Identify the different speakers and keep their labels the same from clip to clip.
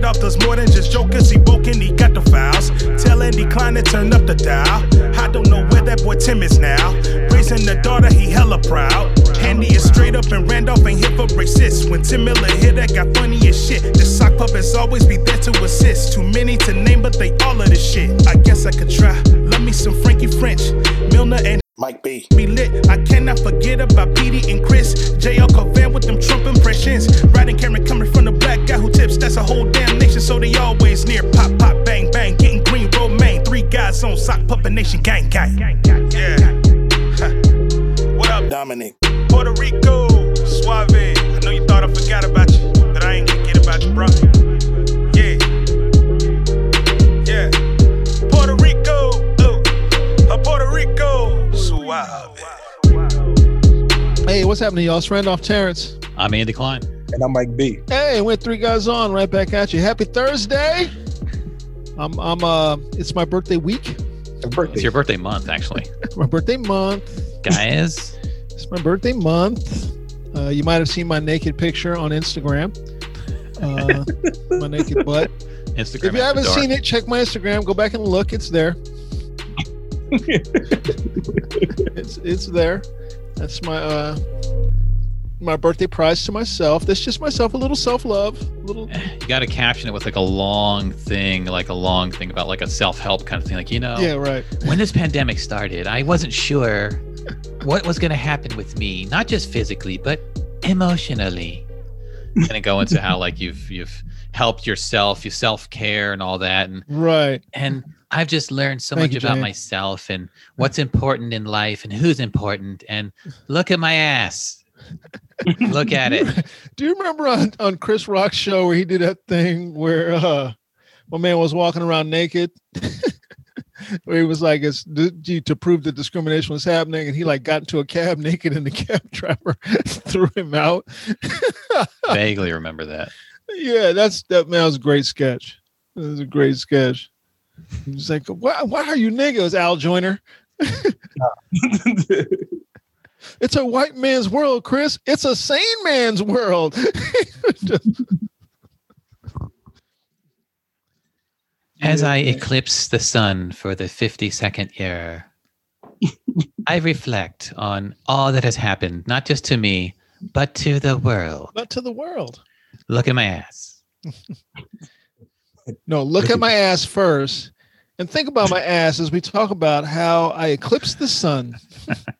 Speaker 1: Randolph does more than just jokers. He woke and he got the files. Tell Andy Klein to turn up the dial. I don't know where that boy Tim is now. Raising the daughter, he hella proud. Handy is straight up and Randolph ain't here for racist. When Tim Miller hit, that got funny as shit. The sock puppets always be there to assist. Too many to name, but they all of this shit. I guess I could try. Love me some Frankie French, Milner and Mike B. Be lit. I cannot forget about Petey and Chris. JL Covan with them Trump impressions. Riding camera coming from the black guy who tips. That's a whole so they always near. Pop, pop, bang, bang. Getting green, romaine. Three guys on sock puppet nation, gang, gang. Yeah. What up, Dominic? Puerto Rico, Suave. I know you thought I forgot about you, but I ain't gonna get about you, bro. Yeah. Yeah. Puerto Rico, uh, Puerto Rico, Suave.
Speaker 2: Hey, what's happening, y'all? It's Randolph Terrence.
Speaker 3: I'm Andy Klein.
Speaker 4: And I'm Mike B.
Speaker 2: Hey, we're three guys on right back at you. Happy Thursday. I'm I'm uh it's my birthday week.
Speaker 4: Happy birthday.
Speaker 3: It's your birthday month, actually.
Speaker 2: my birthday month.
Speaker 3: Guys,
Speaker 2: It's my birthday month. Uh, you might have seen my naked picture on Instagram. Uh, my naked butt.
Speaker 3: Instagram.
Speaker 2: If you haven't
Speaker 3: dark.
Speaker 2: seen it, check my Instagram. Go back and look. It's there. it's it's there. That's my uh my birthday prize to myself. That's just myself. A little self love. Little.
Speaker 3: you got to caption it with like a long thing, like a long thing about like a self help kind of thing. Like, you know,
Speaker 2: Yeah. Right.
Speaker 3: when this pandemic started, I wasn't sure what was going to happen with me, not just physically, but emotionally. And then go into how like you've you've helped yourself, your self care and all that, and
Speaker 2: Right.
Speaker 3: and I've just learned so
Speaker 2: Thank
Speaker 3: much
Speaker 2: you,
Speaker 3: about myself and what's important in life and who's important. And look at my ass. look at it.
Speaker 2: Do you remember on, on Chris Rock's show where he did that thing where uh my man was walking around naked? where he was like, it's d- to prove that discrimination was happening, and he like got into a cab naked and the cab driver threw him out.
Speaker 3: Vaguely remember that.
Speaker 2: yeah, that's that man was a great sketch. It was a great sketch. He's like, why, why are you naked? It was Al Joyner. It's a white man's world, Chris. It's a sane man's world.
Speaker 3: As I eclipse the sun for the 52nd year, I reflect on all that has happened, not just to me, but to the world.
Speaker 2: Not to the world.
Speaker 3: Look at my ass.
Speaker 2: No, look at my ass first and think about my ass as we talk about how I eclipse the sun.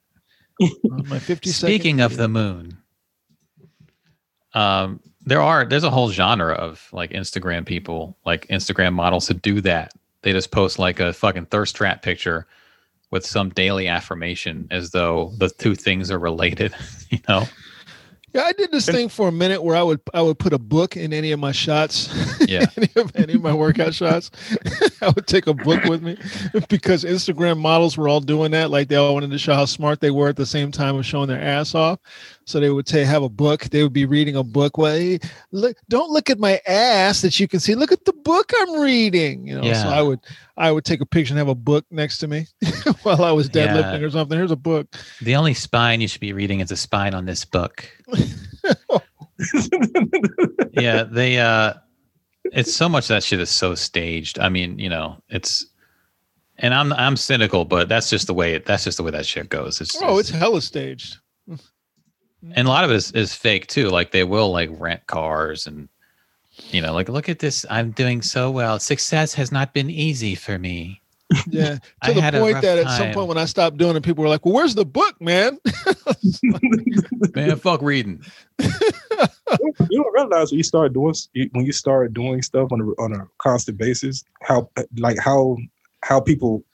Speaker 2: my 52nd
Speaker 3: Speaking of the moon, um, there are there's a whole genre of like Instagram people, like Instagram models who do that. They just post like a fucking thirst trap picture with some daily affirmation as though the two things are related, you know?
Speaker 2: Yeah, I did this thing for a minute where I would I would put a book in any of my shots.
Speaker 3: Yeah.
Speaker 2: any, of, any of my workout shots. I would take a book with me because Instagram models were all doing that. Like they all wanted to show how smart they were at the same time of showing their ass off. So they would say have a book. They would be reading a book. Well, hey, look, don't look at my ass that you can see. Look at the book I'm reading. You know, so I would I would take a picture and have a book next to me while I was deadlifting
Speaker 3: Yeah.
Speaker 2: or something. Here's a book.
Speaker 3: The only spine you should be reading is a spine on this book. yeah, they uh it's so much that shit is so staged. I mean, you know, it's and I'm I'm cynical, but that's just the way it that's just the way that shit goes. It's,
Speaker 2: Oh, it's hella staged.
Speaker 3: And a lot of it is, is fake too. Like they will like rent cars and you know, like look at this, I'm doing so well. Success has not been easy for me.
Speaker 2: Yeah, to the point
Speaker 3: rough
Speaker 2: that at some point when I stopped doing it, people were like, "Well, where's the book, man?"
Speaker 3: Man, fuck reading.
Speaker 4: you don't realize when you start doing when you start doing stuff on a on a constant basis, how like how how people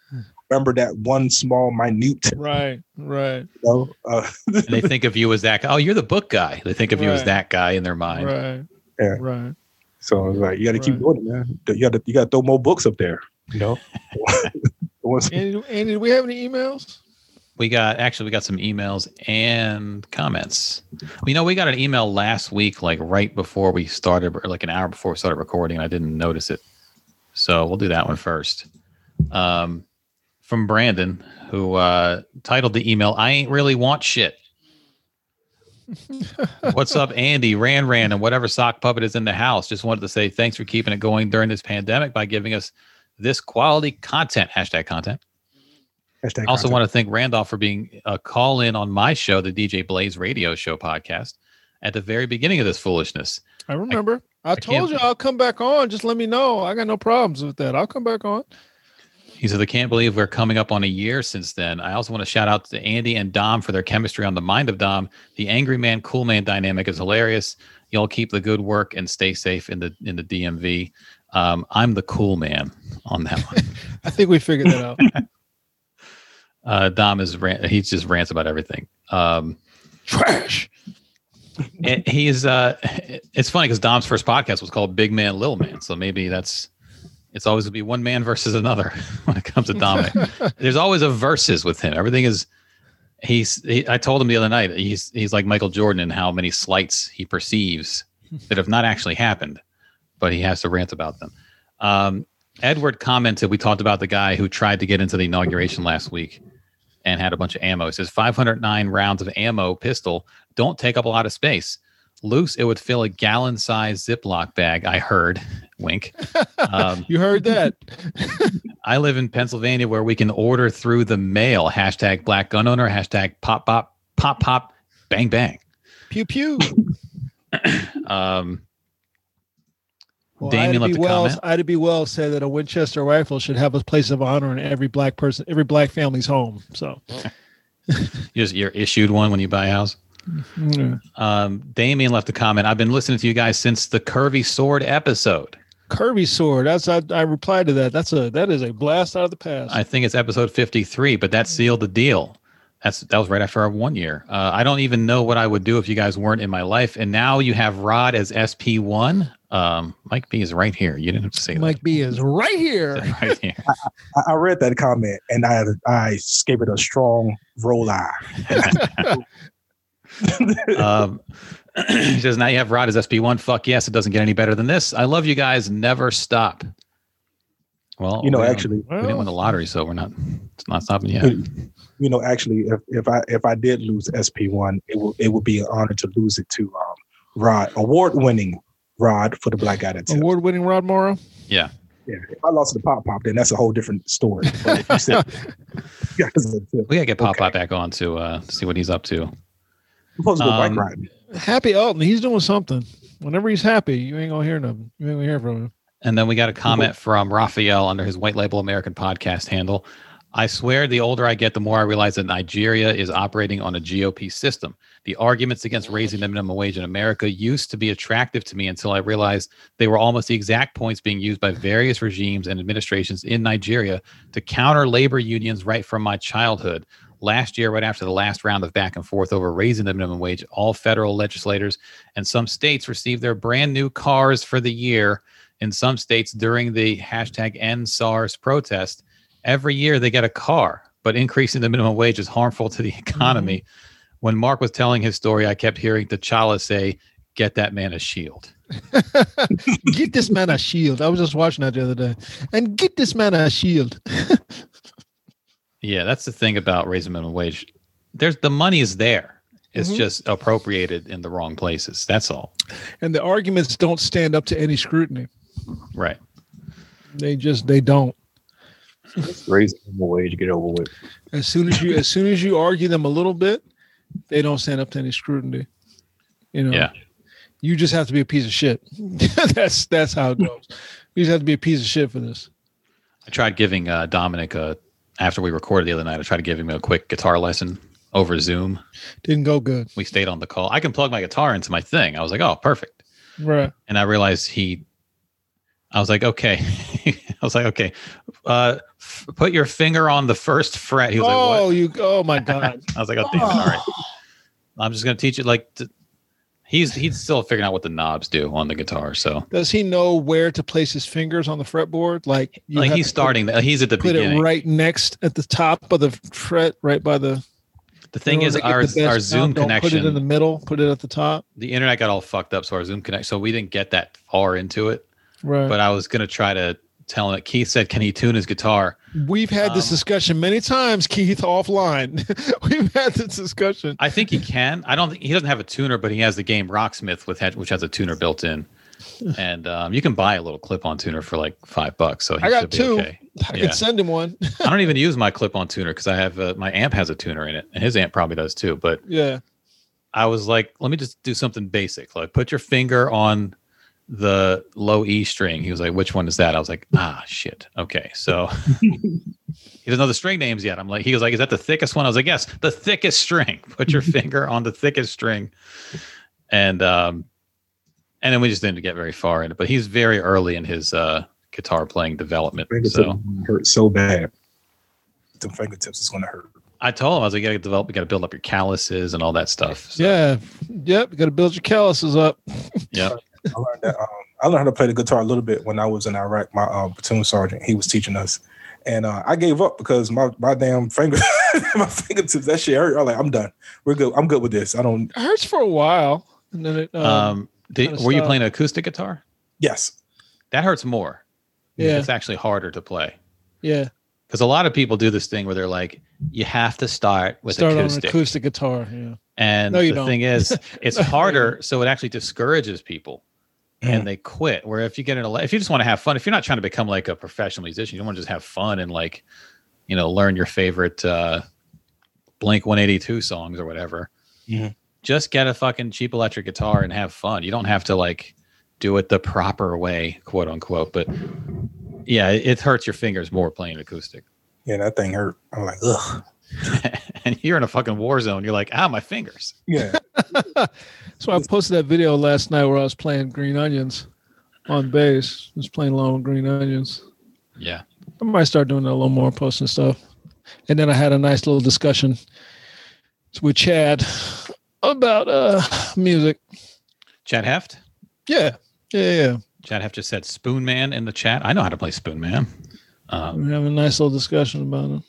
Speaker 4: remember that one small minute.
Speaker 2: right, right,
Speaker 4: You know? uh,
Speaker 3: And they think of you as that guy. Oh, you're the book guy. They think of you as that guy in their mind.
Speaker 2: right,
Speaker 4: Yeah.
Speaker 2: right.
Speaker 4: so it's like you got to keep
Speaker 2: Right.
Speaker 4: doing it, man. You got to you got to throw more books up there. You know. Once-
Speaker 2: Andy, Andy, do we have any emails?
Speaker 3: we got actually we got some emails and comments. You know, we got an email last week, like right before we started, or like an hour before we started recording. And I didn't notice it, so we'll do that one first. Um, from Brandon, who uh, titled the email, "I ain't really want shit." What's up, Andy, Ran Ran, and whatever sock puppet is in the house? Just wanted to say thanks for keeping it going during this pandemic by giving us this quality content. Hashtag content.
Speaker 4: Hashtag
Speaker 3: I also
Speaker 4: content.
Speaker 3: want to thank Randolph for being a call in on my show, the DJ Blaze Radio Show podcast, at the very beginning of this foolishness.
Speaker 2: I remember. I,
Speaker 3: can't-
Speaker 2: told you I'll come back on. Just let me know. I got no problems with that. I'll come back on.
Speaker 3: He says, I can't believe we're coming up on a year since then. I also want to shout out to Andy and Dom for their chemistry on the mind of Dom. The angry man, cool man dynamic is hilarious. Y'all keep the good work and stay safe in the in the DMV. Um, I'm the cool man on that one.
Speaker 2: I think we figured that out.
Speaker 3: Uh, Dom is rant, he just rants about everything. Um,
Speaker 2: Trash.
Speaker 3: and he's uh, it's funny because Dom's first podcast was called Big Man, Little Man, so maybe that's it's always gonna be one man versus another when it comes to Dominic. There's always a versus with him. Everything is he's. He, I told him the other night he's he's like Michael Jordan in how many slights he perceives that have not actually happened, but he has to rant about them. Um, Edward commented. We talked about the guy who tried to get into the inauguration last week and had a bunch of ammo. It says 509 rounds of ammo pistol don't take up a lot of space. Loose, it would fill a gallon sized Ziploc bag. I heard. Wink. Um,
Speaker 2: You heard that.
Speaker 3: I live in Pennsylvania where we can order through the mail. Hashtag black gun owner. Hashtag pop pop pop pop bang bang.
Speaker 2: Pew pew.
Speaker 3: Um,
Speaker 2: Well,
Speaker 3: Damien
Speaker 2: Ida
Speaker 3: left
Speaker 2: B.
Speaker 3: a
Speaker 2: Wells. Ida B. Wells said that a Winchester rifle should have a place of honor in every black person, every black family's home. So,
Speaker 3: you're issued one when you buy a house.
Speaker 2: Yeah.
Speaker 3: Um, Damien left a comment. I've been listening to you guys since the curvy sword episode.
Speaker 2: Curvy sword. That's I, I replied to that. That's a that is a blast out of the past.
Speaker 3: I think it's episode 53, but that sealed the deal. That's that was right after our one year. Uh, I don't even know what I would do if you guys weren't in my life. And now you have Rod as SP one. Um, Mike B is right here. You didn't have to say that.
Speaker 2: Mike B is right here.
Speaker 3: right here.
Speaker 4: I, I read that comment and I I gave it a strong roll eye.
Speaker 3: um, he says now you have Rod as SP one. Fuck yes, it doesn't get any better than this. I love you guys. Never stop. Well,
Speaker 4: You know,
Speaker 3: we
Speaker 4: actually,
Speaker 3: we didn't win the lottery, so we're not. It's not stopping yet.
Speaker 4: you know, actually, if, if I if I did lose SP one, it will it would be an honor to lose it to um, Rod, award winning Rod for the Black Guy That
Speaker 2: Award winning Rod Morrow.
Speaker 3: Yeah.
Speaker 4: Yeah, if I lost to the Pop Pop, then that's a whole different story. But if you said, yeah, it's a tip.
Speaker 3: We gotta get Pop
Speaker 4: Okay.
Speaker 3: Pop back on to uh, see what he's up to.
Speaker 4: I'm supposed to go
Speaker 3: Um,
Speaker 4: bike riding.
Speaker 2: Happy Elton. He's doing something. Whenever he's happy, you ain't gonna hear nothing. You ain't gonna hear from him.
Speaker 3: And then we got a comment from Raphael under his White Label American podcast handle. I swear, the older I get, the more I realize that Nigeria is operating on a GOP system. The arguments against raising the minimum wage in America used to be attractive to me until I realized they were almost the exact points being used by various regimes and administrations in Nigeria to counter labor unions right from my childhood. Last year, right after the last round of back and forth over raising the minimum wage, all federal legislators and some states received their brand new cars for the year in some states during the hashtag end SARS protest, every year they get a car, but increasing the minimum wage is harmful to the mm-hmm. economy. When Mark was telling his story, I kept hearing T'Challa say, Get that man a shield.
Speaker 2: get this man a shield. I was just watching that the other day. And get this man a shield.
Speaker 3: Yeah, that's the thing about raising minimum wage. There's the money is there. It's
Speaker 2: Mhm.
Speaker 3: just appropriated in the wrong places. That's all.
Speaker 2: And the arguments don't stand up to any scrutiny.
Speaker 3: Right.
Speaker 2: They just they don't.
Speaker 4: Raise the minimum wage, get over with.
Speaker 2: As soon as you as soon as you argue them a little bit, they don't stand up to any scrutiny. You know.
Speaker 3: Yeah.
Speaker 2: You just have to be a piece of shit. that's that's how it goes. You just have to be a piece of shit for this.
Speaker 3: I tried giving uh, Dominic a, after we recorded the other night, I tried to give him a quick guitar lesson over Zoom.
Speaker 2: Didn't go good.
Speaker 3: We stayed on the call. I can plug my guitar into my thing. I was like, oh, perfect.
Speaker 2: Right.
Speaker 3: and I realized he. I was like, okay. I was like, okay. Uh, f- put your finger on the first fret. He was
Speaker 2: oh,
Speaker 3: like, oh,
Speaker 2: you oh my god.
Speaker 3: I was like, oh, damn it. All right. I'm just gonna teach it like. To, He's he's still figuring out what the knobs do on the guitar. So
Speaker 2: Does he know where to place his fingers on the fretboard? Like,
Speaker 3: like he's
Speaker 2: to put-
Speaker 3: starting. He's at the
Speaker 2: Put,
Speaker 3: beginning.
Speaker 2: it right next at the top of the fret, right by the.
Speaker 3: the thing is,
Speaker 2: order to get
Speaker 3: our our Zoom
Speaker 2: sound, don't
Speaker 3: connection.
Speaker 2: Put it in the middle. Put it at the top.
Speaker 3: the internet got all fucked up, so our Zoom connect. So we didn't get that far into it.
Speaker 2: Right.
Speaker 3: But I was gonna try to tell him. Keith said, "Can he tune his guitar?"
Speaker 2: We've had this
Speaker 3: Um,
Speaker 2: discussion many times, Keith, offline. We've had this discussion.
Speaker 3: I think he can. I don't think he doesn't have a tuner, but he has the game Rocksmith with which has a tuner built in, and um, you can buy a little clip-on tuner for like five bucks. So he
Speaker 2: I got
Speaker 3: should be
Speaker 2: two.
Speaker 3: okay.
Speaker 2: I
Speaker 3: Yeah.
Speaker 2: could send him one.
Speaker 3: I don't even use my clip-on tuner because I have uh, my amp has a tuner in it, and his amp probably does too. But
Speaker 2: yeah.
Speaker 3: I was like, let me just do something basic. Like put your finger on the low E string. He was like, which one is that? I was like, ah, shit. Okay. So he doesn't know the string names yet. I'm like, he was like, is that the thickest one? I was like, yes, the thickest string. Put your finger on the thickest string. And, um, and then we just didn't get very far in it, but he's very early in his, uh, guitar playing development. So
Speaker 4: hurt so bad. The fingertips is gonna hurt.
Speaker 3: I told him, I was like, you gotta develop, you gotta build up your calluses and all that stuff. So,
Speaker 2: Yeah. Yep. You got to build your calluses up.
Speaker 3: yeah.
Speaker 4: I learned that. Um, I learned how to play the guitar a little bit when I was in Iraq. My uh, platoon sergeant, he was teaching us, and uh, I gave up because my my damn finger, my fingertips, that shit hurt. I'm like, I'm done. We're good. I'm good with this. I don't.
Speaker 2: It hurts for a while. And then it, um,
Speaker 3: Um, did,
Speaker 2: kinda
Speaker 3: were you
Speaker 2: stop.
Speaker 3: playing acoustic guitar?
Speaker 4: Yes.
Speaker 3: That hurts more.
Speaker 2: Yeah.
Speaker 3: It's actually harder to play.
Speaker 2: yeah.
Speaker 3: because a lot of people do this thing where they're like, you have to start with
Speaker 2: Start
Speaker 3: acoustic.
Speaker 2: on acoustic guitar. Yeah.
Speaker 3: And
Speaker 2: No,
Speaker 3: the
Speaker 2: don't.
Speaker 3: thing is, it's harder, so it actually discourages people,
Speaker 4: Mm.
Speaker 3: and they quit. Where if you get in a, if you just want to have fun, if you're not trying to become like a professional musician, you don't want to just have fun and like, you know, learn your favorite uh, Blink 182 songs or whatever.
Speaker 4: Mhm.
Speaker 3: Just get a fucking cheap electric guitar and have fun. You don't have to like do it the proper way, quote unquote. But yeah, it, it hurts your fingers more playing acoustic.
Speaker 4: Yeah, that thing hurt. I'm like, ugh.
Speaker 3: and you're in a fucking war zone. You're like, ah, my fingers.
Speaker 4: Yeah.
Speaker 2: So I posted that video last night where I was playing Green Onions on bass. Just playing along with Green Onions.
Speaker 3: Yeah.
Speaker 2: I might start doing that a little more, posting stuff. And then I had a nice little discussion with Chad about uh music.
Speaker 3: Chad Heft.
Speaker 2: Yeah, yeah, yeah.
Speaker 3: Chad Heft just said Spoon Man in the chat. I know how to play Spoon Man. Um,
Speaker 2: We're having a nice little discussion about it.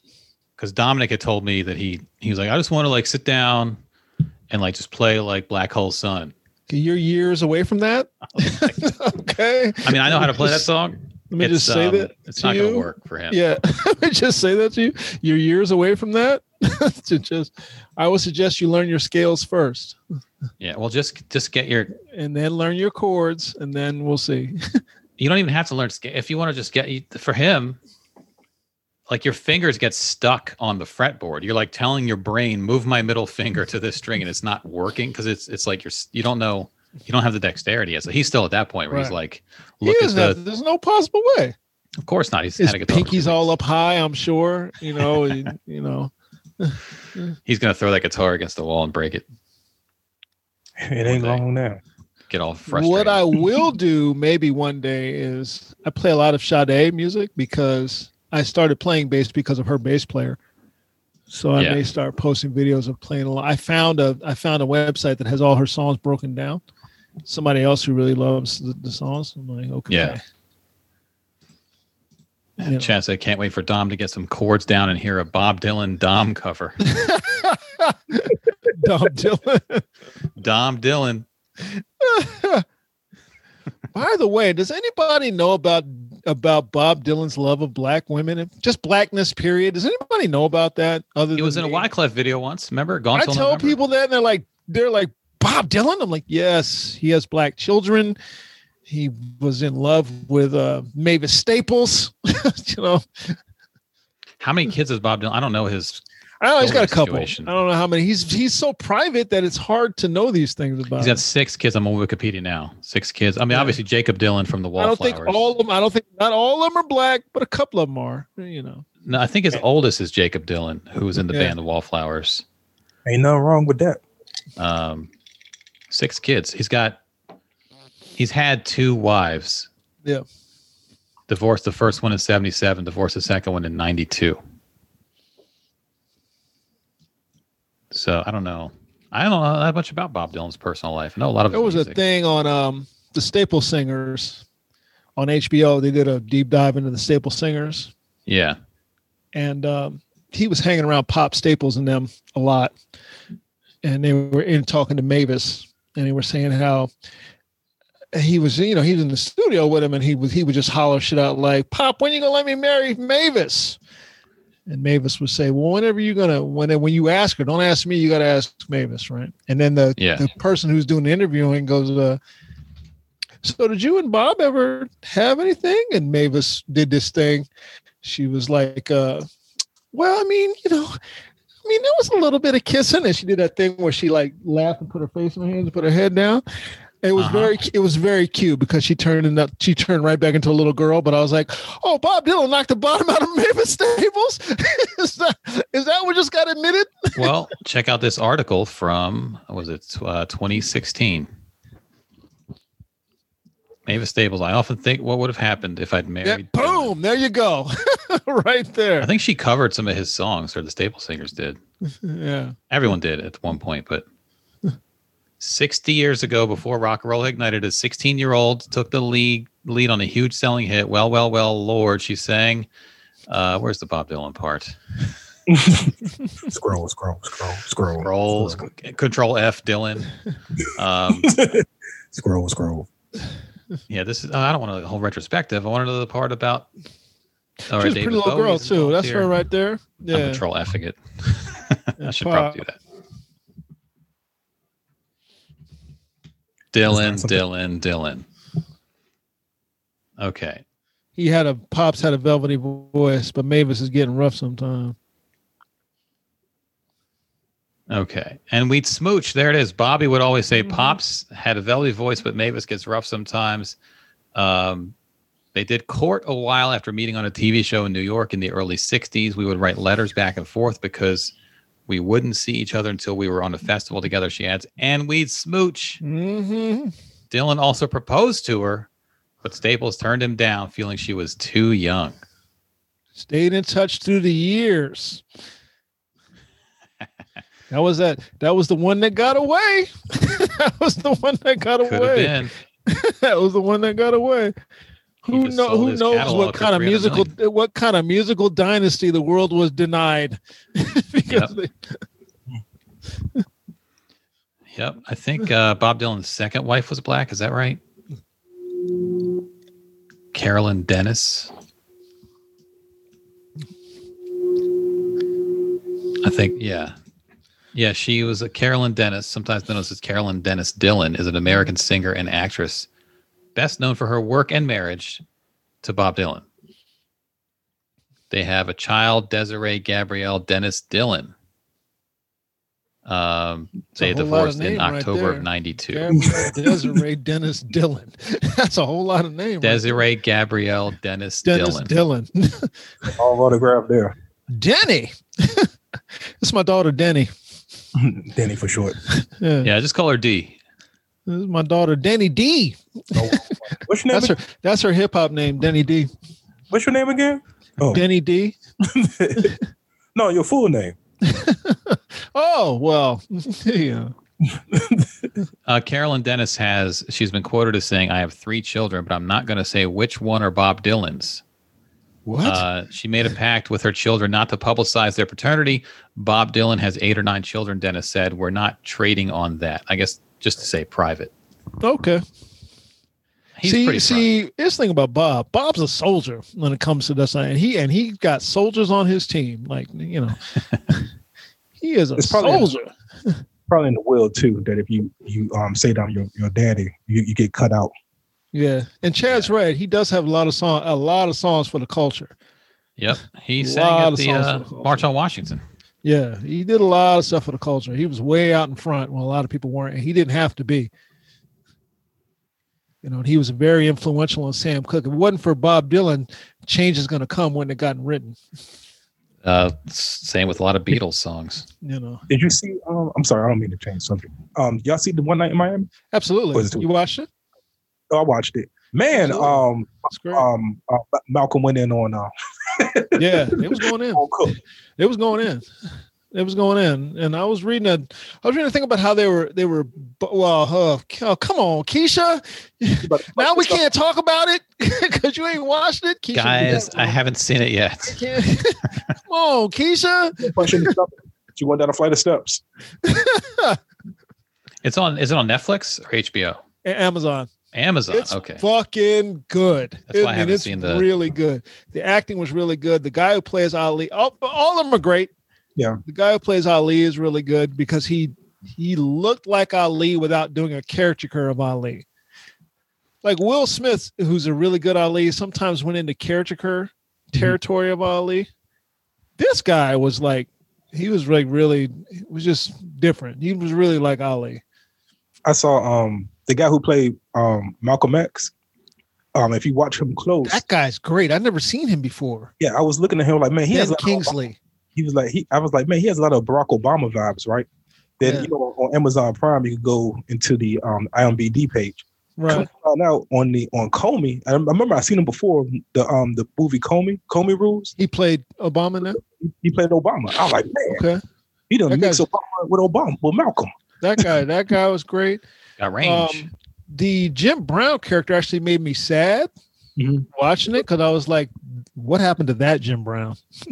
Speaker 3: Because Dominic had told me that he he was like, I just want to like sit down and like just play like Black Hole Sun.
Speaker 2: You're years away from that. okay.
Speaker 3: I mean, I know how to play that song.
Speaker 2: Let me
Speaker 3: It's,
Speaker 2: just say
Speaker 3: um,
Speaker 2: that.
Speaker 3: it's not going to work for him.
Speaker 2: Yeah, let me just say that to you. You're years away from that. to just, I would suggest you learn your scales first,
Speaker 3: Yeah. Well, just just get your.
Speaker 2: and then learn your chords, and then we'll see.
Speaker 3: You don't even have to learn scale if you want to just get for him. Like your fingers get stuck on the fretboard. You're like telling your brain, "Move my middle finger to this string," and it's not working because it's it's like you're you don't know you don't have the dexterity yet. So he's still at that point where he's
Speaker 2: Right.
Speaker 3: like,
Speaker 2: He
Speaker 3: "Look at
Speaker 2: uh,
Speaker 3: the."
Speaker 2: have- there's no possible way.
Speaker 3: Of course not. He's
Speaker 2: His
Speaker 3: a guitar for two
Speaker 2: pinky's all up high. I'm sure. You know. he- you know.
Speaker 3: He's gonna throw that guitar against the wall and break it.
Speaker 4: It ain't long now.
Speaker 3: Get all frustrated.
Speaker 2: What I will do maybe one day is I play a lot of Sade music because I started playing bass because of her bass player. So I
Speaker 3: Yeah.
Speaker 2: may start posting videos of playing a lot. I found a I found a website that has all her songs broken down. Somebody else who really loves the, the songs. I'm like, okay.
Speaker 3: Yeah.
Speaker 2: You know.
Speaker 3: Chad said, "Can't wait for Dom to get some chords down and hear a Bob Dylan Dom cover."
Speaker 2: Dom Dylan.
Speaker 3: Dom Dylan.
Speaker 2: By the way, does anybody know about about Bob Dylan's love of black women? And just blackness, period. Does anybody know about that? Other
Speaker 3: it was in
Speaker 2: than
Speaker 3: a
Speaker 2: me?
Speaker 3: Wyclef video once. Remember? Gone
Speaker 2: I tell
Speaker 3: November?
Speaker 2: people that, and they're like, they're like, Bob Dylan. I'm like, yes, he has black children. He was in love with uh, Mavis Staples. you know,
Speaker 3: How many kids has Bob Dylan? I don't know his.
Speaker 2: I don't know. He's got a couple.
Speaker 3: situation.
Speaker 2: I don't know how many. He's he's so private that it's hard to know these things about.
Speaker 3: He's got six kids. I'm on Wikipedia now. Six kids. I mean,
Speaker 2: Yeah.
Speaker 3: obviously Jakob Dylan from the Wallflowers.
Speaker 2: I don't think all of them. I don't think not all of them are black, but a couple of them are. You know.
Speaker 3: No, I think his oldest is Jakob Dylan, who was in the
Speaker 2: Yeah.
Speaker 3: band the Wallflowers.
Speaker 4: Ain't nothing wrong with that.
Speaker 3: Um, six kids. He's got. He's had two wives.
Speaker 2: Yeah.
Speaker 3: Divorced the first one in '77. Divorced the second one in '92. So I don't know. I don't know that much about Bob Dylan's personal life. I know a lot of.
Speaker 2: There was
Speaker 3: music.
Speaker 2: a thing on um the Staple Singers on HBO. They did a deep dive into the Staple Singers,
Speaker 3: Yeah,
Speaker 2: and um, he was hanging around Pop Staples and them a lot. And they were in talking to Mavis, and they were saying how he was, you know, he was in the studio with him, and he was he would just holler shit out like, "Pop, when you gonna let me marry Mavis?" And Mavis would say, "Well, whenever you're gonna when when you ask her, don't ask me. You got to ask Mavis, right?" And then the
Speaker 3: Yeah.
Speaker 2: the person who's doing the interviewing goes, uh, "So did you and Bob ever have anything?" And Mavis did this thing. She was like, uh, "Well, I mean, you know." I mean, there was a little bit of kissing, and she did that thing where she like laughed and put her face in her hands and put her head down. It was
Speaker 3: Uh-huh.
Speaker 2: very, it was very cute because she turned that she turned right back into a little girl. But I was like, "Oh, Bob Dylan knocked the bottom out of Mavis Staples. is that is that what just got admitted?"
Speaker 3: well, check out this article from was it uh, 2016. Mavis Staples. I often think what would have happened if I'd
Speaker 2: Yeah,
Speaker 3: married. Dylan.
Speaker 2: boom! There you go, right there.
Speaker 3: I think she covered some of his songs, or the Staple Singers did.
Speaker 2: yeah,
Speaker 3: Everyone did at one point, but 60 years ago, before rock and roll ignited, a 16 year old took the lead lead on a huge selling hit. Well, well, well, Lord, she sang. Uh, where's the Bob Dylan part?
Speaker 4: Scroll, scroll, scroll, scroll,
Speaker 3: Scroll,
Speaker 4: scroll,
Speaker 3: Control F, Dylan. Um,
Speaker 4: scroll, scroll.
Speaker 3: yeah, this is. I don't want a whole retrospective. I wanted to know the part about. All
Speaker 2: she's a pretty little girl too. That's her right there.
Speaker 3: I'm
Speaker 2: Yeah,
Speaker 3: Control F it. I should
Speaker 2: Pop.
Speaker 3: probably do that. Dylan. Dylan, Dylan. Okay.
Speaker 2: he had a pops had a velvety voice, but Mavis is getting rough sometimes.
Speaker 3: Okay. And we'd smooch. There it is. Bobby would always say
Speaker 2: Mhm.
Speaker 3: Pops had a velvety voice, but Mavis gets rough sometimes. Um, they did court a while after meeting on a TV show in New York in the early 60s. We would write letters back and forth because we wouldn't see each other until we were on a festival together, she adds. And we'd smooch.
Speaker 2: Mm-hmm.
Speaker 3: Dylan also proposed to her, but Staples turned him down, feeling she was too young.
Speaker 2: Stayed in touch through the years. That was that. That was the one that got away. that was the one that got
Speaker 3: Could
Speaker 2: away. that was the one that got away. Who know? Who knows what kind of
Speaker 3: 300
Speaker 2: musical? What kind of musical dynasty the world was denied? because they,
Speaker 3: Yep. I think uh, Bob Dylan's second wife was black. Is that right? Carolyn Dennis. I think, yeah. Yeah, she was a Carolyn Dennis, sometimes known as Carolyn Dennis Dylan, is an American singer and actress, best known for her work and marriage to Bob Dylan. They have a child, Desiree Gabrielle Dennis Dylan. Um,
Speaker 2: It's
Speaker 3: they
Speaker 2: whole lot of
Speaker 3: divorced in
Speaker 2: name right
Speaker 3: October of 92.
Speaker 2: Gabrielle Desiree Dennis Dylan. That's a whole lot of names.
Speaker 3: Desiree Gabrielle Dennis, Dylan.
Speaker 2: Dennis
Speaker 3: Dylan.
Speaker 2: Dylan.
Speaker 4: All autographed there.
Speaker 2: Denny. It's my daughter Denny.
Speaker 4: Denny for short.
Speaker 2: Yeah.
Speaker 3: Yeah, just call her D.
Speaker 2: This is my daughter Denny D.
Speaker 4: Oh, what's your name?
Speaker 2: That's her. That's her hip hop name, Denny D.
Speaker 4: What's your name again? Oh,
Speaker 2: Denny D.
Speaker 4: no, your full name.
Speaker 2: Oh well, yeah.
Speaker 3: Uh, Carolyn Dennis has, she's been quoted as saying, I have three children, but I'm not going to say which one are Bob Dylan's.
Speaker 2: What?
Speaker 3: Uh, she made a pact with her children not to publicize their paternity. Bob Dylan has eight or nine children, Dennis said. We're not trading on that. I guess just to say private.
Speaker 2: okay.
Speaker 3: He's
Speaker 2: see, see, this thing about Bob. Bob's a soldier when it comes to this, and he and he got soldiers on his team. Like you know, he is a
Speaker 4: It's probably-
Speaker 2: soldier.
Speaker 4: Probably in the will too. That if you you um say down your your daddy, you, you get cut out.
Speaker 2: Yeah, and Chad's right. He does have a lot of song, a lot of songs for the culture.
Speaker 3: Yep. He
Speaker 2: Lot
Speaker 3: sang at
Speaker 2: of
Speaker 3: the uh,
Speaker 2: the
Speaker 3: March on Washington.
Speaker 2: Yeah, he did a lot of stuff for the culture. He was way out in front when a lot of people weren't. And he didn't have to be. You know, he was very influential on Sam Cooke. If it wasn't for Bob Dylan, change is going to come when it gotten written.
Speaker 3: Uh, same with a lot of Beatles songs.
Speaker 2: You know,
Speaker 4: Did you see? Um, I'm sorry, I don't mean to change subject. Um, y'all see the one night in Miami?
Speaker 2: absolutely. You watched it?
Speaker 4: I watched it. Man,
Speaker 2: Absolutely.
Speaker 4: um, um, uh, Malcolm went in on uh,
Speaker 2: yeah, it was going in. It was going in. It was going in, and I was reading a, I was reading a thing about how they were, they were. Well, uh, oh, come on, Keisha. now we can't talk about it because you ain't watched it, Keisha.
Speaker 3: Guys, I haven't seen it yet.
Speaker 2: come on, Keisha.
Speaker 4: She went down a flight of steps.
Speaker 3: it's on. Is it on Netflix or HBO?
Speaker 2: Amazon.
Speaker 3: Amazon.
Speaker 2: It's
Speaker 3: okay.
Speaker 2: fucking good.
Speaker 3: That's why I,
Speaker 2: I
Speaker 3: haven't
Speaker 2: it's
Speaker 3: seen the.
Speaker 2: really good. The acting was really good. The guy who plays Ali, all, all of them are great.
Speaker 4: Yeah.
Speaker 2: The guy who plays Ali is really good because he he looked like Ali without doing a caricature of Ali. Like Will Smith, who's a really good Ali, sometimes went into caricature territory of Ali. This guy was like, he was like really, it was just different. He was really like Ali.
Speaker 4: I saw um the guy who played um Malcolm X. Um, if you watch him close,
Speaker 2: That guy's great. I've never seen him before.
Speaker 4: yeah, I was looking at him like, man, he
Speaker 2: Ben
Speaker 4: has a lot of-
Speaker 2: Kingsley.
Speaker 4: he was like, he, I was like, man, he has a lot of Barack Obama vibes, right? Then
Speaker 2: Yeah.
Speaker 4: you know, on Amazon Prime, you can go into the um IMBD page.
Speaker 2: Right.
Speaker 4: Out on the on Comey. I, I remember I seen him before the um the movie Comey, Comey Rules.
Speaker 2: He played Obama now.
Speaker 4: He, he played Obama. I was like, man,
Speaker 2: Okay.
Speaker 4: he done
Speaker 2: That
Speaker 4: mix Obama with Obama with Malcolm.
Speaker 2: That guy, that guy was great.
Speaker 3: Got range.
Speaker 2: Um, the Jim Brown character actually made me sad
Speaker 4: Mhm.
Speaker 2: watching it because I was like, what happened to that Jim Brown?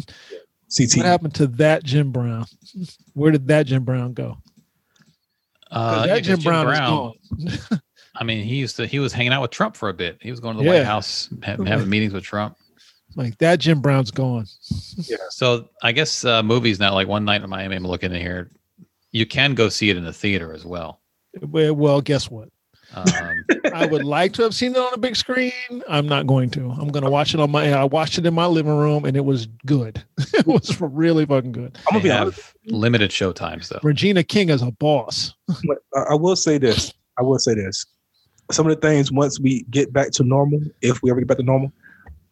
Speaker 4: CT.
Speaker 2: What happened to that Jim Brown? Where did that Jim Brown go?
Speaker 3: uh,
Speaker 2: that
Speaker 3: yeah, 'cause
Speaker 2: Jim, Brown, is gone.
Speaker 3: I mean, he used to. He was hanging out with Trump for a bit. He was going to the
Speaker 2: Yeah.
Speaker 3: White House, ha- having meetings with Trump.
Speaker 2: Like that Jim Brown's gone. yeah.
Speaker 3: So I guess uh, movies now, like one night in Miami, I'm looking at here. You can go see it in the theater as well.
Speaker 2: Well, well, guess what?
Speaker 3: Um,
Speaker 2: I would like to have seen it on a big screen. I'm not going to. I'm going to watch it on my. I watched it in my living room, and it was good. it was really fucking good.
Speaker 4: I'm gonna
Speaker 3: they
Speaker 4: be honest.
Speaker 3: have limited show times though.
Speaker 2: Regina King is a boss.
Speaker 4: But I I will say this. I will say this. Some of the things once we get back to normal, if we ever get back to normal,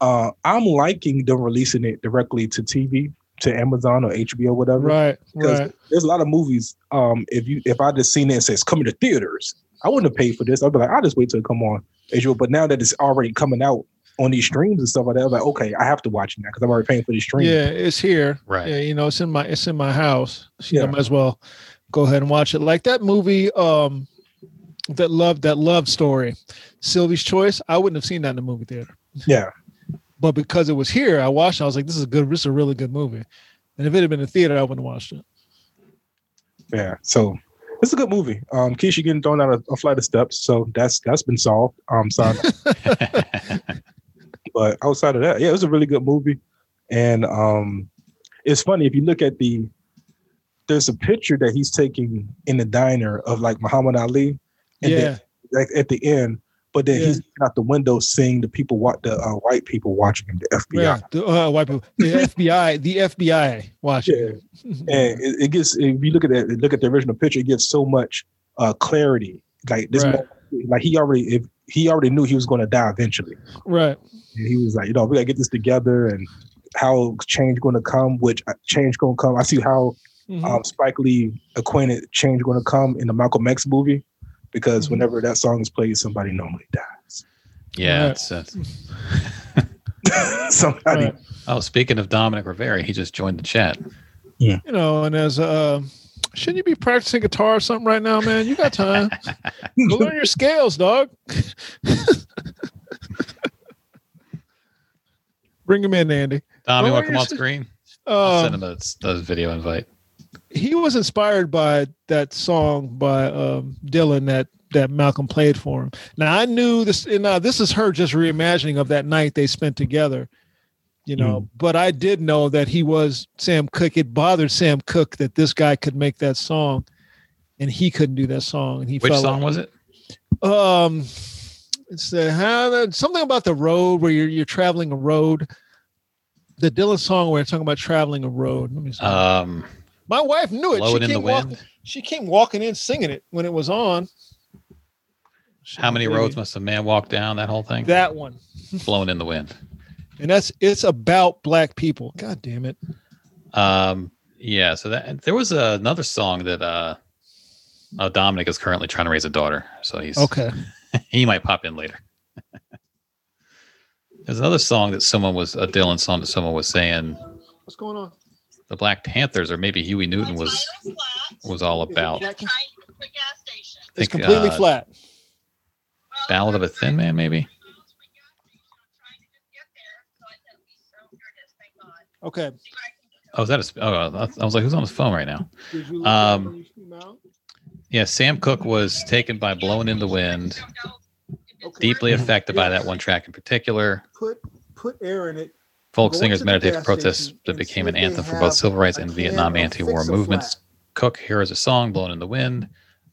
Speaker 4: uh, I'm liking them releasing it directly to TV, to Amazon or HBO, or whatever.
Speaker 2: Right,
Speaker 4: Because
Speaker 2: right.
Speaker 4: there's a lot of movies. Um, if you if I just seen it and says coming to theaters, I wouldn't have paid for this. I'd be like, I'll just wait till it come on HBO. But now that it's already coming out on these streams and stuff like that, I'm like, okay, I have to watch it now because I'm already paying for the stream.
Speaker 2: Yeah, it's here.
Speaker 3: Right.
Speaker 2: Yeah, you know, it's in my it's in my house. So, you know,
Speaker 4: Yeah.
Speaker 2: might as well go ahead and watch it. Like that movie, um, that love that love story, Sylvie's Choice. I wouldn't have seen that in the movie theater,
Speaker 4: Yeah.
Speaker 2: But because it was here, I watched. it. I was like, this is a good. This is a really good movie. And if it had been in theater, I wouldn't have watched it.
Speaker 4: Yeah. So it's a good movie. Um, Keisha getting thrown out a, a flight of steps, so that's that's been solved. Um, so but outside of that, yeah, it was a really good movie. And um, it's funny if you look at the there's a picture that he's taking in the diner of like Muhammad Ali, and
Speaker 2: yeah,
Speaker 4: then, like at the end, but then
Speaker 2: Yeah.
Speaker 4: he's out the window seeing the people what the uh, white people watching him, the FBI.
Speaker 2: yeah. The, uh, white people, the FBI, the FBI watching.
Speaker 4: Yeah. and it, it gets if you look at that look at the original picture it gives so much uh clarity like this
Speaker 2: Right.
Speaker 4: moment, like he already if he already knew he was going to die eventually
Speaker 2: Right.
Speaker 4: and he was like you know we gotta get this together and how change going to come which uh, change going to come i see how
Speaker 2: Mhm.
Speaker 4: um spike lee acquainted change going to come in the malcolm x movie because
Speaker 2: Mhm.
Speaker 4: whenever that song is played somebody normally dies
Speaker 3: yeah.
Speaker 2: Right.
Speaker 3: It's, it's,
Speaker 4: somebody
Speaker 2: Right.
Speaker 3: oh, speaking of Dominic Rivera, he just joined the chat. Yeah.
Speaker 2: You know, and as uh, shouldn't you be practicing guitar or something right now, man? You got time. Go learn your scales, dog. Bring him in, Andy.
Speaker 3: Dom, you
Speaker 2: Oh,
Speaker 3: want to come on
Speaker 2: s-
Speaker 3: screen? I'll
Speaker 2: Uh,
Speaker 3: send him a, a video invite.
Speaker 2: He was inspired by that song by um, Dylan that that Malcolm played for him. Now I knew this, and uh, this is her just reimagining of that night they spent together. You know, but I did know that he was Sam Cooke. It bothered Sam Cooke that this guy could make that song, and he couldn't do that song. And he
Speaker 3: Which
Speaker 2: felt
Speaker 3: song
Speaker 2: like-
Speaker 3: was it?
Speaker 2: Um, it's the how something about the road where you're you're traveling a road. The Dylan song where it's talking about traveling a road. Let me see.
Speaker 3: Um,
Speaker 2: My wife knew it.
Speaker 3: Blow
Speaker 2: She
Speaker 3: It in the
Speaker 2: came, walk,
Speaker 3: Wind.
Speaker 2: she came walking in singing it when it was on.
Speaker 3: How many roads must a man walk down? That whole thing?
Speaker 2: That one,
Speaker 3: Blowing in the wind.
Speaker 2: and that's it's about black people. God damn it!
Speaker 3: Um, yeah. So that there was another song that uh, uh, Dominic is currently trying to raise a daughter, so he's
Speaker 2: Okay,
Speaker 3: he might pop in later. There's another song that someone was a Dylan song that someone was saying
Speaker 2: what's going on?
Speaker 3: The Black Panthers or maybe Huey Newton was was all about.
Speaker 2: flat?
Speaker 3: I
Speaker 2: It's
Speaker 3: think,
Speaker 2: completely
Speaker 3: uh,
Speaker 2: flat.
Speaker 3: Ballad of a Thin Man, maybe.
Speaker 2: Okay.
Speaker 3: Oh, is that a? sp- Oh, I I was like, who's on his phone right now?
Speaker 2: Did you look
Speaker 3: Um,
Speaker 2: up when you came out?
Speaker 3: Yeah, Sam Cooke was taken by Blowing in the Wind,
Speaker 2: Okay.
Speaker 3: deeply affected by that one track in particular.
Speaker 2: Put put air in it.
Speaker 3: Folk singers
Speaker 2: into the
Speaker 3: meditate for
Speaker 2: gas
Speaker 3: protests that became an anthem for both civil rights and Vietnam anti-war movements. Cooke hears a song, Blown in the Wind,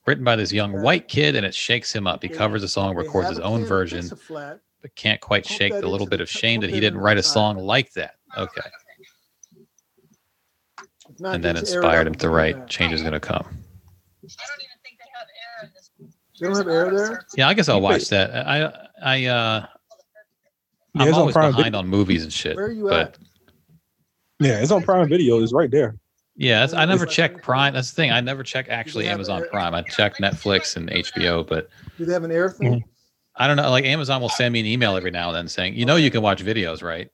Speaker 3: written by this young white kid, and it shakes him up. He covers the song, records his own version, but can't quite shake the little bit of shame that he didn't write a song like that. Okay. And then
Speaker 2: just air it
Speaker 3: inspired him to write. Change is Gonna Come.
Speaker 2: They don't even think they have air there.
Speaker 3: Yeah, I guess I'll watch that. I I uh
Speaker 4: Yeah,
Speaker 3: I'm
Speaker 4: it's on
Speaker 3: always
Speaker 4: Prime
Speaker 3: behind on movies and shit.
Speaker 2: Where are you
Speaker 3: but
Speaker 2: at?
Speaker 4: Yeah, it's on Prime Video. It's right there.
Speaker 3: Yeah, that's, I
Speaker 2: It's
Speaker 3: never
Speaker 2: like-
Speaker 3: check Prime. That's the thing. I never check actually Amazon
Speaker 2: air-
Speaker 3: Prime. I check Netflix and HBO, but
Speaker 2: Do they have an air thing?
Speaker 3: I don't know. Like Amazon will send me an email every now and then saying, you know, you can watch videos, right?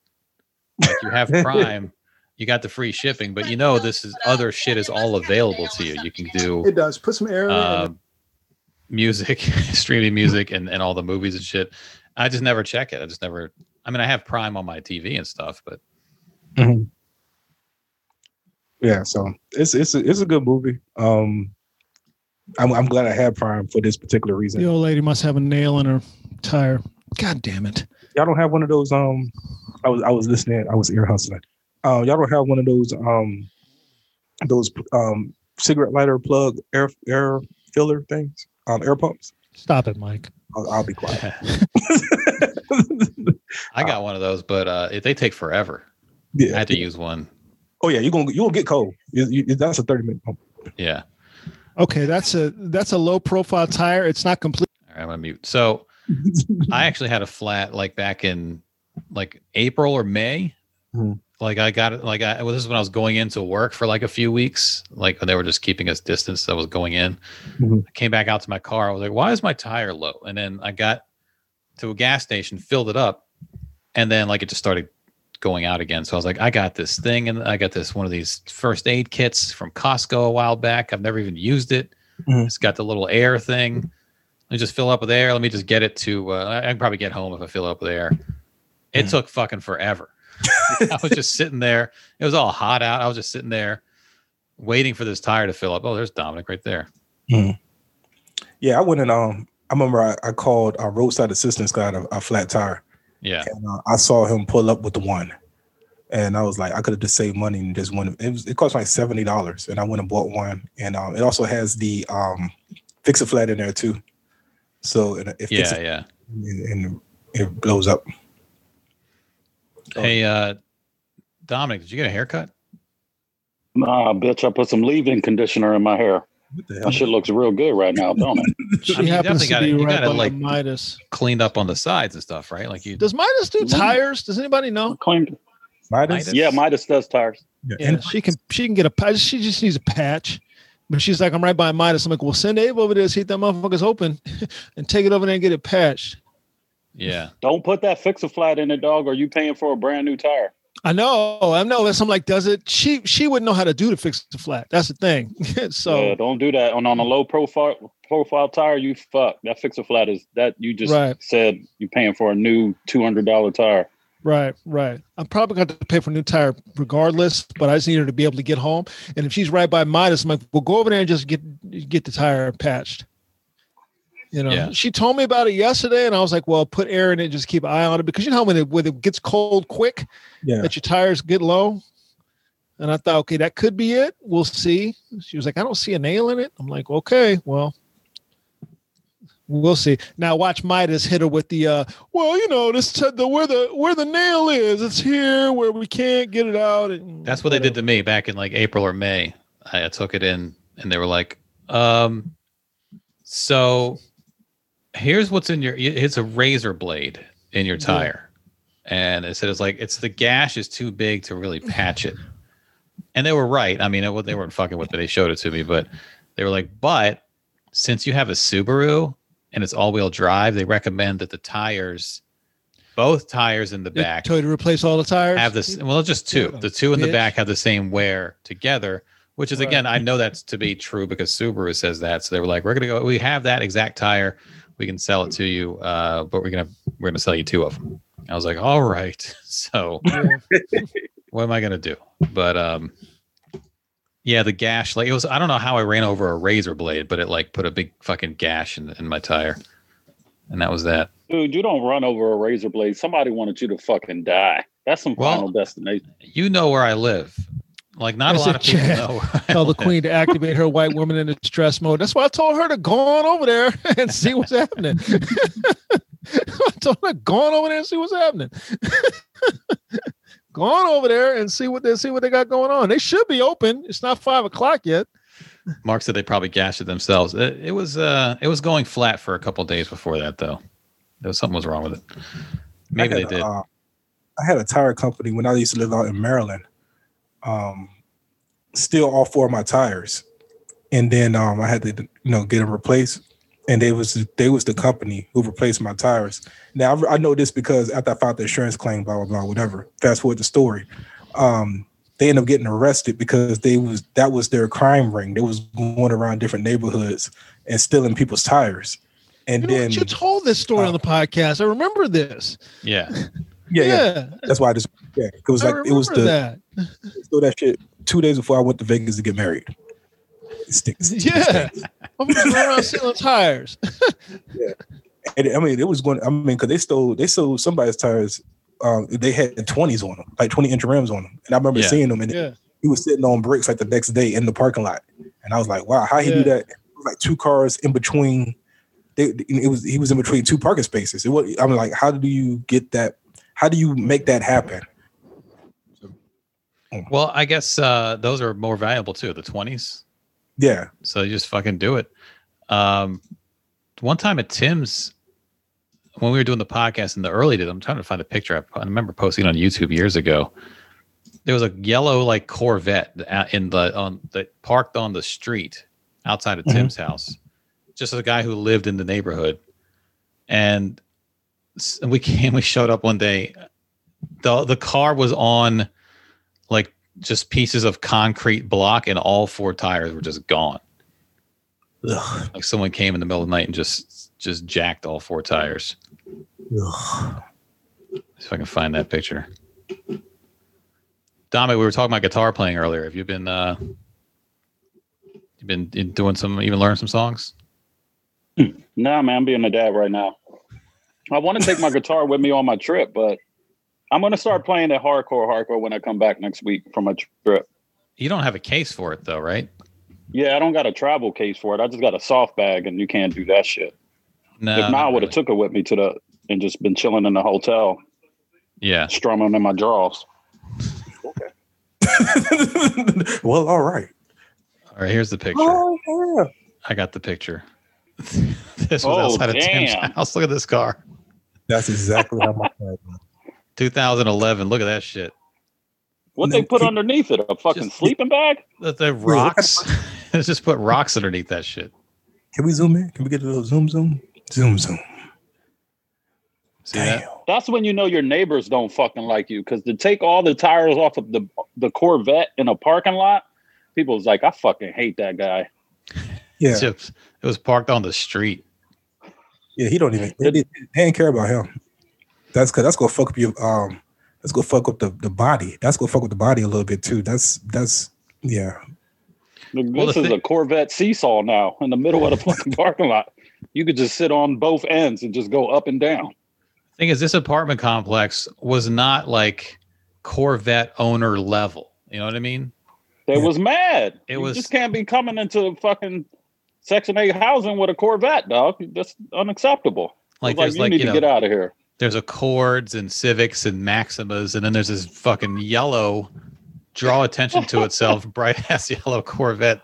Speaker 3: Like you have Prime, you got the free shipping, but you know this is other shit is all available to you. You can do
Speaker 2: It does. Put some air in it. and
Speaker 3: um, music, streaming music, and and all the movies and shit. I just never check it. I just never. I mean, I have Prime on my TV and stuff, but
Speaker 4: Yeah, so it's it's a, it's a good movie. Um, I'm I'm glad I had Prime for this particular reason.
Speaker 2: The old lady must have a nail in her tire. God damn it.
Speaker 4: Y'all don't have one of those. Um, I was I was listening. I was ear hustling. Uh, y'all don't have one of those. Um, those um cigarette lighter plug air air filler things. Um, air pumps.
Speaker 2: Stop it, Mike.
Speaker 4: I'll, I'll be quiet.
Speaker 3: I got one of those, but uh, it, they take forever. I
Speaker 4: yeah.
Speaker 3: had to use one.
Speaker 4: Oh yeah, you're gonna you gonna get cold. You- you- that's a thirty minute pump.
Speaker 3: Yeah.
Speaker 2: Okay, that's a that's a low profile tire. It's not complete.
Speaker 3: All right, I'm gonna mute. So I actually had a flat like back in like April or May.
Speaker 4: Mhm.
Speaker 3: Like I got it. Like I well, this is when I was going into work for like a few weeks. Like when they were just keeping us distance. I was going in.
Speaker 4: Mhm.
Speaker 3: I came back out to my car. I was like, "Why is my tire low?" And then I got to a gas station, filled it up, and then like it just started going out again. So I was like, "I got this thing, and I got this one of these first aid kits from Costco a while back. I've never even used it.
Speaker 4: Mhm.
Speaker 3: It's got the little air thing." Let me just fill up with air. Let me just get it to. Uh, I can probably get home if I fill up with air. It
Speaker 4: Mhm.
Speaker 3: took fucking forever. I was just sitting there. It was all hot out. I was just sitting there waiting for this tire to fill up. Oh, there's Dominic right there.
Speaker 4: Yeah, I went and um, I remember I, I called our roadside assistance guy a, a flat tire,
Speaker 3: Yeah.
Speaker 4: and uh, I saw him pull up with the one, and I was like, I could have just saved money and just went. It was it cost like seventy dollars, and I went and bought one, and um, it also has the um, fix a flat in there too, so and it
Speaker 3: Yeah.
Speaker 4: it
Speaker 3: Yeah.
Speaker 4: and, and it blows up. Oh.
Speaker 3: Hey, uh, Dominic, did you get a haircut?
Speaker 5: Nah, bitch, I put some leave-in conditioner in my hair.
Speaker 4: What the
Speaker 5: That shit looks real good right now, don't it?
Speaker 2: She
Speaker 3: I mean,
Speaker 2: happens to
Speaker 3: definitely
Speaker 2: be
Speaker 3: gotta- you
Speaker 2: right
Speaker 3: gotta,
Speaker 2: by
Speaker 3: like-
Speaker 2: Midas.
Speaker 3: Cleaned up on the sides and stuff, right? Like you.
Speaker 2: Does Midas do
Speaker 5: mm-hmm.
Speaker 2: tires? Does anybody know?
Speaker 5: Clean.
Speaker 4: Midas?
Speaker 5: Yeah, Midas does tires.
Speaker 4: Yeah.
Speaker 2: Yeah,
Speaker 4: And
Speaker 2: she can she can get a patch. She just needs a patch. But she's like, I'm right by Midas. I'm like, well, send Abe over there, see if that motherfucker's open, and take it over there and get it patched.
Speaker 3: Yeah.
Speaker 5: Don't put that fixer flat in it, dog, or you paying for a brand new tire.
Speaker 2: I know, I know. That's I'm like, does it? She she wouldn't know how to do to fix the flat. That's the thing. so
Speaker 5: yeah, don't do that. On on a low profile profile tire, you fuck. That fixer flat is that you just
Speaker 2: Right.
Speaker 5: said you're paying for a new two hundred dollar tire.
Speaker 2: right, right. I'm probably going to pay for a new tire regardless, but I just need her to be able to get home. And if she's right by Midas, I'm like, well, go over there and just get get the tire patched. You know,
Speaker 3: Yeah.
Speaker 2: she told me about it yesterday, and I was like, well, put air in it, just keep an eye on it because you know when it when it gets cold quick,
Speaker 4: yeah,
Speaker 2: that your tires get low. And I thought, okay, that could be it. We'll see. She was like, I don't see a nail in it. I'm like, okay, well, we'll see. Now watch Midas hit her with the uh well, you know, this t- the where the where the nail is, it's here where we can't get it out. And
Speaker 3: That's what they did to me back in like April or May. I, I took it in and they were like, um, so here's what's in your, it's a razor blade in your
Speaker 2: Yeah.
Speaker 3: tire. And it said, it's like, it's the gash is too big to really patch it. And they were right. I mean, it, they weren't fucking with me. They showed it to me, but they were like, but since you have a Subaru and it's all wheel drive, they recommend that the tires both tires in the back
Speaker 2: to replace all the tires.
Speaker 3: have this. Well, just two. The two in the back have the same wear together. Which is
Speaker 2: Right.
Speaker 3: again, I know that's to be true because Subaru says that. So they were like, "We're gonna go. We have that exact tire. We can sell it to you, uh, but we're gonna we're gonna sell you two of them." I was like, "All right." So what am I gonna do? But um, yeah, the gash. Like it was. I don't know how I ran over a razor blade, but it like put a big fucking gash in, in my tire, and that was that.
Speaker 5: Dude, you don't run over a razor blade. Somebody wanted you to fucking die. That's some
Speaker 3: Well-
Speaker 5: final destination.
Speaker 3: You know where I live. Like not
Speaker 2: I
Speaker 3: a lot of
Speaker 2: said,
Speaker 3: people
Speaker 2: "Chad,
Speaker 3: know.
Speaker 2: Tell the queen to activate her white woman in the stress mode. That's why I told her to go on over there and see what's happening. I told her go on over there and see what's happening. go on over there and see what they see what they got going on. They should be open. It's not five o'clock yet.
Speaker 3: Mark said they probably gashed it themselves. It, it was uh it was going flat for a couple days before that though. There was something was wrong with it. Maybe
Speaker 4: I
Speaker 3: they
Speaker 4: had,
Speaker 3: did.
Speaker 4: Uh, I had a tire company when I used to live out in Maryland. Um, steal all four of my tires, and then um, I had to you know get them replaced. And they was they was the company who replaced my tires. Now I, I know this because after I filed the insurance claim, blah blah blah, whatever. Fast forward the story. Um, they end up getting arrested because they was that was their crime ring. They was going around different neighborhoods and stealing people's tires. And
Speaker 2: You, know,
Speaker 4: then
Speaker 2: what? you told this story
Speaker 4: uh,
Speaker 2: on the podcast. I remember this.
Speaker 3: yeah.
Speaker 4: yeah, yeah, that's why I just yeah. It was
Speaker 2: I
Speaker 4: like it was the
Speaker 2: that.
Speaker 4: stole that shit two days before I went to Vegas to get married. It sticks. It
Speaker 2: Yeah.
Speaker 4: stinks.
Speaker 2: I'm going around stealing tires.
Speaker 4: yeah, And I mean, it was going. I mean, because they stole they stole somebody's tires. Um, they had twenties on them, like twenty inch rims on them. And I remember
Speaker 3: Yeah.
Speaker 4: seeing them, and
Speaker 2: Yeah.
Speaker 4: he was sitting on bricks like the next day in the parking lot. And I was like, wow, how he do that? It was like two cars in between. They, it was he was in between two parking spaces. It was, I'm like, how do you get that? How do you make that happen?
Speaker 3: Well, I guess uh those are more valuable too, the twenties.
Speaker 4: Yeah,
Speaker 3: So you just fucking do it. Um one time at Tim's when we were doing the podcast in the early days, I'm trying to find a picture. I, I remember posting on YouTube years ago. There was a yellow like Corvette in the on that parked on the street outside of
Speaker 4: Mhm.
Speaker 3: Tim's house. Just a guy who lived in the neighborhood, and s- we came. We showed up one day. the The car was on like just pieces of concrete block, and all four tires were just gone.
Speaker 4: Ugh.
Speaker 3: Like someone came in the middle of the night and just just jacked all four tires.
Speaker 4: Ugh.
Speaker 3: See if I can find that picture. Dominic, we were talking about guitar playing earlier. Have you been uh you been doing some even learning some songs?
Speaker 5: Nah, man, I'm being a dad right now. I want to take my guitar with me on my trip, but I'm gonna start playing that hardcore hardcore when I come back next week from my trip.
Speaker 3: You don't have a case for it though, right?
Speaker 5: Yeah, I don't got a travel case for it. I just got a soft bag, and you can't do that shit.
Speaker 3: No.
Speaker 5: if not, I would have
Speaker 3: really.
Speaker 5: took it with me to the and just been chilling in the hotel,
Speaker 3: Yeah.
Speaker 5: strumming in my drawers. okay.
Speaker 4: well, all right.
Speaker 3: All right, here's the picture.
Speaker 4: Oh, yeah.
Speaker 3: I got the picture. this was
Speaker 5: Oh,
Speaker 3: outside of Tim's house. Look at this car.
Speaker 4: That's exactly how my car went.
Speaker 3: 2011. Look at that shit.
Speaker 5: What they put underneath it? A fucking
Speaker 3: Just-
Speaker 5: sleeping bag?
Speaker 3: The, the rocks. Let's just put rocks underneath that shit.
Speaker 4: Can we zoom in? Can we get a little zoom, zoom, zoom, zoom?
Speaker 3: See
Speaker 4: Damn.
Speaker 3: that?
Speaker 5: That's when you know your neighbors don't fucking like you. Because to take all the tires off of the the Corvette in a parking lot, people's like, I fucking hate that guy.
Speaker 4: Yeah,
Speaker 3: it was parked on the street.
Speaker 4: Yeah. He don't even. They, they, they ain't care about him. That's cause that's gonna fuck up your um. That's gonna fuck up the, the body. That's gonna fuck with the body a little bit too. That's that's yeah.
Speaker 5: This
Speaker 3: Well, the
Speaker 5: is
Speaker 3: thing-
Speaker 5: a Corvette seesaw now in the middle of the fucking parking lot. You could just sit on both ends and just go up and down.
Speaker 3: Thing is, this apartment complex was not like Corvette owner level. You know what I mean?
Speaker 5: They
Speaker 4: Yeah.
Speaker 5: was mad.
Speaker 3: It
Speaker 5: you
Speaker 3: was-
Speaker 5: just can't be coming into the fucking Section 8 housing with a Corvette, dog. That's unacceptable.
Speaker 3: Like
Speaker 5: Like,
Speaker 3: there's
Speaker 5: you
Speaker 3: like
Speaker 5: need
Speaker 3: you
Speaker 5: to get out of here.
Speaker 3: there's Accords and Civics and Maximas, and then there's this fucking yellow, draw attention to itself, bright ass yellow Corvette,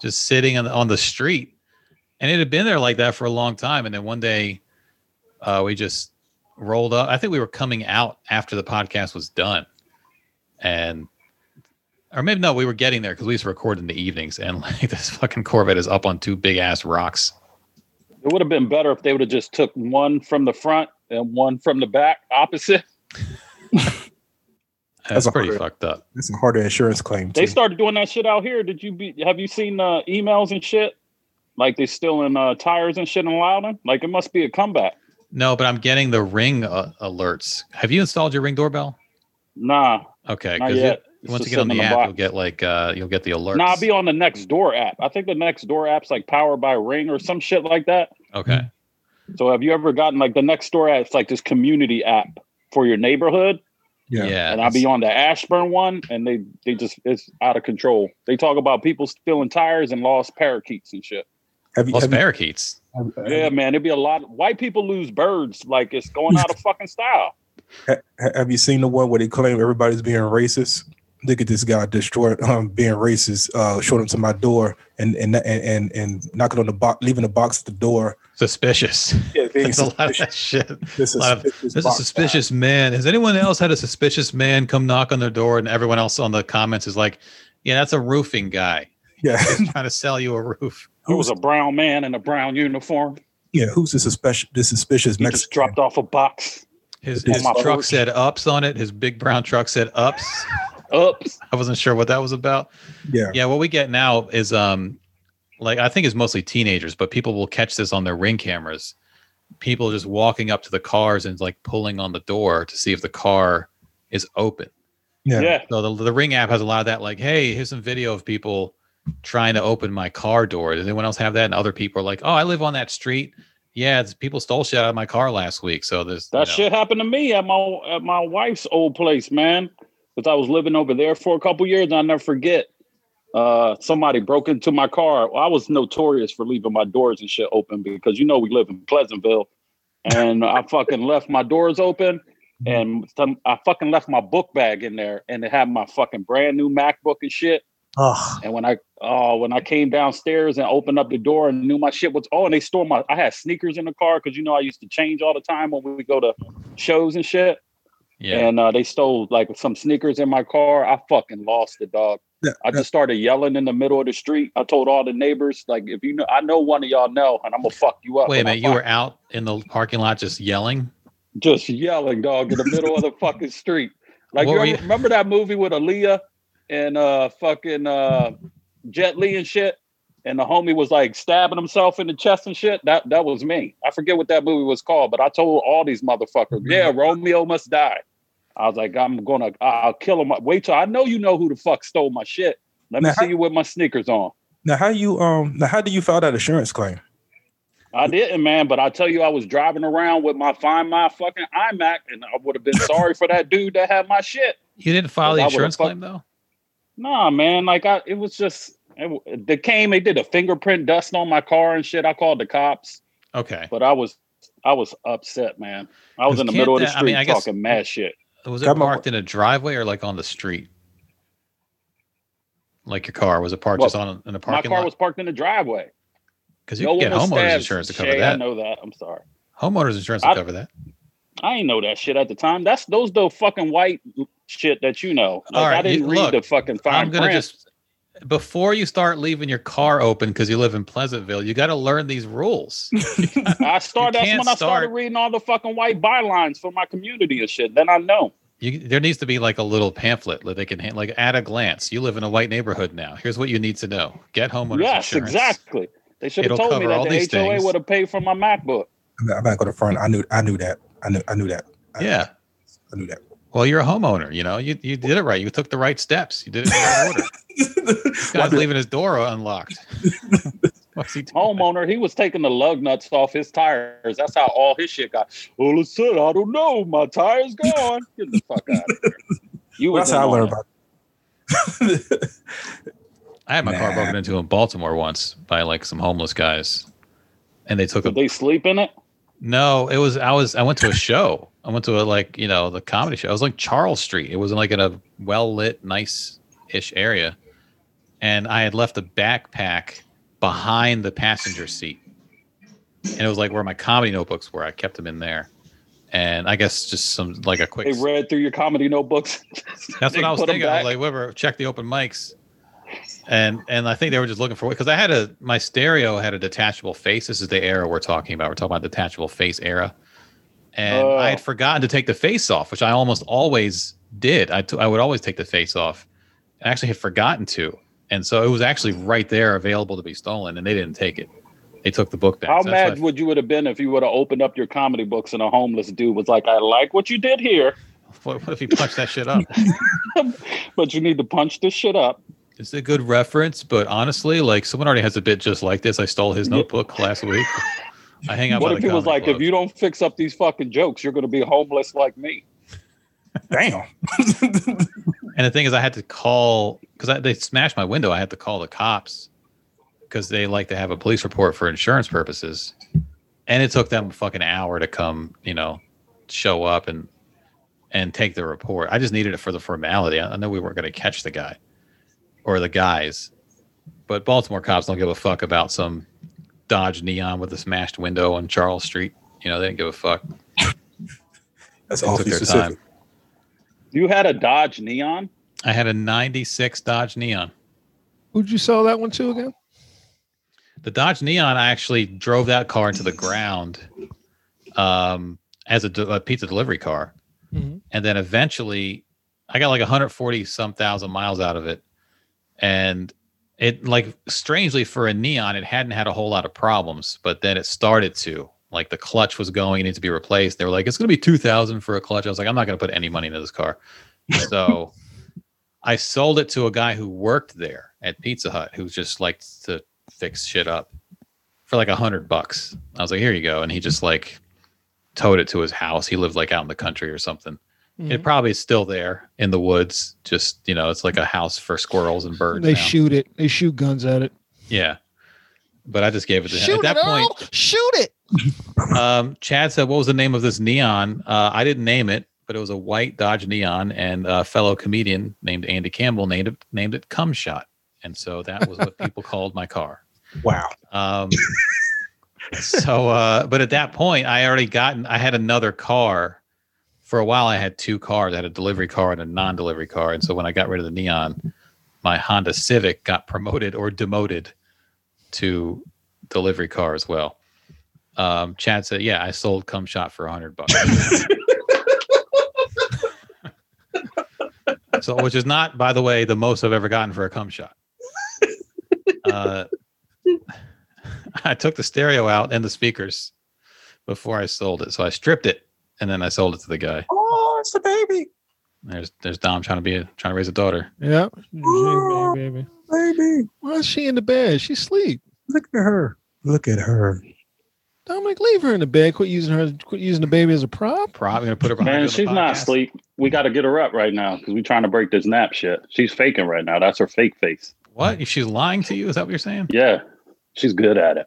Speaker 3: just sitting on the, on the street, and it had been there like that for a long time. And then one day, uh, we just rolled up. I think we were coming out after the podcast was done, and or maybe no, we were getting there because we used to record in the evenings, and like this fucking Corvette is up on two big ass rocks.
Speaker 5: It would have been better if they would have just took one from the front and one from the back opposite.
Speaker 3: That's,
Speaker 4: a
Speaker 3: pretty
Speaker 4: hard-
Speaker 3: fucked up.
Speaker 4: It's a harder insurance claim.
Speaker 5: They started doing that shit out here. Did you be? Have you seen uh, emails and shit? Like they're stealing uh, tires and shit in Loudoun. Like it must be a comeback.
Speaker 3: No, but I'm getting the ring uh, alerts. Have you installed your ring doorbell?
Speaker 5: Nah,
Speaker 3: Okay,
Speaker 5: not
Speaker 3: because
Speaker 5: yet. It's
Speaker 3: once you get on the app,
Speaker 5: box.
Speaker 3: you'll get like uh, you'll get the alerts.
Speaker 5: Nah, I'll be on the next door app. I think the next door app's like powered by Ring or some shit like that.
Speaker 3: okay.
Speaker 5: So have you ever gotten like the next door app? It's like this community app for your neighborhood,
Speaker 3: Yeah,
Speaker 4: Yeah.
Speaker 5: and I'll be on the Ashburn one, and they they just it's out of control. They talk about people stealing tires and lost parakeets and shit.
Speaker 4: Have you,
Speaker 3: Lost
Speaker 4: have, you,
Speaker 3: parakeets.
Speaker 4: have,
Speaker 5: Yeah, man, it'd be a lot. White people lose birds like it's going out of fucking style.
Speaker 4: have you seen the one where they claim everybody's being racist? Look at this guy destroyed um, being racist. Uh, showed him to my door and and and and, and knocking on the box, leaving the box at the door.
Speaker 3: Suspicious.
Speaker 4: Yeah, being
Speaker 3: There's a lot of that shit.
Speaker 4: This
Speaker 3: a lot of-
Speaker 4: suspicious
Speaker 3: There's a
Speaker 4: box
Speaker 3: suspicious man. Has anyone else had a suspicious man come knock on their door? And everyone else on the comments is like, "Yeah, that's a roofing guy
Speaker 4: Yeah,
Speaker 3: He's trying to sell you a roof."
Speaker 5: It was a brown man in a brown uniform.
Speaker 4: yeah. Who's this suspicious? This suspicious
Speaker 5: He just dropped off a box.
Speaker 3: His, his truck said "ups" on it. His big brown truck said "ups."
Speaker 5: Oops.
Speaker 3: I wasn't sure what that was about.
Speaker 4: Yeah,
Speaker 3: Yeah, what we get now is um like I think it's mostly teenagers, but people will catch this on their ring cameras. People just walking up to the cars and like pulling on the door to see if the car is open.
Speaker 4: yeah,
Speaker 5: Yeah.
Speaker 3: So the, the ring app has a lot of that like, hey, here's some video of people trying to open my car door. Does anyone else have that? And other people are like, oh, I live on that street. Yeah, it's, people stole shit out of my car last week. So this
Speaker 5: That
Speaker 3: you know,
Speaker 5: shit happened to me at my at my wife's old place, man. Because I was living over there for a couple years, and I'll never forget. Uh, somebody broke into my car. I was notorious for leaving my doors and shit open because you know we live in Pleasantville, and I fucking left my doors open, and some, I fucking left my book bag in there, and it had my fucking brand new MacBook and shit.
Speaker 4: Oh,
Speaker 5: And when I oh when I came downstairs and opened up the door and knew my shit was oh and they stole my I had sneakers in the car because you know I used to change all the time when we go to shows and shit.
Speaker 3: Yeah.
Speaker 5: And uh, they stole like some sneakers in my car. I fucking lost the dog.
Speaker 4: Yeah,
Speaker 5: I just started yelling in the middle of the street. I told all the neighbors, like, if you know, I know one of y'all know, and I'm gonna fuck you up.
Speaker 3: Wait a minute, you were out in the parking lot just yelling.
Speaker 5: just yelling, dog, in the middle of the fucking street. Like you
Speaker 3: you-
Speaker 5: remember that movie with Aaliyah and uh fucking uh Jet Li and shit? And the homie was like stabbing himself in the chest and shit. That that was me. I forget what that movie was called, but I told all these motherfuckers,
Speaker 3: Mm-hmm.
Speaker 5: yeah, Romeo must die. I was like, I'm gonna, I'll kill him. Wait till I know you know who the fuck stole my shit. Let me
Speaker 4: Now, how-
Speaker 5: see you with my sneakers on.
Speaker 4: now how you um now how do you file that insurance claim?
Speaker 5: I didn't, man, but I tell you, I was driving around with my Find My fucking iMac, and I would have been sorry for that dude that had my shit.
Speaker 3: You didn't file the insurance claim though.
Speaker 5: Nah, man. Like I, it was just it, they came. They did a fingerprint dust on my car and shit. I called the cops,
Speaker 3: Okay.
Speaker 5: but I was I was upset, man. I was in the middle of the
Speaker 3: that- I
Speaker 5: street
Speaker 3: mean, I guess-
Speaker 5: talking mad shit.
Speaker 3: Was it parked in a driveway or like on the street? Like your car was it parked
Speaker 5: Well,
Speaker 3: just on in a parking?
Speaker 5: My car
Speaker 3: lot?
Speaker 5: was parked in the driveway.
Speaker 3: Because you
Speaker 5: no
Speaker 3: can get homeowners insurance to cover
Speaker 5: Shay, I know that. I'm sorry.
Speaker 3: Homeowners insurance to cover that.
Speaker 5: I ain't know that shit at the time. That's those the fucking white shit that you know. Like,
Speaker 3: All right,
Speaker 5: I didn't
Speaker 3: you-
Speaker 5: read
Speaker 3: look,
Speaker 5: the fucking fine
Speaker 3: I'm gonna
Speaker 5: print.
Speaker 3: just before you start leaving your car open because you live in Pleasantville, you got to learn these rules.
Speaker 5: I started. That's when I started reading all the fucking white bylines for my community and shit. Then I know.
Speaker 3: You, there needs to be like a little pamphlet that they can hand, like at a glance. You live in a white neighborhood now. Here's what you need to know: get homeowners
Speaker 5: yes,
Speaker 3: insurance.
Speaker 5: Yes, exactly. They should have told me that the HOA
Speaker 3: things.
Speaker 5: would have paid for my MacBook.
Speaker 4: I'm, I'm not going to front. I knew I knew that. I knew I knew that. I,
Speaker 3: Yeah.
Speaker 4: I knew that.
Speaker 3: Well, you're a homeowner. You know, you you did it right. You took the right steps. You did it in the right order. This
Speaker 4: Why
Speaker 3: guy's leaving his door unlocked. What's he doing?
Speaker 5: Homeowner, he was taking the lug nuts off his tires. That's how all his shit got. Well, it's said, I don't know. My tire's gone. Get the fuck out of here. You
Speaker 4: Well, that's how I learned about. It.
Speaker 3: I had my car broken into in Baltimore once by like some homeless guys, and they took a
Speaker 5: Did they sleep in it?
Speaker 3: No, it was I was I went to a show. I went to a like, you know, the comedy show. I was like Charles Street. It wasn't like in a well lit, nice ish area. And I had left a backpack behind the passenger seat. And it was like where my comedy notebooks were. I kept them in there. And I guess just some like a quick
Speaker 5: They read through your comedy notebooks.
Speaker 3: that's what I was thinking. I was like, whatever, check the open mics. And and I think they were just looking for because I had a my stereo had a detachable face. This is the era we're talking about. We're talking about detachable face era. And
Speaker 5: Oh.
Speaker 3: I had oh. forgotten to take the face off, which I almost always did. I t- I would always take the face off. I actually had forgotten to, and so it was actually right there, available to be stolen, and they didn't take it. They took the book back.
Speaker 5: How
Speaker 3: So
Speaker 5: mad would you would have been if you would have opened up your comedy books and a homeless dude was like, "I like what you did here,
Speaker 3: what, what if he punched that shit up?
Speaker 5: but you need to punch this shit up."
Speaker 3: It's a good reference, but honestly, like someone already has a bit just like this. I stole his notebook last week. I hang out.
Speaker 5: What
Speaker 3: by
Speaker 5: if
Speaker 3: the
Speaker 5: he was like,
Speaker 3: club.
Speaker 5: "If you don't fix up these fucking jokes, you're going to be homeless like me"?
Speaker 4: Damn.
Speaker 3: And the thing is, I had to call because they smashed my window. I had to call the cops because they like to have a police report for insurance purposes. And it took them a fucking hour to come, you know, show up and and take the report. I just needed it for the formality. I I know we weren't going to catch the guy or the guys, but Baltimore cops don't give a fuck about some Dodge Neon with a smashed window on Charles Street. You know, they didn't give a fuck.
Speaker 4: That's
Speaker 3: They took
Speaker 4: awfully
Speaker 3: their
Speaker 4: specific.
Speaker 3: time.
Speaker 5: You had a Dodge Neon.
Speaker 3: I had a '96 Dodge Neon.
Speaker 2: Who'd you sell that one to again?
Speaker 3: The Dodge Neon, I actually drove that car into the ground um, as a, de- a pizza delivery car.
Speaker 2: Mhm.
Speaker 3: And then eventually I got like 140 some thousand miles out of it. And it, like, strangely for a Neon, it hadn't had a whole lot of problems, but then it started to. Like, the clutch was going, it needed to be replaced. They were like, it's going to be 2000 for a clutch. I was like, I'm not going to put any money into this car. So I sold it to a guy who worked there at Pizza Hut who just liked to fix shit up for like a hundred bucks. I was like, here you go. And he just like towed it to his house. He lived like out in the country or something. It
Speaker 2: Mhm.
Speaker 3: probably is still there in the woods. Just, you know, it's like a house for squirrels and birds.
Speaker 2: They
Speaker 3: now.
Speaker 2: shoot it. They shoot guns at it.
Speaker 3: Yeah. But I just gave it to him. At that
Speaker 2: it
Speaker 3: point,
Speaker 2: all. Shoot it.
Speaker 3: um, Chad said, "What was the name of this neon?" Uh, I didn't name it, but it was a white Dodge Neon, and a fellow comedian named Andy Campbell named it named it Cum Shot, and so that was what people called my car.
Speaker 4: Wow.
Speaker 3: Um, so, uh, but at that point, I already gotten. I had another car. For a while, I had two cars. I had a delivery car and a non-delivery car, and so when I got rid of the Neon, my Honda Civic got promoted or demoted to delivery car as well. Um, Chad said, "Yeah, I sold cum shot for a hundred bucks." so, which is not, by the way, the most I've ever gotten for a cum shot. Uh, I took the stereo out and the speakers before I sold it, so I stripped it and then I sold it to the guy.
Speaker 4: Oh, it's the baby.
Speaker 3: There's there's Dom trying to be a, trying to raise a daughter.
Speaker 2: Yeah.
Speaker 4: Ooh.
Speaker 2: Baby.
Speaker 4: Baby.
Speaker 2: Why is she in the bed? She's asleep.
Speaker 4: Look at her. Look at her.
Speaker 2: Dominic, leave her in the bed. Quit using her. Quit using the baby as a prop.
Speaker 3: Probably gonna put her behind.
Speaker 5: Man,
Speaker 3: you
Speaker 5: she's not
Speaker 3: podcast.
Speaker 5: asleep. We got to get her up right now because we're trying to break this nap shit. She's faking right now. That's her fake face.
Speaker 3: What? If she's lying to you, is that what you're saying?
Speaker 5: Yeah, she's good at it.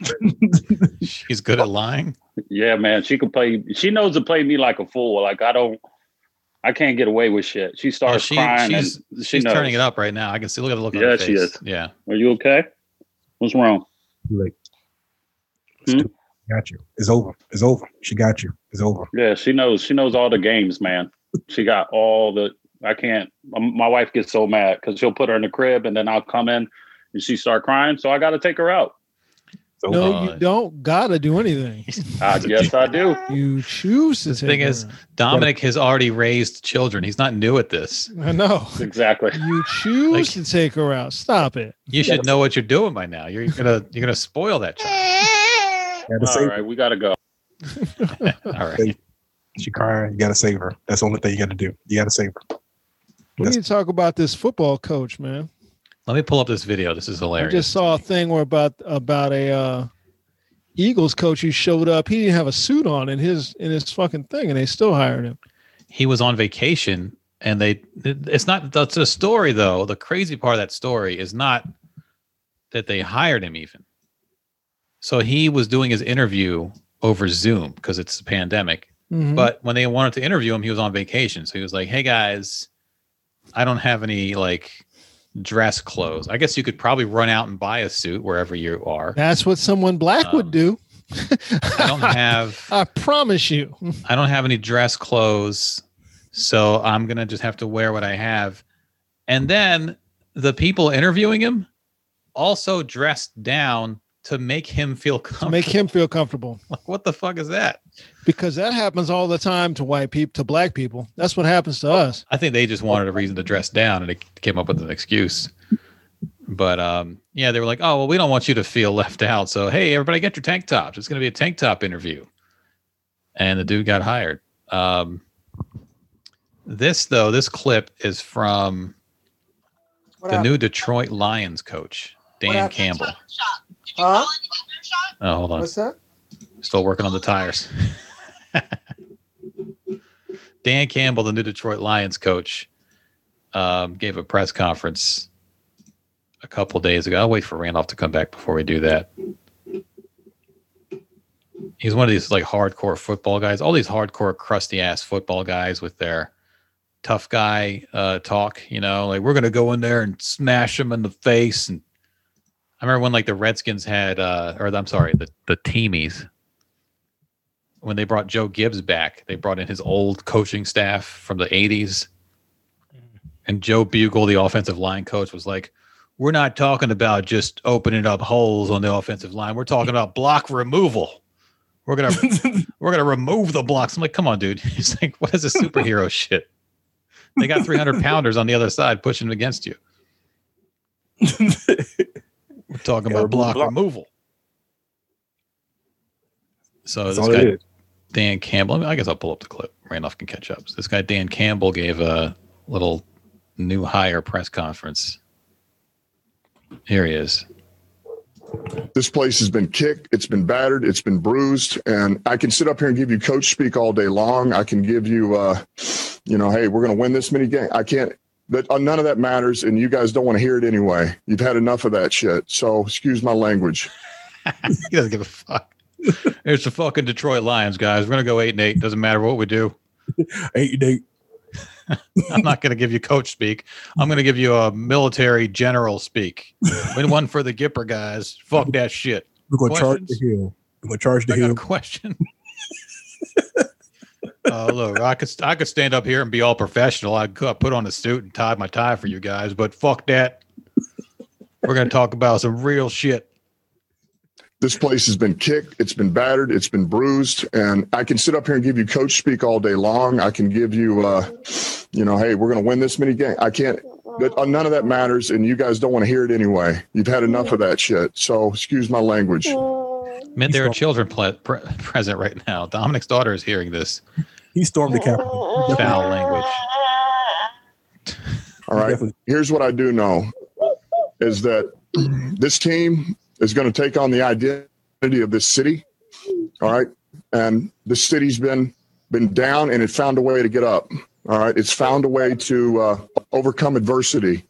Speaker 3: She's good at lying.
Speaker 5: Yeah, man, she could play. She knows to play me like a fool. Like I don't, I can't get away with shit. She starts
Speaker 3: Oh, she-
Speaker 5: crying
Speaker 3: she's-
Speaker 5: and she
Speaker 3: She's
Speaker 5: knows.
Speaker 3: turning it up right now. I can see. Look at the look on her face.
Speaker 5: Yeah, she is.
Speaker 3: Yeah.
Speaker 5: Are you okay? What's wrong?
Speaker 4: Like,
Speaker 5: Hmm?
Speaker 4: got you. It's over. It's over. She got you. It's over.
Speaker 5: Yeah, she knows. She knows all the games, man. She got all the. I can't. um, My wife gets so mad because she'll put her in the crib and then I'll come in and she start crying. So I got to take her out.
Speaker 4: It's
Speaker 2: No,
Speaker 4: over.
Speaker 3: Uh,
Speaker 2: you don't gotta do anything.
Speaker 5: I guess I do.
Speaker 2: You choose to.
Speaker 3: The thing
Speaker 2: her
Speaker 3: is- Dominic has already raised children. He's not new at this.
Speaker 2: I know.
Speaker 5: Exactly.
Speaker 2: You choose
Speaker 3: Like-
Speaker 2: to take her out. Stop it.
Speaker 3: You should know what you're doing by now. You're gonna you're gonna spoil that child.
Speaker 4: Gotta
Speaker 5: All
Speaker 4: save
Speaker 5: right, we got to go.
Speaker 3: All right.
Speaker 4: her. She crying. You gotta save her. That's the only thing you gotta do. You gotta save her.
Speaker 2: We
Speaker 4: That's-
Speaker 2: need to talk about this football coach, man.
Speaker 3: Let me pull up this video. This is hilarious.
Speaker 2: I just saw a thing where about about a uh, Eagles coach who showed up. He didn't have a suit on in his in his fucking thing, and they still hired him.
Speaker 3: he was on vacation and they it's not that's a story though the crazy part of that story is not that they hired him even so he was doing his interview over zoom because it's a pandemic
Speaker 2: Mhm.
Speaker 3: but when they wanted to interview him he was on vacation so he was like hey guys i don't have any like dress clothes i guess you could probably run out and buy a suit wherever you are
Speaker 2: that's what someone black
Speaker 3: Um,
Speaker 2: would do.
Speaker 3: i don't have
Speaker 2: I promise you.
Speaker 3: I don't have any dress clothes, so I'm gonna just have to wear what I have. And then the people interviewing him also dressed down to make him feel
Speaker 2: to
Speaker 3: comfortable.
Speaker 2: make him feel comfortable
Speaker 3: like, what the fuck is that?
Speaker 2: because that happens all the time to white people to black people that's what happens to us
Speaker 3: I think they just wanted a reason to dress down and they came up with an excuse. But um, yeah, they were like, "Oh well, we don't want you to feel left out, so hey, everybody, get your tank tops. It's going to be a tank top interview." And the dude got hired. Um, this though, this clip is from
Speaker 6: What
Speaker 3: the
Speaker 6: happened?
Speaker 3: new Detroit Lions coach, Dan
Speaker 6: happened?
Speaker 3: Campbell.
Speaker 6: Huh?
Speaker 3: Oh, hold on.
Speaker 6: What's that?
Speaker 3: Still working on the tires. Dan Campbell, the new Detroit Lions coach, um, gave a press conference a couple days ago. I'll wait for Randolph to come back before we do that. He's one of these like hardcore football guys, all these hardcore crusty ass football guys with their tough guy uh, talk. You know, like we're gonna go in there and smash him in the face. And I remember when like the Redskins had, uh, or I'm sorry, the the Teamies when they brought Joe Gibbs back, they brought in his old coaching staff from the 80s. And Joe Bugel, the offensive line coach, was like, We're not talking about just opening up holes on the offensive line. We're talking about block removal. We're gonna we're gonna remove the blocks. I'm like, come on, dude. He's like, what is this superhero shit? They got 300 pounders on the other side pushing against you. We're talking
Speaker 4: Yeah,
Speaker 3: about block,
Speaker 4: block.
Speaker 3: removal. So
Speaker 4: That's
Speaker 3: this guy. Dan Campbell. I, mean, I guess I'll pull up the clip. Randolph can catch up. So this guy Dan Campbell gave a little new hire press conference. Here he is.
Speaker 7: This place has been kicked, it's been battered, it's been bruised, and I can sit up here and give you coach speak all day long. I can give you, uh, you know, hey, we're going to win this many games. I can't. That uh, none of that matters, and you guys don't want to hear it anyway. You've had enough of that shit. So excuse my language.
Speaker 3: he doesn't give a fuck. It's the fucking Detroit Lions, guys. We're gonna go eight and eight. Doesn't matter what we do.
Speaker 4: Eight, and eight.
Speaker 3: I'm not gonna give you coach speak. I'm gonna give you a military general speak. Win one for the Gipper guys. Fuck that shit.
Speaker 4: We're gonna charge the hill. We're gonna charge the
Speaker 3: I got a
Speaker 4: hill.
Speaker 3: question. Uh, look, I could I could stand up here and be all professional. I could put on a suit and tie my tie for you guys, but fuck that. We're gonna talk about some real shit.
Speaker 7: This place has been kicked, it's been battered, it's been bruised, and I can sit up here and give you coach speak all day long. I can give you, uh, you know, hey, we're going to win this many games. I can't. That, uh, none of that matters, and you guys don't want to hear it anyway. You've had enough of that shit. So excuse my language.
Speaker 3: Man, there are children ple- pre- present right now. Dominic's daughter is hearing this
Speaker 4: He stormed the Capitol.
Speaker 3: foul language.
Speaker 7: All right.
Speaker 4: Definitely.
Speaker 7: Here's what I do know is that this team is going to take on the identity of this city. All right. And the city's been been down and it found a way to get up. All right. It's found a way to uh, overcome adversity.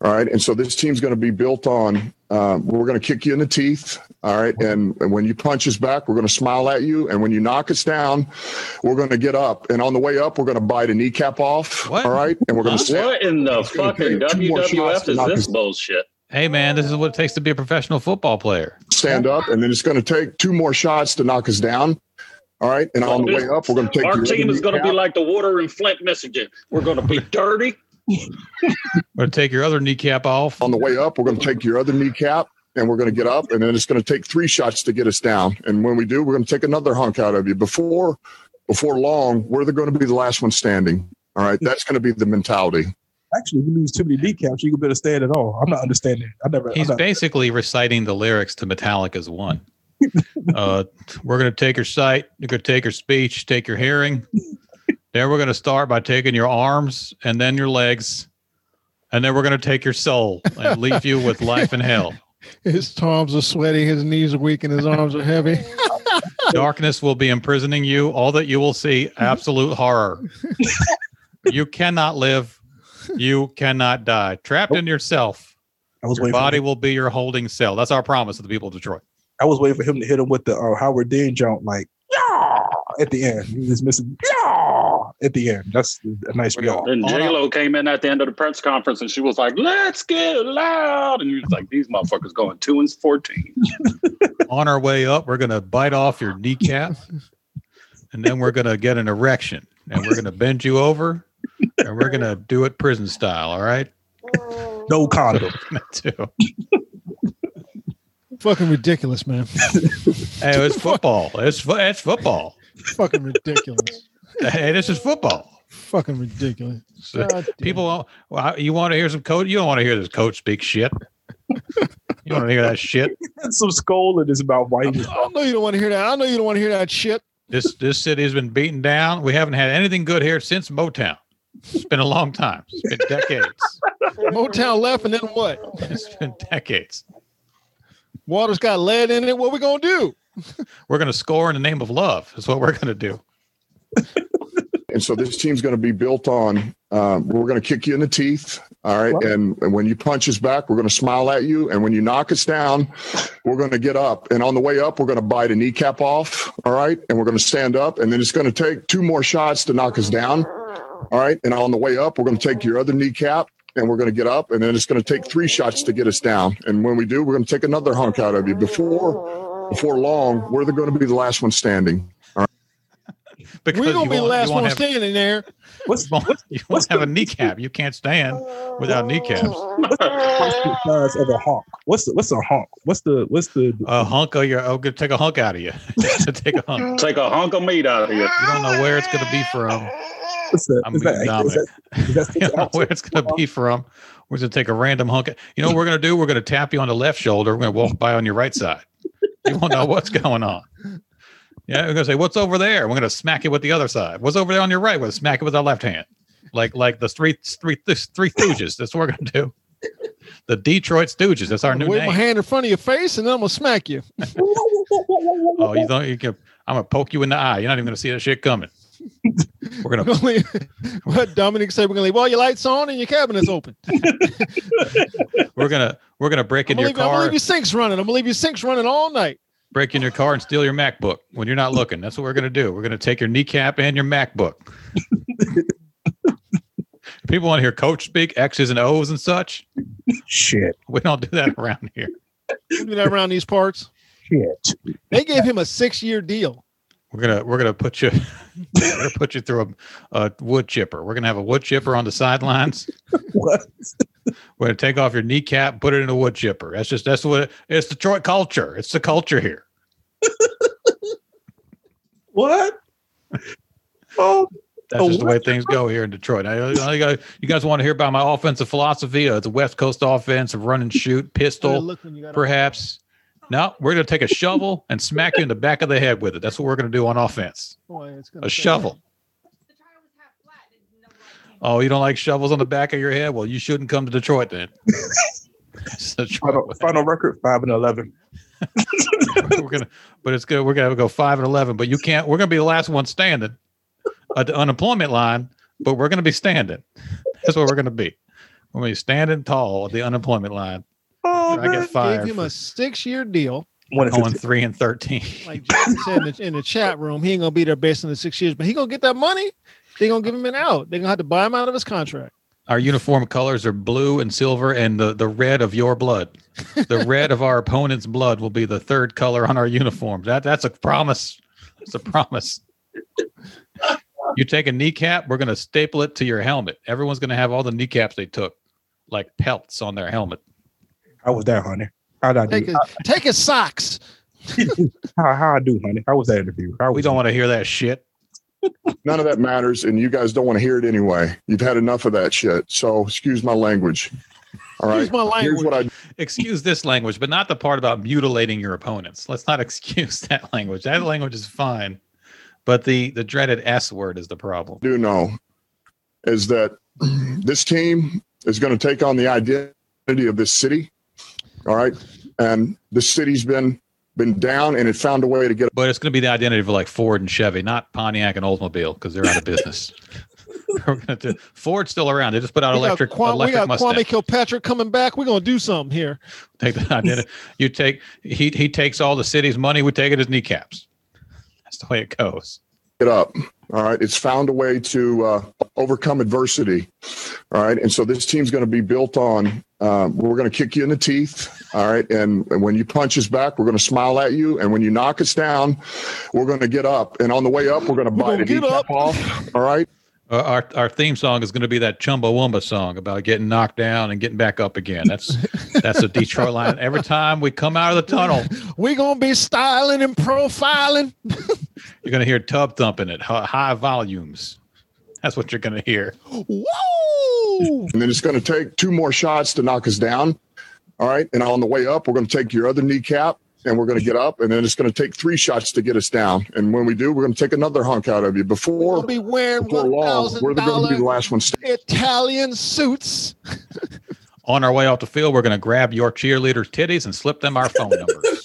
Speaker 7: All right. And so this team's going to be built on um, we're going to kick you in the teeth. All right. And, and when you punch us back, we're going to smile at you. And when you knock us down, we're going to get up. And on the way up, we're going to bite a kneecap off.
Speaker 3: What?
Speaker 7: All right. And we're going to stand.
Speaker 5: What in the fucking
Speaker 7: take two more shots
Speaker 5: WWF is this bullshit?
Speaker 3: Hey, man, this is what it takes to be a professional football player.
Speaker 7: stand up, and then it's going to take two more shots to knock us down. All right, and on the way up, we're going to take
Speaker 5: Our team is going to be like the water in Flint, Michigan. We're going to be dirty.
Speaker 3: We're going to take your other kneecap off.
Speaker 7: on the way up. We're going to take your other kneecap, and we're going to get up, and then it's going to take three shots to get us down. And when we do, we're going to take another hunk out of you. Before before long, we're going to be the last one standing. All right, that's going to be the mentality.
Speaker 4: Actually, if you lose too many decaps, you can better stand at all. I'm not understanding. I never.
Speaker 3: He's
Speaker 4: not-
Speaker 3: basically reciting the lyrics to Metallica's One. Uh, we're going to take your sight, you're going to take your speech, take your hearing. Then we're going to start by taking your arms and then your legs. And then we're going to take your soul and leave you with life in hell.
Speaker 2: His palms are sweaty, his knees are weak, and his arms are heavy.
Speaker 3: Darkness will be imprisoning you. All that you will see, absolute horror. you cannot live. You cannot die. Trapped in yourself.
Speaker 4: I was
Speaker 3: Your body will be your holding cell. That's our promise to the people of Detroit.
Speaker 4: I was waiting for him to hit him with the uh, Howard Dean jump, like yeah, at the end. He was missing yeah, at the end. That's a nice
Speaker 3: We're
Speaker 4: y'all.
Speaker 5: And
Speaker 3: All
Speaker 5: J Lo came in at the end of the press conference and she was like, "Let's get loud," and he was like, "These motherfuckers going two and fourteen.
Speaker 3: On our way up, we're going to bite off your kneecap. And then we're going to get an erection. And we're going to bend you over. And we're going to do it prison style. All right. Oh.
Speaker 4: No condom.
Speaker 3: Too.
Speaker 2: Fucking ridiculous, man.
Speaker 3: Hey, it's football. It's fo- it's football.
Speaker 2: Fucking ridiculous.
Speaker 3: Hey, this is football.
Speaker 2: Fucking ridiculous.
Speaker 3: So
Speaker 2: God damn.
Speaker 3: people, well, you want to hear some coach? You don't want to hear this coach speak shit. You want to hear that shit?
Speaker 4: Some skull in his mouth. Why?
Speaker 2: I know you don't want to hear that. I know you don't want to hear that shit.
Speaker 3: This this city has been beaten down. We haven't had anything good here since Motown. It's been a long time. It's been decades.
Speaker 2: Motown left, and then what?
Speaker 3: It's been decades.
Speaker 2: Water's got lead in it. What we gonna do?
Speaker 3: We're going to score in the name of love. That's what we're going to do.
Speaker 7: And so this team's going to be built on. Um, we're going to kick you in the teeth. All right.
Speaker 4: What?
Speaker 7: And, and when you punch us back, we're going to smile at you. And when you knock us down, we're going to get up. And on the way up, we're going to bite a kneecap off. All right. And we're going to stand up. And then it's going to take two more shots to knock us down. All right. And on the way up, we're going to take your other kneecap and we're going to get up. And then it's going to take three shots to get us down. And when we do, we're going to take another hunk out of you. Before, before long, we're going to be the last one standing.
Speaker 3: Because
Speaker 2: We're gonna
Speaker 3: you
Speaker 2: be the last one
Speaker 3: have,
Speaker 2: standing there.
Speaker 4: What's
Speaker 3: you won't, you won't have a kneecap. You can't stand without kneecaps.
Speaker 4: what's the size of a honk? What's the, what's a honk? What's the what's the
Speaker 3: A hunk of your, oh, good, take a hunk out of you. take a hunk.
Speaker 5: Take a hunk of meat out of you.
Speaker 3: You don't know where it's going to be from.
Speaker 4: what's the
Speaker 3: I'm
Speaker 4: is
Speaker 3: being
Speaker 4: that, is
Speaker 3: Dominic.
Speaker 4: that, is that
Speaker 3: You don't know where it's going to be from. We're going to take a random hunk. You know what we're going to do? We're going to tap you on the left shoulder. We're going to walk by on your right side. You won't know what's going on. Yeah, we're going to say, "What's over there?" We're going to smack it with the other side. What's over there on your right? We're to smack it with our left hand, like like the three three three Stooges. That's what we're going to do. The Detroit Stooges. That's our new
Speaker 2: Wave my hand in front of your face, and then I'm gonna smack you.
Speaker 3: Oh, you don't. You can. I'm going to poke you in the eye. You're not even going to see that shit coming. We're going to
Speaker 2: what Dominic said, we're gonna leave all your lights on and your cabinets open.
Speaker 3: we're gonna we're gonna break
Speaker 2: I'm
Speaker 3: into
Speaker 2: gonna,
Speaker 3: your
Speaker 2: leave, I'm gonna leave your sinks running. I'm gonna leave your sinks running all night.
Speaker 3: Break in your car and steal your MacBook when you're not looking. That's what we're going to do. We're going to take your kneecap and your MacBook. People want to hear coach speak X's and O's and such.
Speaker 4: shit
Speaker 3: We don't do that around here.
Speaker 2: We do that around these parts.
Speaker 4: shit?
Speaker 2: They gave him a six-year deal.
Speaker 3: We're gonna we're gonna put you we're gonna put you through a, a wood chipper. We're gonna have a wood chipper on the sidelines.
Speaker 4: What?
Speaker 3: We're gonna take off your kneecap, put it in a wood chipper. That's just that's what it, it's Detroit culture. It's the culture here.
Speaker 4: What? Oh,
Speaker 3: That's just the way things go here in Detroit. I, I, got- you guys want to hear about my offensive philosophy? Uh, it's a West Coast offense of run and shoot, pistol,
Speaker 2: Look when you got
Speaker 3: perhaps. No, we're going to take a shovel and smack you in the back of the head with it. That's what we're going to do on offense.
Speaker 2: Boy,
Speaker 3: A shovel. Oh, you don't like shovels on the back of your head? Well, you shouldn't come to Detroit then. Detroit
Speaker 4: final, final record five and eleven.
Speaker 3: we're gonna, but it's good. We're gonna go five and eleven. But you can't. We're gonna be the last one standing at the unemployment line. But we're gonna be standing. That's what we're gonna be. We're gonna be standing tall at the unemployment line.
Speaker 4: Oh,
Speaker 3: I get
Speaker 2: Gave him a six-year deal.
Speaker 4: one and
Speaker 3: Going
Speaker 4: fifteen.
Speaker 3: three and thirteen.
Speaker 2: Like Jason said in the, in the chat room, he ain't gonna be there based on the six years, but he gonna get that money. They gonna give him an out. They're gonna have to buy him out of his contract.
Speaker 3: Our uniform colors are blue and silver, and the the red of your blood. The red of our opponent's blood will be the third color on our uniform. That that's a promise. It's a promise. You take a kneecap, we're gonna staple it to your helmet. Everyone's gonna have all the kneecaps they took, like pelts on their helmet.
Speaker 4: How was that, honey? How did I
Speaker 2: Take
Speaker 4: do?
Speaker 2: his, take his socks.
Speaker 4: How how I do, honey? How was that interview? How
Speaker 3: We don't want to hear that shit.
Speaker 7: None of that matters, and you guys don't want to hear it anyway. You've had enough of that shit. So excuse my language. All right.
Speaker 2: Excuse my
Speaker 7: Here's what I
Speaker 3: Excuse this language, but not the part about mutilating your opponents. Let's not excuse that language. That language is fine, but the the dreaded S word is the problem.
Speaker 7: do know is that this team is going to take on the identity of this city. All right. And the city's been been down and it found a way to get
Speaker 3: But it's going to be the identity of like Ford and Chevy, not Pontiac and Oldsmobile, because they're out of business. Do, Ford's still around. They just put out
Speaker 2: We got,
Speaker 3: electric
Speaker 2: we
Speaker 3: electric
Speaker 2: got Kwame
Speaker 3: Mustang.
Speaker 2: Kilpatrick coming back. We're gonna do something here.
Speaker 3: Take the identity. You take he he takes all the city's money. We take it as kneecaps. That's the way it goes.
Speaker 7: Get up. All right. It's found a way to uh, overcome adversity. All right. And so this team's going to be built on, um, we're going to kick you in the teeth. All right. And, and when you punch us back, we're going to smile at you. And when you knock us down, we're going to get up. And on the way up, we're going to bite
Speaker 2: gonna
Speaker 7: a
Speaker 2: get
Speaker 7: kneecap
Speaker 2: up.
Speaker 7: off. All right.
Speaker 3: Uh, our our theme song is going to be that Chumbawamba song about getting knocked down and getting back up again. That's that's a Detroit line. Every time we come out of the tunnel,
Speaker 2: we're gonna be styling and profiling.
Speaker 3: you're going to hear tub thumping at high volumes. That's what you're going to hear.
Speaker 2: Woo!
Speaker 7: and then it's going to take two more shots to knock us down. All right. And on the way up, we're going to take your other kneecap and we're going to get up. And then it's going to take three shots to get us down. And when we do, we're going to take another hunk out of you.
Speaker 2: We'll
Speaker 7: Before,
Speaker 2: be wearing
Speaker 7: before long, we're going to be the last one standing.
Speaker 2: Italian suits.
Speaker 3: On our way off the field, we're going to grab your cheerleader's titties and slip them our phone numbers.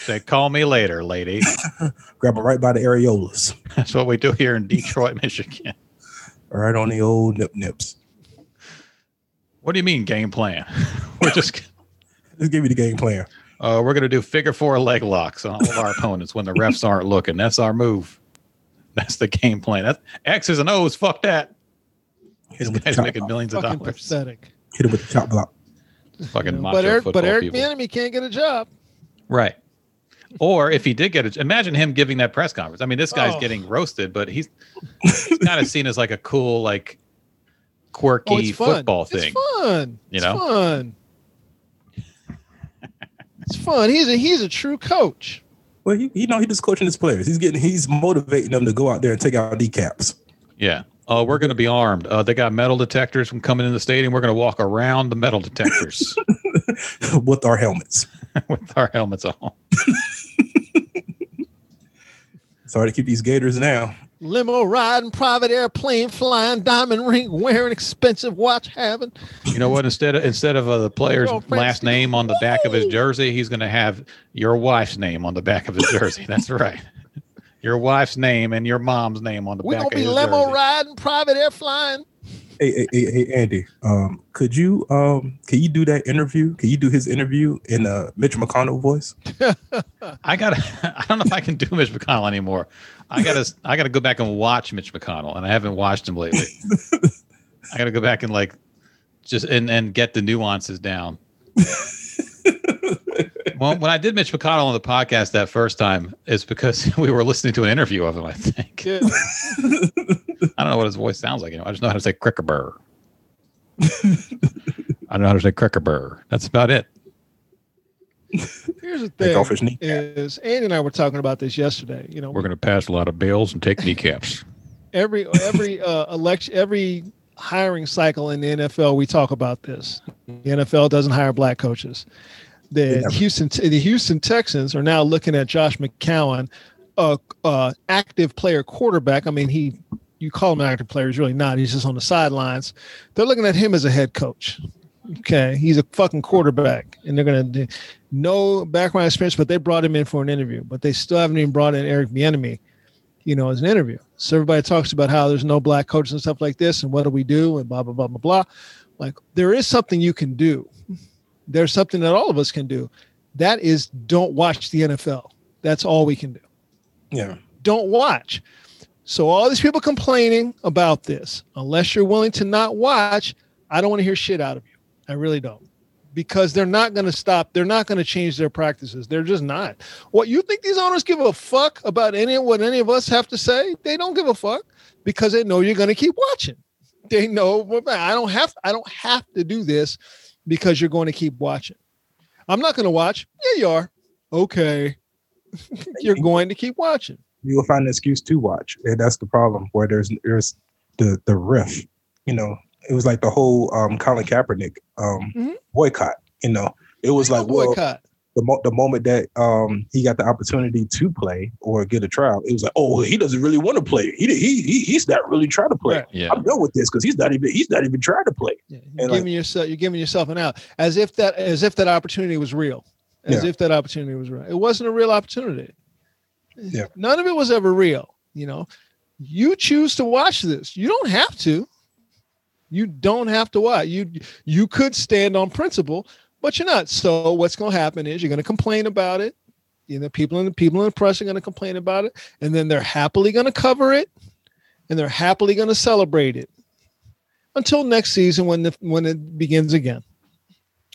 Speaker 3: Say, call me later, lady.
Speaker 4: Grab them right by the areolas.
Speaker 3: That's what we do here in Detroit, Michigan.
Speaker 4: Right on the old nip nips.
Speaker 3: What do you mean game plan? We're just
Speaker 4: Let's give you the game plan.
Speaker 3: uh, we're going to do figure four leg locks on all of our opponents when the refs aren't looking. That's our move. That's the game plan. That's X's and O's. Fuck that.
Speaker 4: Hit him with the
Speaker 3: Guys
Speaker 4: chop
Speaker 3: making
Speaker 4: block.
Speaker 3: millions of
Speaker 2: Fucking
Speaker 3: dollars.
Speaker 2: pathetic.
Speaker 4: Hit him with the chop block.
Speaker 3: Fucking macho
Speaker 2: But Eric,
Speaker 3: football
Speaker 2: but Eric
Speaker 3: people.
Speaker 2: Bieniemy can't get a job.
Speaker 3: Right. Or if he did get it, imagine him giving that press conference. I mean, this guy's
Speaker 2: Oh.
Speaker 3: getting roasted, but he's, he's kind of seen as like a cool, like quirky
Speaker 2: Oh, it's fun.
Speaker 3: football thing.
Speaker 2: It's fun.
Speaker 3: You
Speaker 2: it's
Speaker 3: know?
Speaker 2: fun. It's fun. He's a he's a true coach.
Speaker 4: Well, he, you know, he's just coaching his players. He's getting, he's motivating them to go out there and take out decaps
Speaker 3: Yeah. Oh, we're going to be armed. Uh, they got metal detectors from coming in the stadium. We're going to walk around the metal detectors
Speaker 4: with our helmets.
Speaker 3: with our helmets on.
Speaker 4: Sorry to keep these Gators now.
Speaker 2: Limo riding, private airplane flying, diamond ring wearing, expensive watch having.
Speaker 3: You know what? Instead of instead of uh, the player's last name on the back of his jersey, he's going to have your wife's name on the back of his jersey. That's right. Your wife's name and your mom's name on the
Speaker 2: We're
Speaker 3: back
Speaker 2: gonna
Speaker 3: of
Speaker 2: be
Speaker 3: his
Speaker 2: limo
Speaker 3: jersey.
Speaker 2: riding, private air flying.
Speaker 4: Hey, hey, hey, hey, Andy. Um, could you um, can you do that interview? Can you do his interview in uh, Mitch McConnell voice?
Speaker 3: I got. to I don't know if I can do Mitch McConnell anymore. I got to. I got to go back and watch Mitch McConnell, and I haven't watched him lately. I got to go back and like just and and get the nuances down. well, when I did Mitch McConnell on the podcast that first time, it's because we were listening to an interview of him. I think
Speaker 2: Yeah.
Speaker 3: I don't know what his voice sounds like. You know, I just know how to say cricker burr. I don't know how to say cricker burr. That's about it.
Speaker 2: Here's the
Speaker 4: Take off
Speaker 2: thing:
Speaker 4: his knee.
Speaker 2: is Andy and I were talking about this yesterday. You know,
Speaker 3: We're going to pass a lot of bills and take kneecaps.
Speaker 2: every every uh, election, every hiring cycle in the NFL, we talk about this. The NFL doesn't hire black coaches. The
Speaker 4: never.
Speaker 2: Houston the Houston Texans are now looking at Josh McCown, a uh, active player quarterback. I mean, he you call him an active player, he's really not. He's just on the sidelines. They're looking at him as a head coach. Okay, he's a fucking quarterback, and they're gonna do no background experience, but they brought him in for an interview. But they still haven't even brought in Eric Bieniemy, you know, as an interview. So everybody talks about how there's no black coaches and stuff like this, and what do we do, and blah blah blah blah blah. Like there is something you can do. There's something that all of us can do. That is, don't watch the NFL. That's all we can do
Speaker 4: Yeah.
Speaker 2: don't watch. So all these people complaining about this, unless you're willing to not watch, I don't want to hear shit out of you. I really don't. Because they're not going to stop. They're not going to change their practices. They're just not. What you think these owners give a fuck about any of what any of us have to say? They don't give a fuck because they know you're going to keep watching. They know I don't have I don't have to do this because you're going to keep watching. I'm not going to watch. Yeah, you are. Okay. you're going to keep watching.
Speaker 4: You will find an excuse to watch, and that's the problem. Where there's there's the the riff. You know, it was like the whole um, Colin Kaepernick um,
Speaker 2: Mhm.
Speaker 4: boycott. You know, it was like
Speaker 2: No
Speaker 4: well,
Speaker 2: boycott.
Speaker 4: the mo- the moment that um he got the opportunity to play or get a trial, it was like, oh, he doesn't really want to play. He he, he he's not really trying to play.
Speaker 2: Right.
Speaker 3: Yeah.
Speaker 4: I'm done with this because he's not even he's not even trying to play.
Speaker 2: Yeah, you're
Speaker 4: And, like-
Speaker 2: giving yourself you're giving yourself an out as if that as if that opportunity was real. As
Speaker 4: Yeah.
Speaker 2: if that opportunity was real. It wasn't a real opportunity.
Speaker 4: Yeah.
Speaker 2: None of it was ever real. You know, you choose to watch this. You don't have to. You don't have to watch. You you could stand on principle, but you're not. So what's going to happen is you're going to complain about it. You know, people in the people in the press are going to complain about it, and then they're happily going to cover it, and they're happily going to celebrate it until next season when the when it begins again.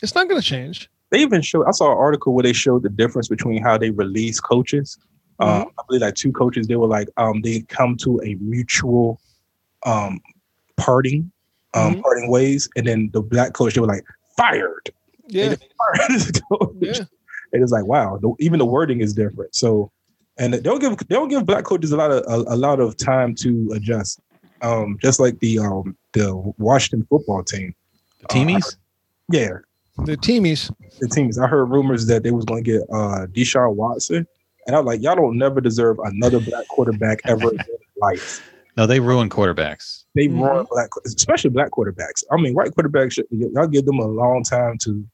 Speaker 2: It's not going to change.
Speaker 4: They even showed. I saw an article where they showed the difference between how they release coaches Uh, I believe like two coaches, they were like, um, they come to a mutual um parting, um,
Speaker 2: Mhm.
Speaker 4: parting ways, and then the black coach, they were like, fired.
Speaker 2: Yeah,
Speaker 4: They fired this coach.
Speaker 2: yeah.
Speaker 4: And it's like, wow, the, even the wording is different. So, and they don't give they don't give black coaches a lot of a, a lot of time to adjust. Um, just like the um the Washington football team.
Speaker 3: The teamies.
Speaker 4: Yeah,
Speaker 2: The teamies.
Speaker 4: the teamies. I heard rumors that they was going to get uh Deshaun Watson, and I was like, y'all don't never deserve another black quarterback ever in life.
Speaker 3: no, they ruin quarterbacks.
Speaker 4: They
Speaker 2: Mhm.
Speaker 4: run black, especially black quarterbacks. I mean, white quarterbacks, should, y'all give them a long time to,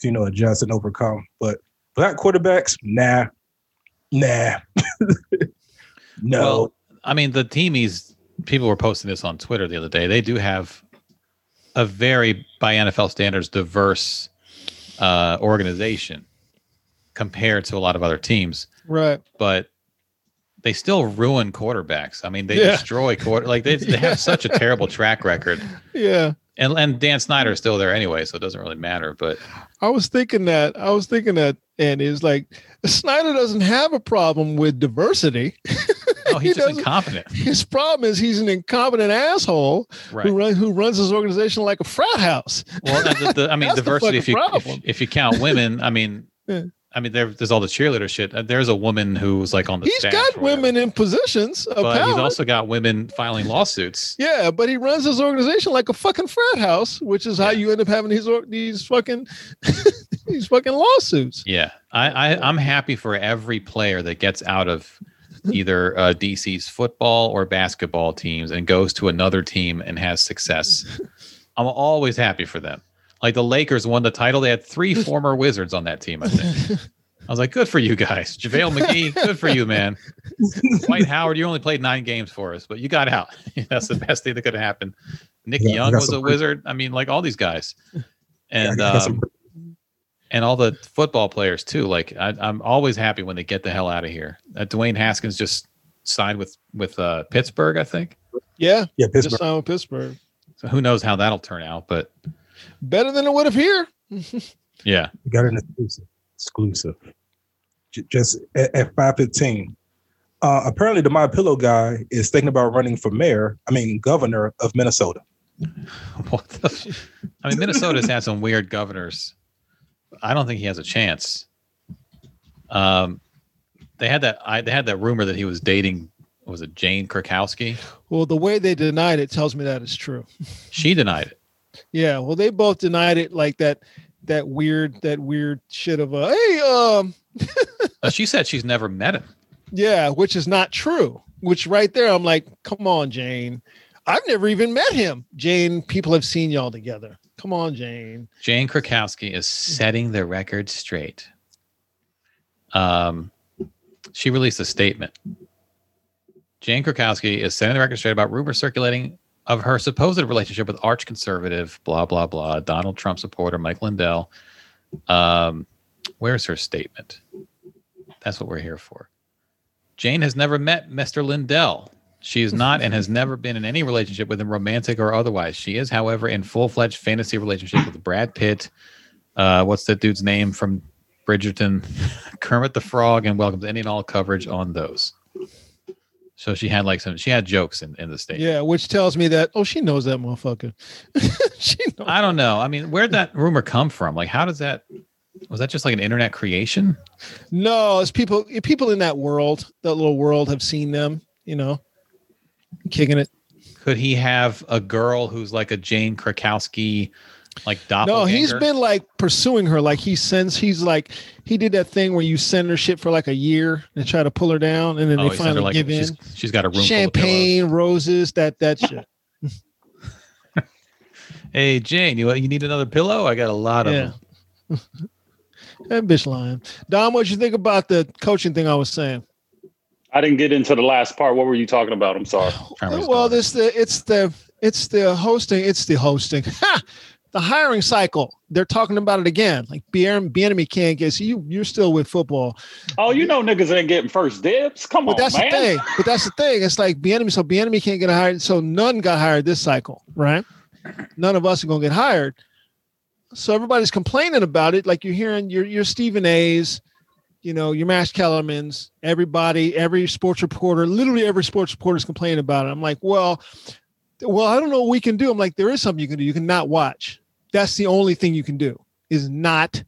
Speaker 4: to, you know, adjust and overcome. But black quarterbacks, nah, nah, no.
Speaker 3: Well, I mean, the teamies. People were posting this on Twitter the other day. They do have a very, by NFL standards, diverse uh, organization compared to a lot of other teams.
Speaker 2: Right.
Speaker 3: but they still ruin quarterbacks. I mean, they
Speaker 2: Yeah.
Speaker 3: destroy quarter like they, they
Speaker 2: Yeah.
Speaker 3: have such a terrible track record.
Speaker 2: Yeah.
Speaker 3: And and Dan Snyder is still there anyway, so it doesn't really matter. But
Speaker 2: I was thinking that. I was thinking that, and it's like Snyder doesn't have a problem with diversity.
Speaker 3: oh,
Speaker 2: He
Speaker 3: he's just incompetent.
Speaker 2: His problem is he's an incompetent asshole
Speaker 3: Right.
Speaker 2: who run, who runs his organization like a frat house.
Speaker 3: Well, the, the, I mean, diversity. If you if, if you count women, I mean,
Speaker 2: Yeah.
Speaker 3: I mean, there, there's all the cheerleader shit. Uh, There's a woman who's like on the.
Speaker 2: He's
Speaker 3: staff
Speaker 2: got women in positions of
Speaker 3: but
Speaker 2: power.
Speaker 3: he's also got women filing lawsuits.
Speaker 2: yeah, but he runs his organization like a fucking frat house, which is how you end up having these these fucking these fucking lawsuits.
Speaker 3: Yeah, I, I I'm happy for every player that gets out of either uh, DC's football or basketball teams and goes to another team and has success. I'm always happy for them. Like the Lakers won the title, they had three former Wizards on that team. I think. I was like, good for you guys, JaVale McGee. Good for you, man. Dwight Howard, you only played nine games for us, but you got out. That's the best thing that could have happened. Nick
Speaker 4: Yeah,
Speaker 3: Young was
Speaker 4: some
Speaker 3: a
Speaker 4: pretty-
Speaker 3: wizard. I mean, like all these guys, and
Speaker 4: I got some
Speaker 3: um, and all the football players too. Like I, I'm always happy when they get the hell out of here. Uh, Dwayne Haskins just signed with with uh, Pittsburgh, I think.
Speaker 2: Yeah,
Speaker 4: yeah,
Speaker 2: just
Speaker 4: Pittsburgh.
Speaker 2: signed with Pittsburgh.
Speaker 3: So who knows how that'll turn out? But
Speaker 2: Better than it would have here.
Speaker 3: yeah,
Speaker 4: got an exclusive. Exclusive. J- Just at, at five fifteen. Uh, apparently, the My Pillow guy is thinking about running for mayor. I mean, governor of Minnesota.
Speaker 3: what the? f- I mean, Minnesota's had some weird governors. I don't think he has a chance. Um, they had that. I they had that rumor that he was dating. Was it Jane Krakowski?
Speaker 2: Well, the way they denied it tells me that it's true.
Speaker 3: She denied it.
Speaker 2: Yeah, well, they both denied it like that. That weird, that weird shit of a hey, um,
Speaker 3: Uh, she said she's never met him.
Speaker 2: yeah, which is not true. Which right there, I'm like, come on, Jane. I've never even met him. Jane, people have seen y'all together. Come on, Jane.
Speaker 3: Jane Krakowski is setting the record straight. Um, she released a statement. Jane Krakowski is setting the record straight about rumors circulating of her supposed relationship with arch conservative, blah, blah, blah, Donald Trump supporter Mike Lindell. Um, where's her statement? That's what we're here for. Jane has never met Mr. Lindell. She is not and has never been in any relationship with him, romantic or otherwise. She is, however, in full fledged fantasy relationship with Brad Pitt. Uh, what's that dude's name from Bridgerton? Kermit the Frog, and welcome to any and all coverage on those. So she had like some, she had jokes in, in the state.
Speaker 2: Yeah, which tells me that oh, she knows that motherfucker. she knows.
Speaker 3: I don't know. I mean, where'd that rumor come from? Like, how does that, was that just like an internet creation?
Speaker 2: No, it's people. People in that world, that little world, have seen them. You know, kicking it.
Speaker 3: Could he have a girl who's like a Jane Krakowski, like doppelganger?
Speaker 2: No, he's been like pursuing her. Like he sends. He's like he did that thing where you send her shit for like a year and try to pull her down, and then
Speaker 3: Oh,
Speaker 2: they
Speaker 3: he her
Speaker 2: finally
Speaker 3: like
Speaker 2: give
Speaker 3: she's,
Speaker 2: in.
Speaker 3: she's got a room full of.
Speaker 2: Champagne, roses, that that shit.
Speaker 3: Hey Jane, you you need another pillow? I got a lot of
Speaker 2: Yeah.
Speaker 3: them.
Speaker 2: That bitch lying. Dom, what you think about the coaching thing I was saying?
Speaker 5: I didn't get into the last part. What were you talking about? I'm sorry.
Speaker 2: Well,
Speaker 3: daughter.
Speaker 2: this the it's the it's the hosting. It's the hosting. Ha! The hiring cycle. They're talking about it again. Like Bieniemy can't get. So you you're still with football.
Speaker 5: Oh, you know niggas ain't getting first dibs. Come
Speaker 2: But
Speaker 5: on,
Speaker 2: that's
Speaker 5: man.
Speaker 2: the thing. But that's the thing. It's like Bieniemy. So Bieniemy can't get hired. So none got hired this cycle, right? None of us are gonna get hired. So everybody's complaining about it. Like you're hearing your your Stephen A's, you know, your Max Kellerman's, everybody, every sports reporter, literally every sports reporter is complaining about it. I'm like, well, well, I don't know what we can do. I'm like, there is something you can do. You can not watch. That's the only thing you can do is not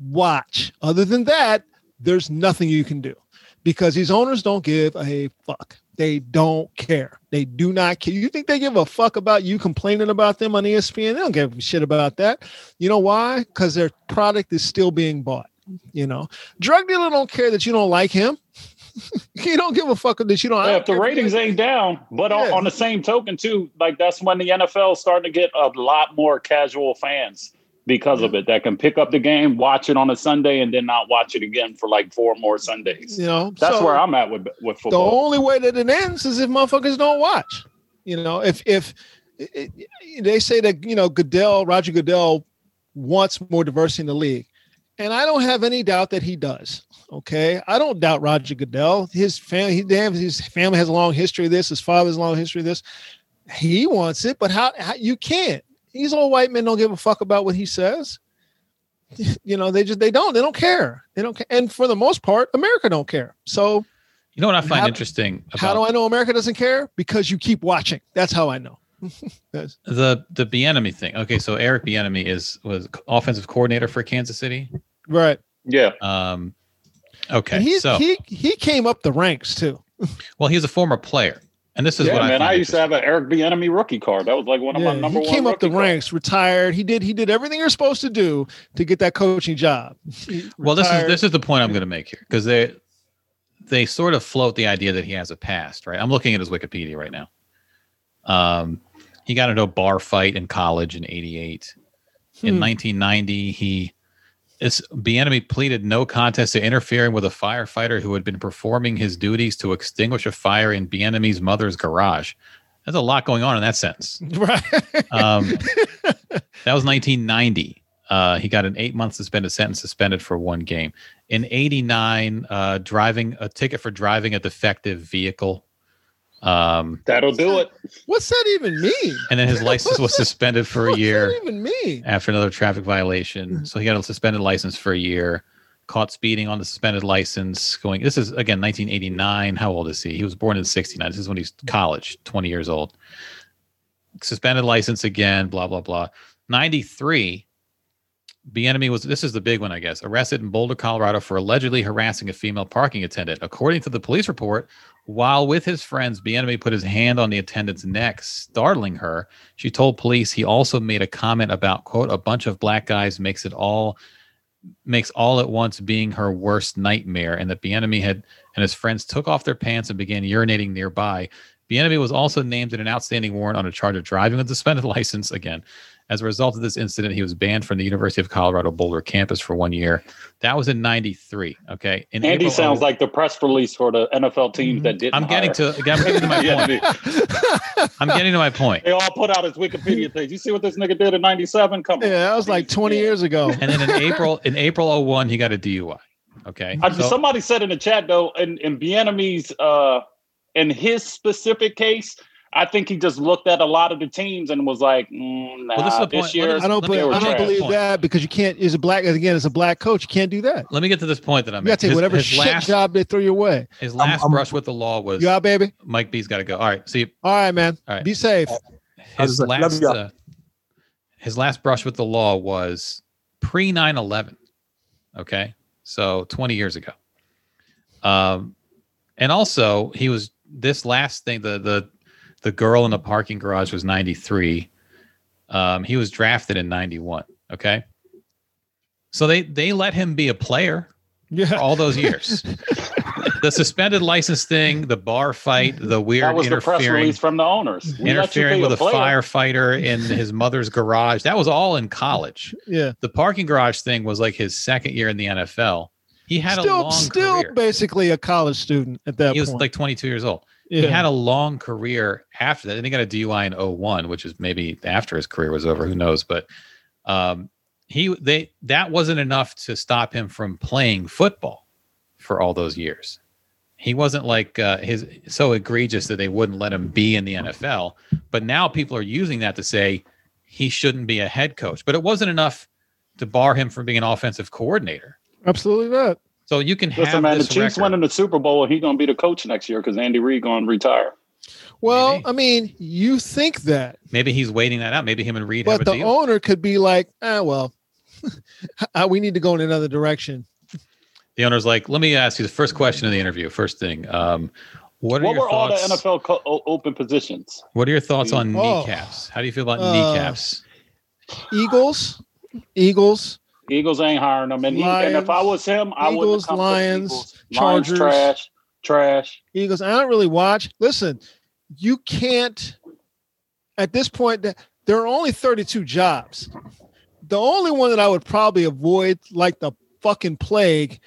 Speaker 2: watch. Other than that, there's nothing you can do because these owners don't give a fuck. They don't care. They do not care. You think they give a fuck about you complaining about them on ESPN? They don't give a shit about that. You know why? Because their product is still being bought. You know, drug dealer don't care that you don't like him. he don't give a fuck that you don't.
Speaker 5: Yeah, if the ratings ain't down, but on,
Speaker 2: Yeah.
Speaker 5: on the same token too, like that's when the NFL is starting to get a lot more casual fans because of it that can pick up the game, watch it on a Sunday, and then not watch it again for like four more Sundays.
Speaker 2: You know,
Speaker 5: That's
Speaker 2: so-
Speaker 5: where I'm at with with
Speaker 2: the only way that it ends is if motherfuckers don't watch. You know, if if it, it- they say that you know Goodell, Roger Goodell, wants more diversity in the league, and I don't have any doubt that he does. Okay, I don't doubt Roger Goodell. His family, he damn, his family has a long history of this. His father's a long history of this. He wants it, but how, how you can't? These old white men don't give a fuck about what he says. You know, they just they don't they don't care. They don't care, and for the most part, America don't care. So
Speaker 3: You know what I find
Speaker 2: How-
Speaker 3: interesting
Speaker 2: how do I know America doesn't care? Because you keep watching. That's how I know.
Speaker 3: The the Bieniemy thing? Okay, so Eric Bieniemy is was offensive coordinator for Kansas City.
Speaker 2: right.
Speaker 5: Yeah,
Speaker 3: Um, okay,
Speaker 2: And he
Speaker 3: so
Speaker 2: he he came up the ranks too.
Speaker 3: well, he's a former player, and this is
Speaker 5: yeah,
Speaker 3: what I
Speaker 5: man.
Speaker 3: find
Speaker 5: I used to have an Eric Bieniemy rookie card. That was like one of my
Speaker 2: Yeah,
Speaker 5: number
Speaker 2: he
Speaker 5: one.
Speaker 2: came up the
Speaker 5: rookie cards.
Speaker 2: ranks, retired. He did he did everything you're supposed to do to get that coaching job.
Speaker 3: Well, this is this is the point I'm going to make here because they they sort of float the idea that he has a past, right? I'm looking at his Wikipedia right now. Um, he got into a bar fight in college in '88. In
Speaker 2: Hmm.
Speaker 3: 1990, he this Bieniemy pleaded no contest to interfering with a firefighter who had been performing his duties to extinguish a fire in Bieniemy's mother's garage. There's a lot going on in that sentence.
Speaker 2: right.
Speaker 3: Um, that was 1990. Uh, he got an eight month suspended sentence, suspended for one game. In 89, uh, driving a ticket for driving a defective vehicle. Um,
Speaker 5: That'll do it.
Speaker 2: What's that even mean?
Speaker 3: and then his license was suspended for a year
Speaker 2: that even mean?
Speaker 3: after another traffic violation. So he got a suspended license for a year. Caught speeding on the suspended license. Going. This is again 1989. How old is he? He was born in 69. This is when he's college, 20 years old. Suspended license again. Blah blah blah. 93. Bieniemy was this is the big one, I guess. Arrested in Boulder, Colorado for allegedly harassing a female parking attendant. According to the police report, while with his friends, Bieniemy put his hand on the attendant's neck, startling her. She told police he also made a comment about quote a bunch of black guys makes it all makes all at once being her worst nightmare, and that Bieniemy had and his friends took off their pants and began urinating nearby. Bieniemy was also named in an outstanding warrant on a charge of driving with a suspended license again. As a result of this incident, he was banned from the University of Colorado Boulder campus for one year. That was in '93. Okay, in
Speaker 5: Andy
Speaker 3: April
Speaker 5: sounds
Speaker 3: of-
Speaker 5: like the press release for the NFL teams that didn't.
Speaker 3: I'm getting
Speaker 5: hire.
Speaker 3: to. I'm getting to my point. I'm getting to my point.
Speaker 5: They all put out his Wikipedia page. You see what this nigga did in '97? Come on.
Speaker 2: Yeah, that was like 20 years ago.
Speaker 3: And then in April, in April 01, he got a DUI. Okay.
Speaker 5: I,
Speaker 3: So-
Speaker 5: somebody said in the chat though, in in Bieniemy's uh, in his specific case, I think he just looked at a lot of the teams and was like, mm, nah,
Speaker 3: Well, this is
Speaker 5: this
Speaker 3: point.
Speaker 5: year.
Speaker 3: Me-
Speaker 2: I don't,
Speaker 3: Let
Speaker 2: believe, I don't believe
Speaker 3: Point.
Speaker 2: that because you can't. Is a black again? As a black coach, you can't do that.
Speaker 3: let me get to this point that I'm
Speaker 2: You got to take whatever
Speaker 3: his
Speaker 2: shit
Speaker 3: last,
Speaker 2: job they throw your way.
Speaker 3: His last
Speaker 4: I'm-
Speaker 3: brush with the law was
Speaker 2: You out, baby?
Speaker 3: Mike B's got to go. All right. See,
Speaker 2: All right, man.
Speaker 3: All right.
Speaker 2: Be safe.
Speaker 3: His
Speaker 4: just like,
Speaker 3: last uh, his last brush with the law was pre 9/11. Okay, so 20 years ago. Um, and also he was this last thing the the the girl in the parking garage was 93. Um, he was drafted in 91. Okay, so they they let him be a player for
Speaker 2: Yeah.
Speaker 3: all those years. the suspended license thing, the bar fight, the weird
Speaker 5: that was the press release from the owners. We
Speaker 3: interfering with a
Speaker 5: player.
Speaker 3: firefighter in his mother's garage. That was all in college.
Speaker 2: Yeah.
Speaker 3: The parking garage thing was like his second year in the NFL. He had a
Speaker 2: Still,
Speaker 3: long
Speaker 2: still
Speaker 3: career.
Speaker 2: basically a college student at that
Speaker 3: He was like 22 years old.
Speaker 2: yeah.
Speaker 3: He had a long career after that. And he got a DUI in 01, which is maybe after his career was over. Who knows? But um, he they that wasn't enough to stop him from playing football for all those years. He wasn't like uh, his so egregious that they wouldn't let him be in the NFL. But now people are using that to say he shouldn't be a head coach. But it wasn't enough to bar him from being an offensive coordinator.
Speaker 2: Absolutely not.
Speaker 3: So you can have
Speaker 5: Listen, man, the Chiefs
Speaker 3: record.
Speaker 5: winning the Super Bowl, and he's gonna be the coach next year because Andy Reid gonna retire.
Speaker 2: Well,
Speaker 3: Maybe.
Speaker 2: I mean, you think that,
Speaker 3: Maybe he's waiting that out. Maybe him and Reid have
Speaker 2: but
Speaker 3: a
Speaker 2: the
Speaker 3: deal.
Speaker 2: owner could be like, ah, well, uh, we need to go in another direction.
Speaker 3: the owner's like, let me ask you the first question in the interview. First thing, um, what are
Speaker 5: What
Speaker 3: your
Speaker 5: were all the? NFL co- open positions?
Speaker 3: What are your thoughts on
Speaker 2: Oh.
Speaker 3: kneecaps? How do you feel about
Speaker 2: Uh,
Speaker 3: kneecaps?
Speaker 2: Eagles, Eagles,
Speaker 5: Eagles ain't hiring them, and, he, and if I was him, I
Speaker 2: Eagles,
Speaker 5: the
Speaker 2: Lions,
Speaker 5: Eagles. Lions,
Speaker 2: Chargers.
Speaker 5: trash, trash.
Speaker 2: Eagles. I don't really watch. Listen, you can't. At this point, there are only 32 jobs. The only one that I would probably avoid, like the fucking plague,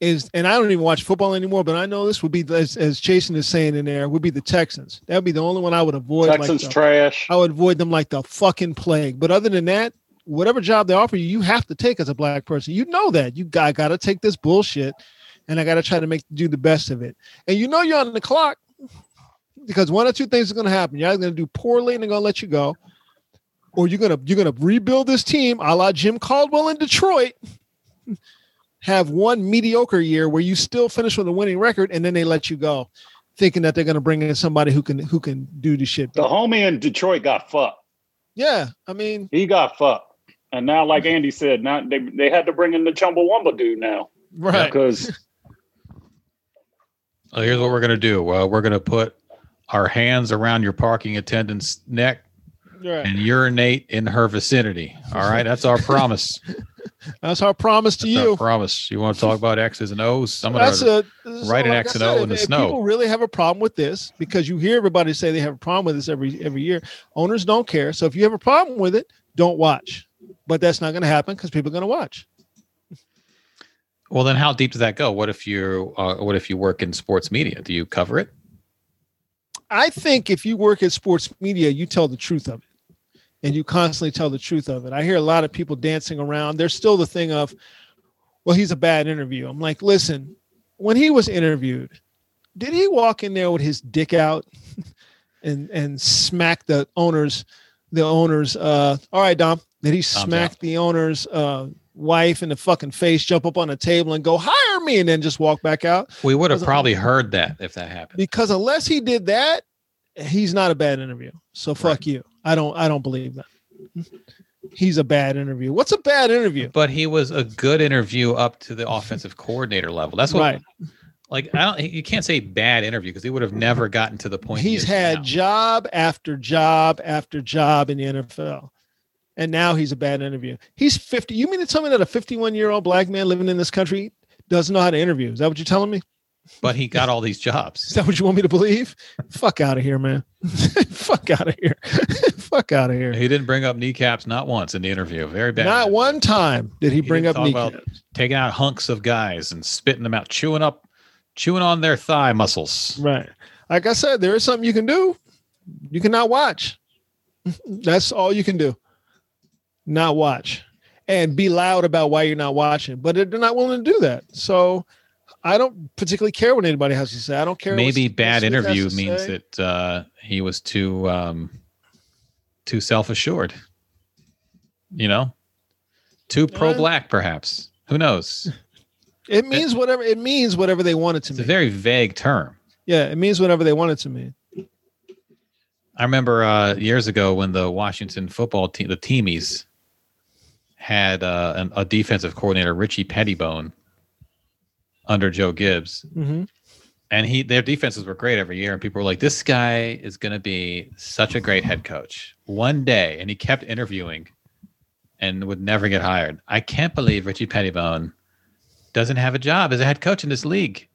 Speaker 2: is, and I don't even watch football anymore, but I know this would be, as, as Jason is saying in there, would be the Texans. That would be the only one I would avoid. like
Speaker 5: Texans
Speaker 2: the-
Speaker 5: trash.
Speaker 2: I would avoid them like the fucking plague. But other than that, whatever job they offer you, you have to take as a black person. You know that. You got, got to take this bullshit and I got to try to make do the best of it. And you know you're on the clock because one or two things are going to happen. You're either going to do poorly and they're going to let you go, or you're going to you're going to rebuild this team a la Jim Caldwell in Detroit. Have one mediocre year where you still finish with a winning record, and then they let you go, thinking that they're going to bring in somebody who can who can do the shit.
Speaker 5: The homie in Detroit got fucked.
Speaker 2: Yeah, I mean,
Speaker 5: He got fucked. And now, like Andy said, now they, they had to bring in the Chumbawamba dude now
Speaker 2: right?
Speaker 5: because
Speaker 3: Oh, here's what we're gonna do. Well, we're gonna put our hands around your parking attendant's neck
Speaker 2: Right.
Speaker 3: and urinate in her vicinity. All right, that's our promise.
Speaker 2: That's our promise to
Speaker 3: That's our
Speaker 2: you.
Speaker 3: promise. You want to talk about X's and O's? I'm gonna
Speaker 2: That's a
Speaker 3: write an
Speaker 2: like
Speaker 3: X
Speaker 2: I
Speaker 3: and O
Speaker 2: said,
Speaker 3: in the
Speaker 2: if- if
Speaker 3: snow.
Speaker 2: People really have a problem with this because you hear everybody say they have a problem with this every every year. Owners don't care. So if you have a problem with it, don't watch. But that's not going to happen because people are going to watch.
Speaker 3: Well, then how deep does that go? What if you uh, what if you work in sports media? Do you cover it?
Speaker 2: I think if you work in sports media, you tell the truth of it. And you constantly tell the truth of it. I hear a lot of people dancing around. There's still the thing of, well, he's a bad interview. I'm like, listen, when he was interviewed, did he walk in there with his dick out and and smack the owners, the owners, uh, all right, Dom, did he smack
Speaker 3: out.
Speaker 2: the owner's uh wife in the fucking face, jump up on a table and go, hire me, and then just walk back out?
Speaker 3: We would have probably heard that if that happened.
Speaker 2: because unless he did that, he's not a bad interview. So fuck
Speaker 3: Right.
Speaker 2: you. I don't I don't believe that. He's a bad interview. What's a bad interview?
Speaker 3: But he was a good interview up to the offensive coordinator level. That's what
Speaker 2: Right.
Speaker 3: like I don't you can't say bad interview because he would have never gotten to the point
Speaker 2: He's
Speaker 3: is
Speaker 2: had
Speaker 3: now.
Speaker 2: job after job after job in the NFL. And now he's a bad interview. He's 50. You mean to tell me that a 51 year old black man living in this country doesn't know how to interview? Is that what you're telling me?
Speaker 3: but he got all these jobs.
Speaker 2: Is that what you want me to believe? Fuck out of here, man. Fuck out of here. Fuck out of here.
Speaker 3: He didn't bring up kneecaps not once in the interview. Very bad.
Speaker 2: Not one time did he
Speaker 3: He
Speaker 2: bring up kneecaps.
Speaker 3: taking out hunks of guys and spitting them out, chewing up, chewing on their thigh muscles.
Speaker 2: Right. Like I said, there is something you can do. You cannot watch. That's all you can do. Not watch and be loud about why you're not watching. But they're not willing to do that. So I don't particularly care what anybody has to say. I don't care.
Speaker 3: Maybe bad interview means
Speaker 2: say.
Speaker 3: that uh, he was too um, too self assured. You know, too pro black, perhaps. Who knows?
Speaker 2: it means whatever it means. Whatever they want it to mean.
Speaker 3: It's a very vague term.
Speaker 2: yeah, it means whatever they want it to mean.
Speaker 3: I remember uh, years ago when the Washington football team, the Teamies, had uh, an, a defensive coordinator, Richie Petitbon, under Joe Gibbs,
Speaker 2: hmm
Speaker 3: and he their defenses were great every year. And people were like, "This guy is going to be such a great head coach one day." And he kept interviewing, and would never get hired. I can't believe Richie Petitbon doesn't have a job as a head coach in this league.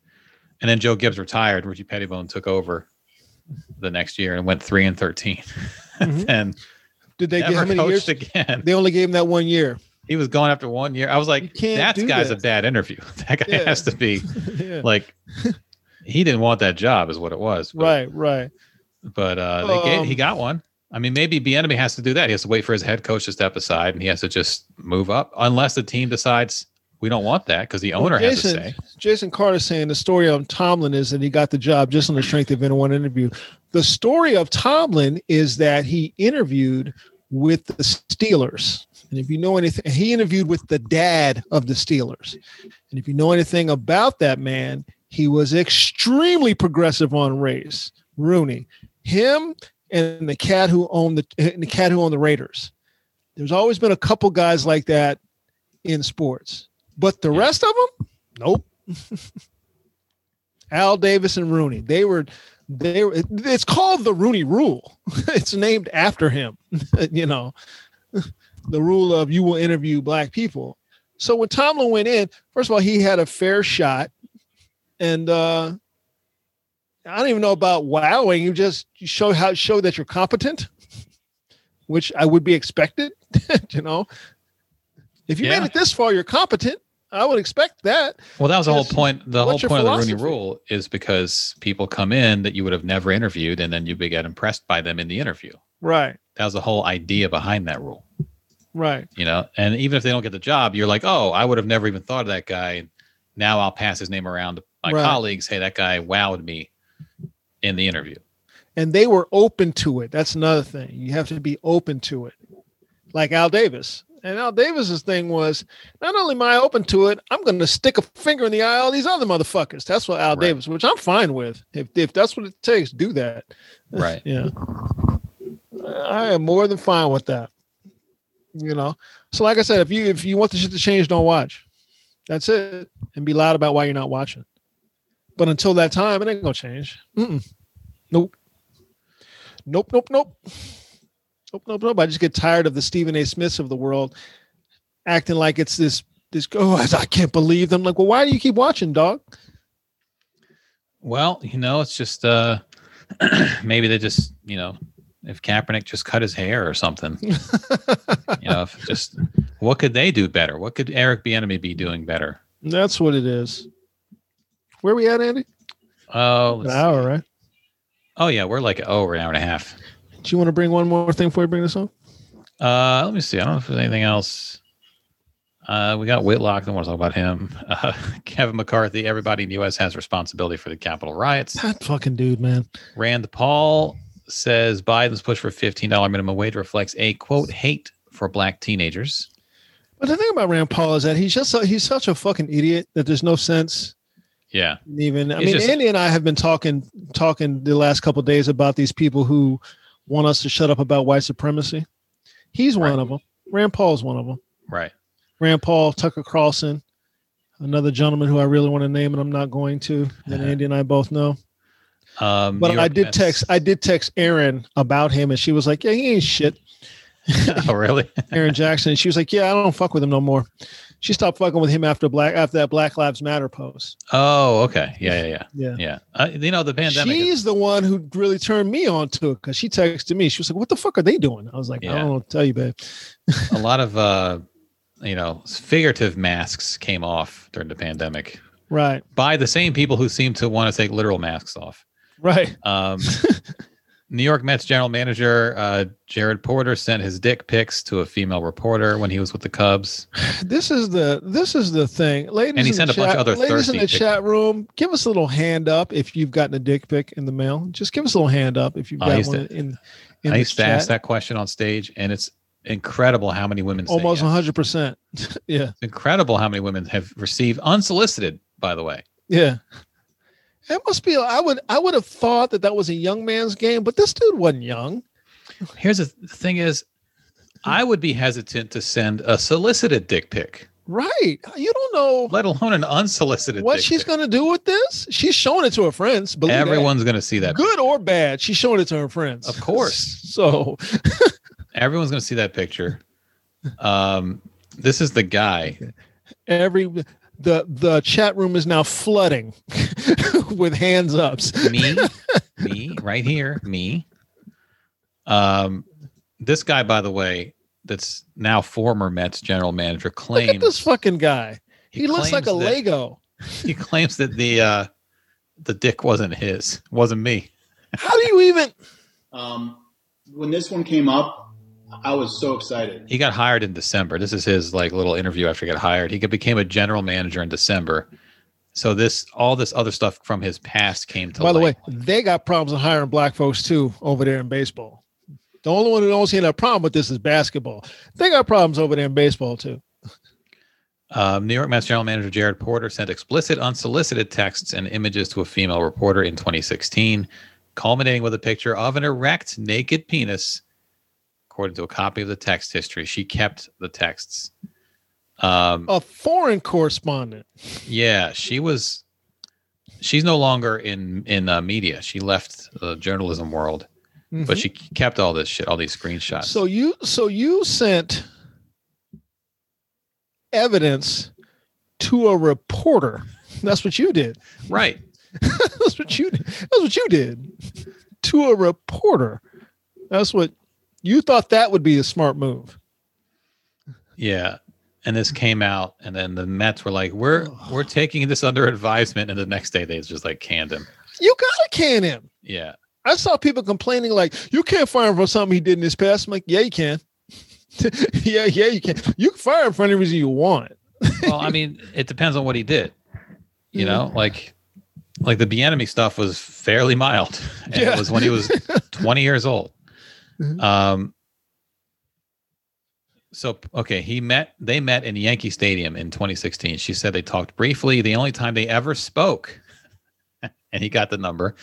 Speaker 3: And then Joe Gibbs retired. Richie Petitbon took over the next year and went three and 13
Speaker 2: Mhm.
Speaker 3: and
Speaker 2: Did they give
Speaker 3: never
Speaker 2: how many years?
Speaker 3: again.
Speaker 2: They only gave him that one year.
Speaker 3: He was gone after one year. I was like, that guy's
Speaker 2: that.
Speaker 3: a bad interview. That guy
Speaker 2: Yeah.
Speaker 3: has to be
Speaker 2: yeah.
Speaker 3: like, he didn't want that job, is what it was. But,
Speaker 2: Right. Right.
Speaker 3: But uh, they gave, he
Speaker 2: Um,
Speaker 3: got one. I mean, maybe Bieniemy has to do that. He has to wait for his head coach to step aside, and he has to just move up, unless the team decides we don't want that because the
Speaker 2: Well,
Speaker 3: owner has to
Speaker 2: Jason,
Speaker 3: say.
Speaker 2: Jason Carter saying the story of Tomlin is that he got the job just on the strength of in one interview. The story of Tomlin is that he interviewed with the Steelers And if you know anything, he interviewed with the dad of the Steelers. And if you know anything about that man, he was extremely progressive on race. Rooney, him and the cat who owned the, and the cat who owned the Raiders. There's always been a couple guys like that in sports, but the rest of them, nope. Al Davis and Rooney, they were they it's called the Rooney rule. it's named after him. you know, the rule of you will interview black people. So when Tomlin went in, first of all, he had a fair shot. And uh I don't even know about wowing. You just show how show that you're competent, which I would be expected. you know, if you
Speaker 3: Yeah.
Speaker 2: made it this far, you're competent. I would expect that.
Speaker 3: Well, that was the whole point. The whole point of the Rooney? Rule is because people come in that you would have never interviewed, and then you get impressed by them in the interview.
Speaker 2: Right.
Speaker 3: That was the whole idea behind that rule.
Speaker 2: Right.
Speaker 3: You know, and even if they don't get the job, you're like, oh, I would have never even thought of that guy. Now I'll pass his name around to my
Speaker 2: Right.
Speaker 3: colleagues. Hey, that guy wowed me in the interview.
Speaker 2: and they were open to it. That's another thing. You have to be open to it. Like Al Davis. And Al Davis's thing was not only am I open to it, I'm going to stick a finger in the eye of all these other motherfuckers. That's what Al
Speaker 3: Right.
Speaker 2: Davis, which I'm fine with. If if that's what it takes, do that.
Speaker 3: Right.
Speaker 2: Yeah. I am more than fine with that. You know. So like I said, if you if you want the shit to change, don't watch. That's it. And be loud about why you're not watching. But until that time, it ain't gonna change. Mm-mm. Nope. Nope, nope, nope. Nope, nope, nope. I just get tired of the Stephen A. Smiths of the world acting like it's this this oh I can't believe them. Like, well, why do you keep watching, dog?
Speaker 3: Well, you know, it's just uh maybe they just, you know, if Kaepernick just cut his hair or something. you know, if just what could they do better? What could Eric Bieniemy be doing better?
Speaker 2: That's what it is. Where we at, Andy?
Speaker 3: Oh,
Speaker 2: An hour,
Speaker 3: see.
Speaker 2: right?
Speaker 3: oh yeah, we're like oh, we're an hour and a half.
Speaker 2: Do you want to bring one more thing before we bring this on?
Speaker 3: Uh, let me see. I don't know if there's anything else. Uh, we got Whitlock. I don't want to talk about him. Uh, Kevin McCarthy. Everybody in the U.S. has responsibility for the Capitol riots.
Speaker 2: That fucking dude, man.
Speaker 3: Rand Paul says Biden's push for $15 minimum wage reflects a quote hate for black teenagers.
Speaker 2: But the thing about Rand Paul is that he's just he's such a fucking idiot that there's no sense
Speaker 3: Yeah,
Speaker 2: even. I
Speaker 3: He's
Speaker 2: mean,
Speaker 3: just-
Speaker 2: Andy and I have been talking talking the last couple of days about these people who want us to shut up about white supremacy. He's one of them. Rand Paul's one of them.
Speaker 3: right.
Speaker 2: Rand Paul, Tucker Carlson, another gentleman who I really want to name and I'm not going to. That
Speaker 3: Uh-huh.
Speaker 2: Andy and I both know.
Speaker 3: Um,
Speaker 2: But I did
Speaker 3: Mets-
Speaker 2: text I did text Aaron about him and she was like, Yeah, he ain't shit.
Speaker 3: oh, really?
Speaker 2: Aaron Jackson. And she was like, Yeah, I don't fuck with him no more. She stopped fucking with him after black after that Black Lives Matter post.
Speaker 3: Oh, okay. Yeah, yeah, yeah,
Speaker 2: Yeah.
Speaker 3: yeah. Uh, you know, the pandemic. is-
Speaker 2: She's the one who really turned me on to it because she texted me. She was like, What the fuck are they doing? I was like, I don't know tell you, babe.
Speaker 3: a lot of uh, you know, figurative masks came off during the pandemic
Speaker 2: Right.
Speaker 3: by the same people who seem to want to take literal masks off.
Speaker 2: Right.
Speaker 3: Um, New York Mets general manager uh, Jared Porter sent his dick pics to a female reporter when he was with the Cubs.
Speaker 2: This is the this is the thing. Ladies
Speaker 3: And he
Speaker 2: in
Speaker 3: sent
Speaker 2: the
Speaker 3: a bunch
Speaker 2: chat,
Speaker 3: of other
Speaker 2: ladies in the chat room, give us a little hand up if you've gotten a dick pic in the mail. Just give us a little hand up if you've got one
Speaker 3: to-
Speaker 2: in in
Speaker 3: I
Speaker 2: the
Speaker 3: used to ask that question on stage, and it's incredible how many women
Speaker 2: Almost 100 percent. Yeah.
Speaker 3: It's incredible how many women have received unsolicited. By the way,
Speaker 2: Yeah. It must be. I would. I would have thought that that was a young man's game, but this dude wasn't young.
Speaker 3: here's the the thing: is I would be hesitant to send a solicited dick pic,
Speaker 2: Right. You don't know
Speaker 3: let alone an unsolicited.
Speaker 2: what she's going to do with this. She's showing it to her friends. Believe.
Speaker 3: Everyone's going to see that.
Speaker 2: good or bad. She's showing it to her friends.
Speaker 3: Of course.
Speaker 2: So
Speaker 3: Everyone's going to see that picture. Um, this is the guy.
Speaker 2: every the the chat room is now flooding with hands ups.
Speaker 3: Me, me, right here, me. Um, this guy, by the way, that's now former Mets general manager,
Speaker 2: Look at this fucking guy. He, looks like a
Speaker 3: that-
Speaker 2: Lego.
Speaker 3: He claims that the uh, the dick wasn't his, wasn't me.
Speaker 2: How do you even?
Speaker 8: Um, when this one came up, I was so excited.
Speaker 3: He got hired in December. This is his like little interview after he got hired. He became a general manager in December. So this all this other stuff from his past came to
Speaker 2: By the way, they got problems in hiring black folks too over there in baseball. The only one who don't see a problem with this is basketball. They got problems over there in baseball too.
Speaker 3: Um, New York Mets general manager Jared Porter sent explicit, unsolicited texts and images to a female reporter in 2016, culminating with a picture of an erect, naked penis. According to a copy of the text history, she kept the texts. Um,
Speaker 2: A foreign correspondent.
Speaker 3: yeah, she was. She's no longer in in uh, media. She left the journalism world, but
Speaker 2: Mhm.
Speaker 3: she kept all this shit, all these screenshots.
Speaker 2: So you so you sent evidence to a reporter. That's what you did.
Speaker 3: right,
Speaker 2: That's what you did. That's what you did to a reporter. That's what you thought that would be a smart move.
Speaker 3: Yeah. And this came out, and then the Mets were like, "We're we're taking this under advisement." And the next day, they just like canned him.
Speaker 2: You gotta can him.
Speaker 3: Yeah,
Speaker 2: I saw people complaining like you can't fire him for something he did in his past. I'm like, yeah, you can. yeah, yeah, you can. You can fire him for any reason you want.
Speaker 3: well, I mean, it depends on what he did. You know, like like the Bieniemy stuff was fairly mild, and
Speaker 2: Yeah.
Speaker 3: it was when he was 20 years old.
Speaker 2: Mhm.
Speaker 3: Um. So okay, he met. They met in Yankee Stadium in 2016. She said they talked briefly. The only time they ever spoke, and he got the number.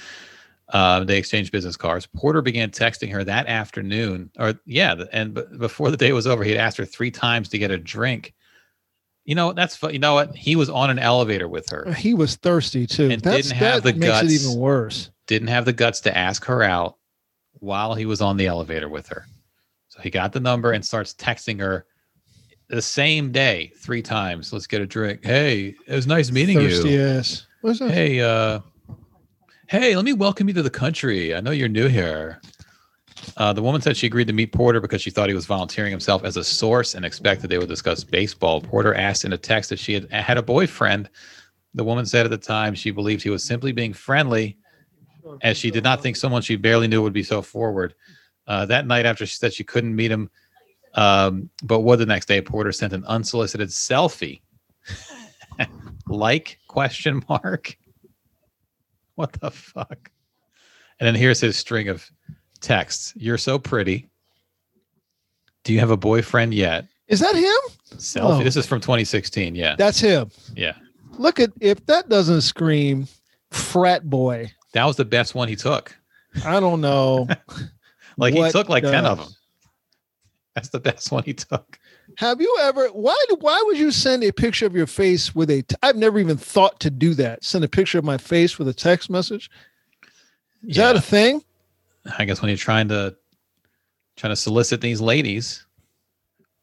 Speaker 3: Uh, they exchanged business cards. Porter began texting her that afternoon, or yeah, and b- before the day was over, he had asked her three times to get a drink. You know that's fu- you know what he was on an elevator with her.
Speaker 2: He was thirsty too.
Speaker 3: And
Speaker 2: That's,
Speaker 3: didn't have
Speaker 2: that
Speaker 3: the
Speaker 2: makes
Speaker 3: guts.
Speaker 2: it even worse.
Speaker 3: Didn't have the guts to ask her out while he was on the elevator with her. So he got the number and starts texting her the same day three times. Let's get a drink. Hey, it was nice meeting
Speaker 2: thirsty
Speaker 3: you.
Speaker 2: ass. What's that?
Speaker 3: Hey, uh, hey, let me welcome you to the country. I know you're new here. Uh, the woman said she agreed to meet Porter because she thought he was volunteering himself as a source and expected they would discuss baseball. Porter asked in a text if she had had a boyfriend. The woman said at the time she believed he was simply being friendly, as she did not think someone she barely knew would be so forward. Uh, that night, after she said she couldn't meet him, um, but would the next day, Porter sent an unsolicited selfie. like question mark what the fuck and then here's his string of texts you're so pretty do you have a boyfriend yet
Speaker 2: Is that him?
Speaker 3: selfie
Speaker 2: Oh.
Speaker 3: this is from 2016 yeah
Speaker 2: That's him.
Speaker 3: yeah
Speaker 2: Look at if that doesn't scream frat boy.
Speaker 3: That was the best one he took
Speaker 2: I don't know.
Speaker 3: like he took like 10 of them that's the best one he took
Speaker 2: Have you ever? Why? Why would you send a picture of your face with a? I've never even thought to do that. Send a picture of my face with a text message. Is that a thing?
Speaker 3: I guess when you're trying to trying to solicit these ladies,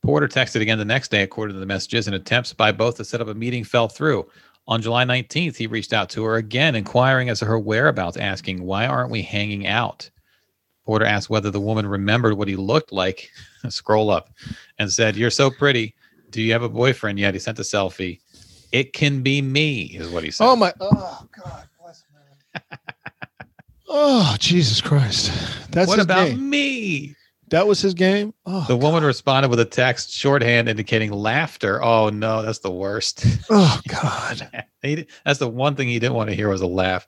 Speaker 3: Porter texted again the next day, according to the messages, and attempts by both to set up a meeting fell through. On July 19th, he reached out to her again, inquiring as to her whereabouts, asking, Why aren't we hanging out? Porter asked whether the woman remembered what he looked like. Scroll up and said, You're so pretty. Do you have a boyfriend yet? He sent a selfie. It can be me, is what he said.
Speaker 2: Oh my! Oh God bless man. oh Jesus Christ! That's
Speaker 3: what about me?
Speaker 2: That was his game. Oh,
Speaker 3: The woman responded with a text shorthand indicating laughter. Oh no, that's the worst.
Speaker 2: oh God!
Speaker 3: That's the one thing he didn't want to hear was a laugh.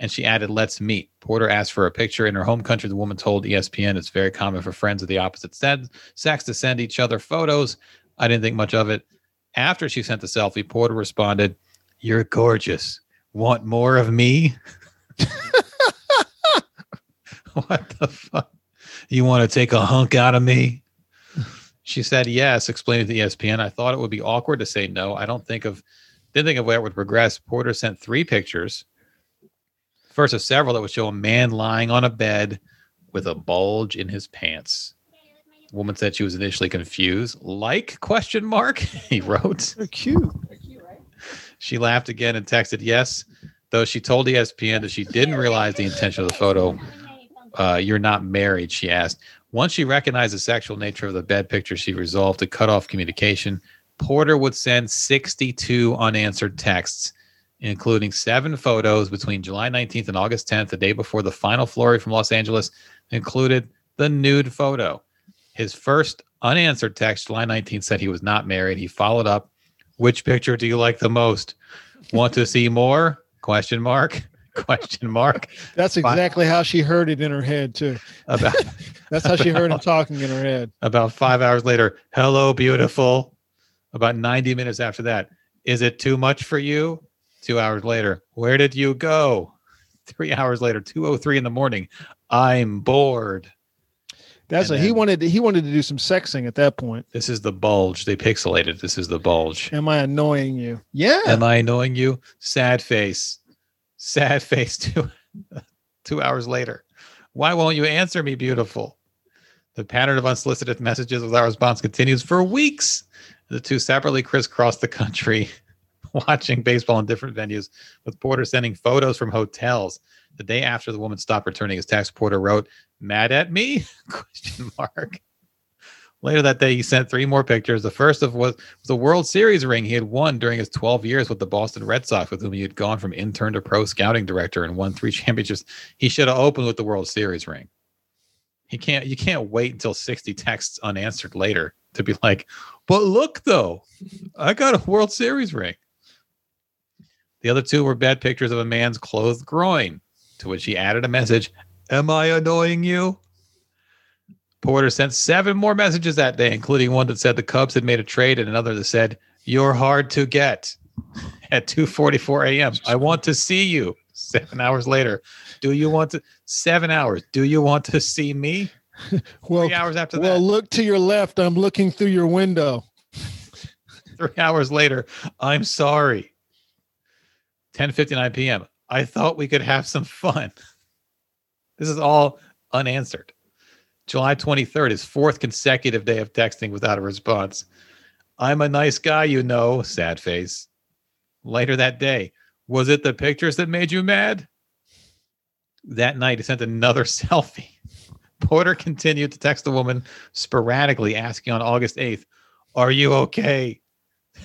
Speaker 3: And she added, "Let's meet." Porter asked for a picture in her home country. The woman told ESPN it's very common for friends of the opposite sex to send each other photos. I didn't think much of it. After she sent the selfie, Porter responded, "You're gorgeous. Want more of me?" what the fuck? You want to take a hunk out of me? She said yes, explaining to ESPN. I thought it would be awkward to say no. I don't think of didn't think of where it would progress. Porter sent three pictures. First of several that would show a man lying on a bed with a bulge in his pants. Woman said she was initially confused. Like question mark? He wrote.
Speaker 2: They're cute.
Speaker 3: She laughed again and texted yes, though she told ESPN that she didn't realize the intention of the photo. Uh, you're not married, she asked. Once she recognized the sexual nature of the bed picture, she resolved to cut off communication. Porter would send 62 unanswered texts, including seven photos between July 19th and August 10th, the day before the final flurry from Los Angeles included the nude photo. His first unanswered text, July 19th, said he was not married. He followed up, which picture do you like the most? Want to see more? Question mark. Question mark.
Speaker 2: That's exactly how she heard it in her head too.
Speaker 3: About
Speaker 2: That's how she heard him talking in her head.
Speaker 3: About five hours later, hello, beautiful. About 90 minutes after that, is it too much for you? Two hours later, where did you go? Three hours later, 2.03 in the morning, I'm bored.
Speaker 2: That's
Speaker 3: And
Speaker 2: a, he wanted to, he wanted to do some sexing at that point.
Speaker 3: This is the bulge. They pixelated. This is the bulge.
Speaker 2: Am I annoying you? Yeah.
Speaker 3: Am I annoying you? Sad face. Sad face two two hours later. Why won't you answer me, beautiful? The pattern of unsolicited messages without response continues for weeks. The two separately crisscross the country, watching baseball in different venues, with Porter sending photos from hotels. The day after the woman stopped returning his text, Porter wrote, "Mad at me?" Question mark. Later that day, he sent three more pictures. The first of was the World Series ring he had won during his 12 years with the Boston Red Sox, with whom he had gone from intern to pro scouting director and won three championships. He should have opened with the World Series ring. He can't. You can't wait until 60 texts unanswered later to be like, "But look, though, I got a World Series ring." The other two were bad pictures of a man's clothed groin, to which he added a message: "Am I annoying you?" Porter sent seven more messages that day, including one that said the Cubs had made a trade and another that said, You're hard to get at 2:44 a.m. I want to see you. Seven hours later. Do you want to seven hours? Do you want to see me?
Speaker 2: well,
Speaker 3: Three hours after
Speaker 2: well,
Speaker 3: that.
Speaker 2: look to your left. I'm looking through your window.
Speaker 3: Three hours later. I'm sorry. 10:59 p.m. I thought we could have some fun. This is all unanswered. July 23rd, his fourth consecutive day of texting without a response. I'm a nice guy, you know, sad face. Later that day, was it the pictures that made you mad? That night, he sent another selfie. Porter continued to text the woman sporadically, asking on August 8th, Are you okay?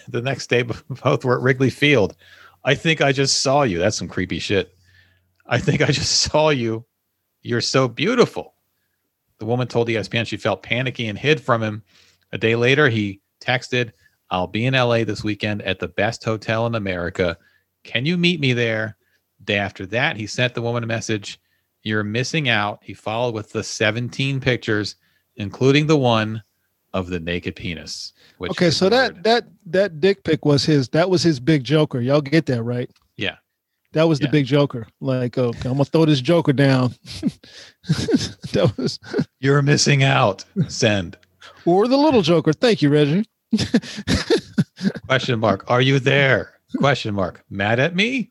Speaker 3: The next day, both were at Wrigley Field. I think I just saw you. That's some creepy shit. I think I just saw you. You're so beautiful. The woman told ESPN she felt panicky and hid from him. A day later, he texted, I'll be in LA this weekend at the best hotel in America. Can you meet me there? Day after that, he sent the woman a message. You're missing out. He followed with the 17 pictures, including the one of the naked penis. Which
Speaker 2: Okay, so that that that dick pic was his. That was his big joker. Y'all get that right? That was the
Speaker 3: Yeah.
Speaker 2: big joker. Like, okay, I'm gonna throw this joker down. that was
Speaker 3: you're missing out. Send.
Speaker 2: or the little joker. Thank you, Reggie.
Speaker 3: Question mark. Are you there? Question mark. Mad at me?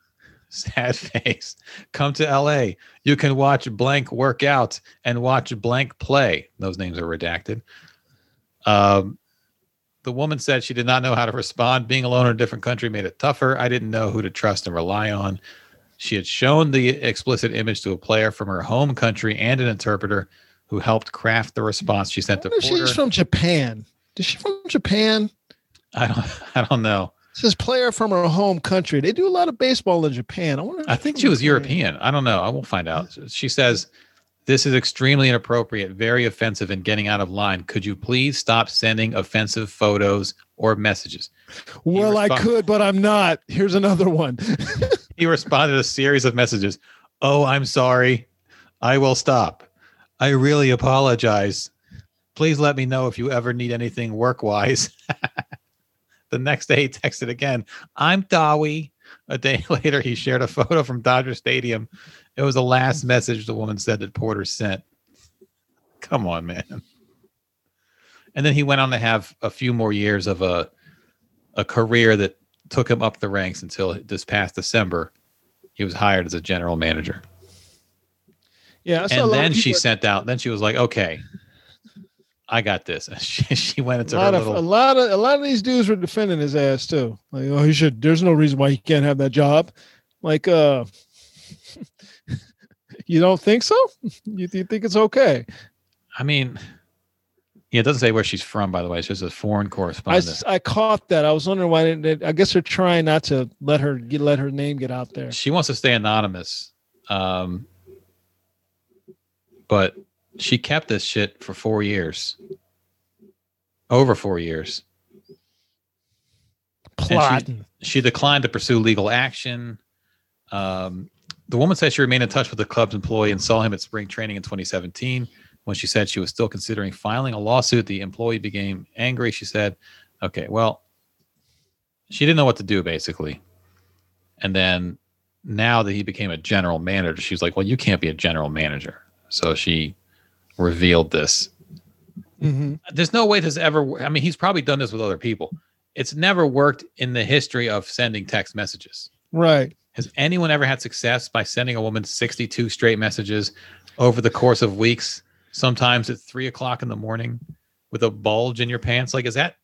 Speaker 3: Sad face. Come to LA. You can watch blank work out and watch blank play. Those names are redacted. Um, the woman said she did not know how to respond. Being alone in a different country made it tougher. I didn't know who to trust and rely on. She had shown the explicit image to a player from her home country and an interpreter who helped craft the response she sent to Porter.
Speaker 2: She's from Japan. Is she from Japan?
Speaker 3: I don't. I don't know.
Speaker 2: It says player from her home country. They do a lot of baseball in Japan. I wonder.
Speaker 3: I think she was. European. I don't know. I will find out. She says, This is extremely inappropriate, very offensive, and getting out of line. Could you please stop sending offensive photos or messages?
Speaker 2: Well, I could, but I'm not. Here's another one.
Speaker 3: He responded a series of messages. Oh, I'm sorry. I will stop. I really apologize. Please let me know if you ever need anything work wise. the next day, he texted again. I'm Dawi. A day later, he shared a photo from Dodger Stadium. It was the last message the woman said that Porter sent. Come on, man. And then he went on to have a few more years of a a career that took him up the ranks until this past December. He was hired as a general manager.
Speaker 2: Yeah, a
Speaker 3: and then she sent out, then she was like, okay, I got this. And she, she went
Speaker 2: a
Speaker 3: into her
Speaker 2: lot of a lot of a lot of these dudes were defending his ass too. Like, oh, he should. There's no reason why he can't have that job. Like, uh, you don't think so? You, you think it's okay?
Speaker 3: I mean, yeah, it doesn't say where she's from, by the way. It's just a foreign
Speaker 2: I,
Speaker 3: correspondent.
Speaker 2: s- I caught that. I was wondering why. They, I guess they're trying not to let her get let her name get out there.
Speaker 3: she wants to stay anonymous. Um, but she kept this shit for four years, over four years.
Speaker 2: Plotting.
Speaker 3: She declined to pursue legal action. Um, the woman said she remained in touch with the club's employee and saw him at spring training in 2017. When she said she was still considering filing a lawsuit, the employee became angry. She said, "Okay, well, she didn't know what to do basically." And then now that he became a general manager, she's like, "Well, you can't be a general manager." So she revealed this.
Speaker 2: hmm
Speaker 3: There's no way this ever. I mean, he's probably done this with other people. It's never worked in the history of sending text messages.
Speaker 2: Right.
Speaker 3: Has anyone ever had success by sending a woman 62 straight messages over the course of weeks, sometimes at three o'clock in the morning with a bulge in your pants? Like, is that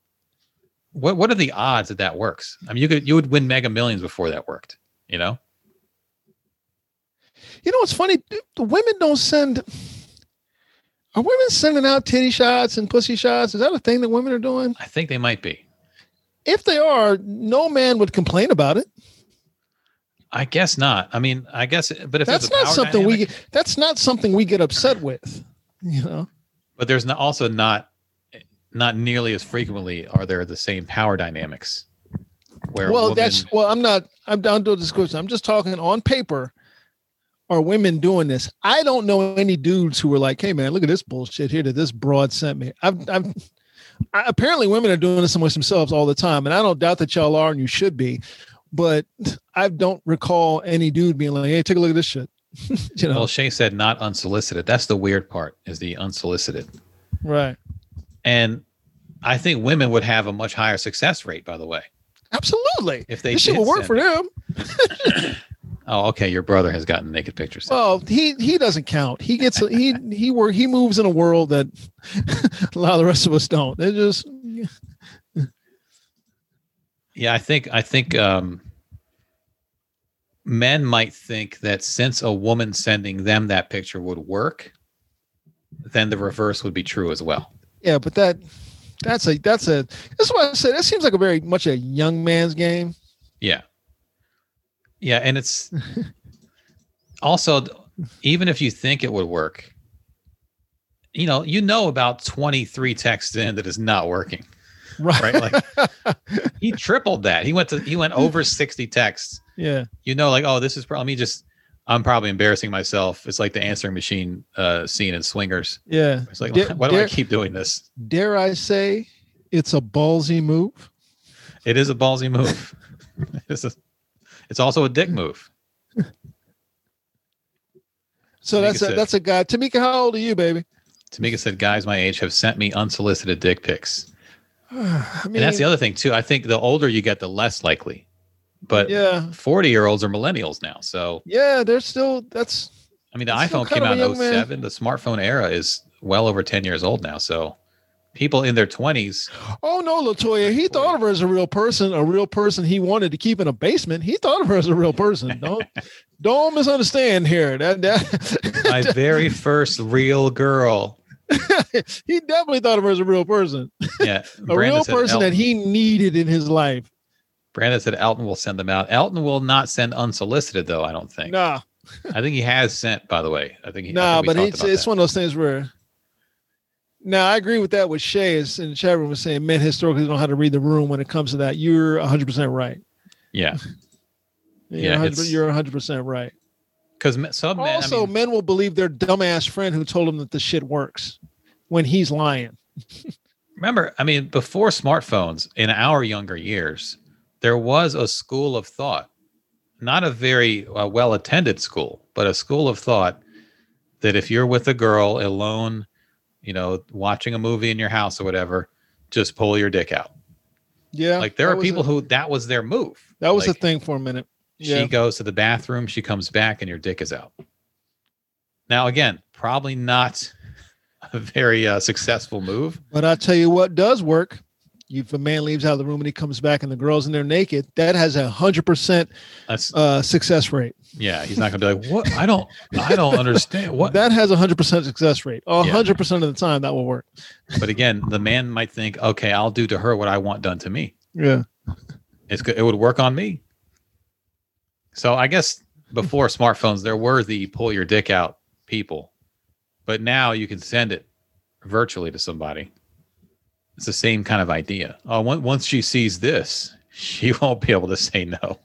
Speaker 3: what what are the odds that that works? I mean, you could you would win mega millions before that worked, you know?
Speaker 2: You know what's funny? The women don't send. Are women sending out titty shots and pussy shots? Is that a thing that women are doing?
Speaker 3: I think they might be.
Speaker 2: If they are, no man would complain about it.
Speaker 3: I guess not. I mean, I guess but if
Speaker 2: That's not something
Speaker 3: dynamic,
Speaker 2: we. get- That's not something we get upset with. You know.
Speaker 3: but there's not, also not not nearly as frequently are there the same power dynamics where
Speaker 2: well,
Speaker 3: women-
Speaker 2: that's well. I'm not. I'm down to a discussion. I'm just talking on paper. Are women doing this? I don't know any dudes who were like, "Hey, man, look at this bullshit here that this broad sent me." I've, I've I, apparently women are doing this amongst themselves all the time, and I don't doubt that y'all are, and you should be. But I don't recall any dude being like, "Hey, take a look at this shit." you know,
Speaker 3: well Shay said not unsolicited. That's the weird part is the unsolicited.
Speaker 2: right?
Speaker 3: And I think women would have a much higher success rate, by the way.
Speaker 2: Absolutely.
Speaker 3: If they
Speaker 2: this shit will work for them.
Speaker 3: Oh, okay. Your brother has gotten naked pictures.
Speaker 2: Well, he he doesn't count. He gets he he work he moves in a world that a lot of the rest of us don't. They're just
Speaker 3: Yeah, I think I think um, men might think that since a woman sending them that picture would work, then the reverse would be true as well.
Speaker 2: yeah, but that that's a that's a that's what I said. That seems like a very much a young man's game.
Speaker 3: Yeah. Yeah, and it's also even if you think it would work, you know, you know about 23 texts in that is not working.
Speaker 2: Right.
Speaker 3: Right, like- He tripled that. He went to he went over 60 texts.
Speaker 2: yeah.
Speaker 3: You know, like, oh, this is probably me just I'm probably embarrassing myself. It's like the answering machine uh scene in Swingers.
Speaker 2: Yeah.
Speaker 3: It's like,
Speaker 2: Dare-
Speaker 3: why do I keep doing this?
Speaker 2: Dare I say it's a ballsy move?
Speaker 3: It is a ballsy move. it's, a, it's also a dick move.
Speaker 2: So that's a,
Speaker 3: said-
Speaker 2: that's a guy. Tamika, how old are you, baby?
Speaker 3: Tamika said, guys my age have sent me unsolicited dick pics.
Speaker 2: I mean,
Speaker 3: and that's the other thing too. I think the older you get, the less likely. But
Speaker 2: yeah,
Speaker 3: 40 year olds are millennials now. So
Speaker 2: yeah. They're still that's
Speaker 3: I mean the iPhone came out in
Speaker 2: young man.
Speaker 3: 07. The smartphone era is well over 10 years old now. So people in their 20s,
Speaker 2: Oh no, Latoya. He thought of her as a real person, a real person he wanted to keep in a basement. He thought of her as a real person. Don't don't misunderstand here. That, that my
Speaker 3: very first real girl.
Speaker 2: he definitely thought of her as a real person.
Speaker 3: Yeah.
Speaker 2: A real person that he needed in his life.
Speaker 3: Brandon said Elton will send them out. Elton will not send unsolicited though, I don't think.
Speaker 2: Nah,
Speaker 3: I think he has sent, by the way. I think he I
Speaker 2: nah, but it's it's
Speaker 3: that.
Speaker 2: one of those things where now I agree with that with Shay is in the chat room was saying men historically don't know how to read the room when it comes to that. You're 100 percent right.
Speaker 3: Yeah.
Speaker 2: You're
Speaker 3: Yeah,
Speaker 2: 100 you're 100 percent right.
Speaker 3: Because some men,
Speaker 2: also,
Speaker 3: I mean,
Speaker 2: men will believe their dumbass friend who told them that the shit works when he's lying.
Speaker 3: remember, I mean, before smartphones, in our younger years, there was a school of thought, not a very uh, well attended school, but a school of thought that if you're with a girl alone, you know, watching a movie in your house or whatever, just pull your dick out.
Speaker 2: Yeah,
Speaker 3: Like there are people
Speaker 2: a,
Speaker 3: who that was their move.
Speaker 2: that was
Speaker 3: like,
Speaker 2: a thing for a minute.
Speaker 3: She
Speaker 2: Yeah,
Speaker 3: goes to the bathroom, she comes back, and your dick is out. Now, again, probably not a very uh, successful move.
Speaker 2: but I tell you what does work. If a man leaves out of the room and he comes back and the girl's in there naked, that has a hundred percent uh, success rate.
Speaker 3: yeah. He's not gonna be like, what? I don't, I don't understand what.
Speaker 2: That has a hundred percent success rate. A hundred percent of the time, that will work.
Speaker 3: But again, the man might think, okay, I'll do to her what I want done to me.
Speaker 2: Yeah,
Speaker 3: It's good. It would work on me. So I guess before smartphones, there were the pull your dick out people, but now you can send it virtually to somebody. It's the same kind of idea. Oh, once she sees this, she won't be able to say no.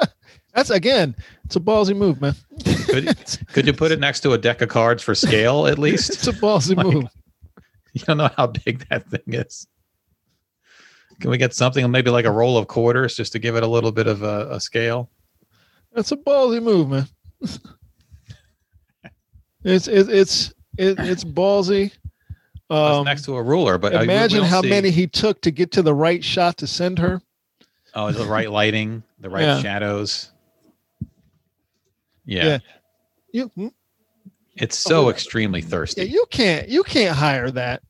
Speaker 2: that's again, it's a ballsy move, man.
Speaker 3: Could, could you put it next to a deck of cards for scale at least?
Speaker 2: It's a ballsy
Speaker 3: Like-
Speaker 2: move.
Speaker 3: You don't know how big that thing is. Can we get something, maybe like a roll of quarters, just to give it a little bit of a, a scale?
Speaker 2: That's a ballsy move, man. it's it, it's it, it's ballsy. Um,
Speaker 3: next to a ruler, but uh, we
Speaker 2: imagine how
Speaker 3: see-
Speaker 2: many he took to get to the right shot to send her.
Speaker 3: Oh, the right lighting, the right
Speaker 2: Yeah.
Speaker 3: shadows. Yeah,
Speaker 2: Yeah. You hmm?
Speaker 3: it's so
Speaker 2: Oh.
Speaker 3: extremely thirsty.
Speaker 2: yeah, you can't you can't hire that.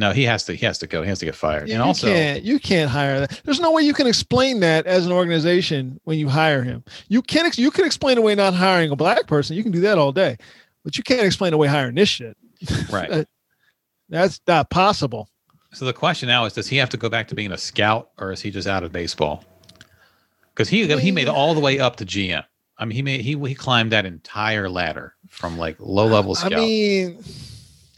Speaker 3: No, he has to. He has to go. He has to get fired.
Speaker 2: You,
Speaker 3: and
Speaker 2: you
Speaker 3: also,
Speaker 2: can't you can't hire that. There's no way you can explain that as an organization when you hire him. You can ex- you can explain away not hiring a black person. You can do that all day, but you can't explain away hiring this shit.
Speaker 3: right.
Speaker 2: That's not possible.
Speaker 3: So the question now is: Does he have to go back to being a scout, or is he just out of baseball? Because he he made all the way up to GM. I mean, he made he he climbed that entire ladder from like low level scout.
Speaker 2: I mean,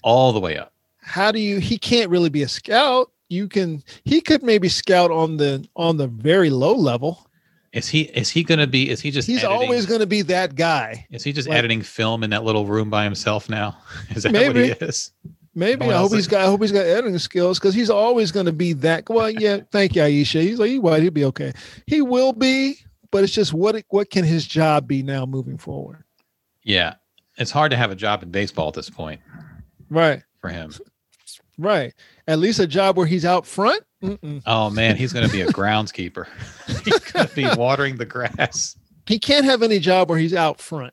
Speaker 3: all the way up.
Speaker 2: How do you? He can't really be a scout. You can. He could maybe scout on the on the very low level.
Speaker 3: Is he is he going to be? Is he just?
Speaker 2: He's
Speaker 3: editing-
Speaker 2: always going to be that guy.
Speaker 3: Is he just
Speaker 2: like-
Speaker 3: editing film in that little room by himself now? Is that what he is?
Speaker 2: Maybe
Speaker 3: No
Speaker 2: I hope he's got. I hope he's got editing skills because he's always going to be that. Well, yeah. Thank you, Aisha. He's like, he white. He'll be okay. He will be, but it's just what what can his job be now moving forward?
Speaker 3: Yeah, it's hard to have a job in baseball at this point
Speaker 2: Right.
Speaker 3: for him.
Speaker 2: Right. At least a job where he's out front. Mm-mm.
Speaker 3: Oh man, he's going to be a groundskeeper. he's going to be watering the grass.
Speaker 2: He can't have any job where he's out front.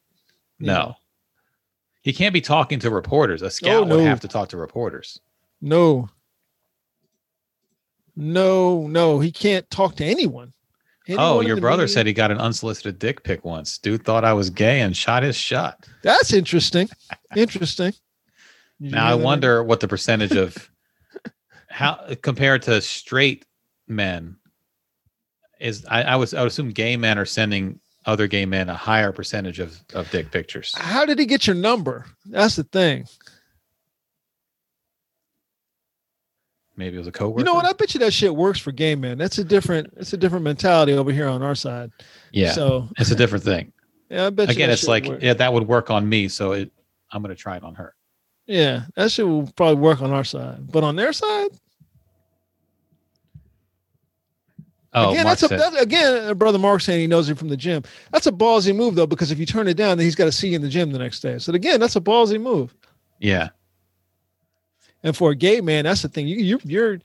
Speaker 3: No,
Speaker 2: know.
Speaker 3: he can't be talking to reporters. A scout oh, would
Speaker 2: no.
Speaker 3: have to talk to reporters.
Speaker 2: No. No, no, he can't talk to anyone.
Speaker 3: oh,
Speaker 2: Anyone in
Speaker 3: your brother
Speaker 2: media-
Speaker 3: said he got an unsolicited dick pic once. Dude thought I was gay and shot his shot.
Speaker 2: that's interesting. Interesting.
Speaker 3: Now I wonder what the percentage of how compared to straight men is. I, I was I would assume gay men are sending other gay men a higher percentage of of dick pictures.
Speaker 2: How did he get your number? That's the thing.
Speaker 3: Maybe it was a coworker.
Speaker 2: You know what? I bet you that shit works for gay men. That's a different. It's a different mentality over here on our side.
Speaker 3: yeah,
Speaker 2: So
Speaker 3: it's a different thing.
Speaker 2: yeah, I bet
Speaker 3: Again, it's like
Speaker 2: work-
Speaker 3: yeah, that would work on me. So it, I'm going to try it on her.
Speaker 2: Yeah, that shit will probably work on our side, but on their side,
Speaker 3: Oh,
Speaker 2: again,
Speaker 3: Mark
Speaker 2: that's a that, again. Brother Mark saying he knows it from the gym. That's a ballsy move though, because if you turn it down, then he's got to see you in the gym the next day. So again, that's a ballsy move.
Speaker 3: yeah,
Speaker 2: And for a gay man, that's the thing. You, you you're.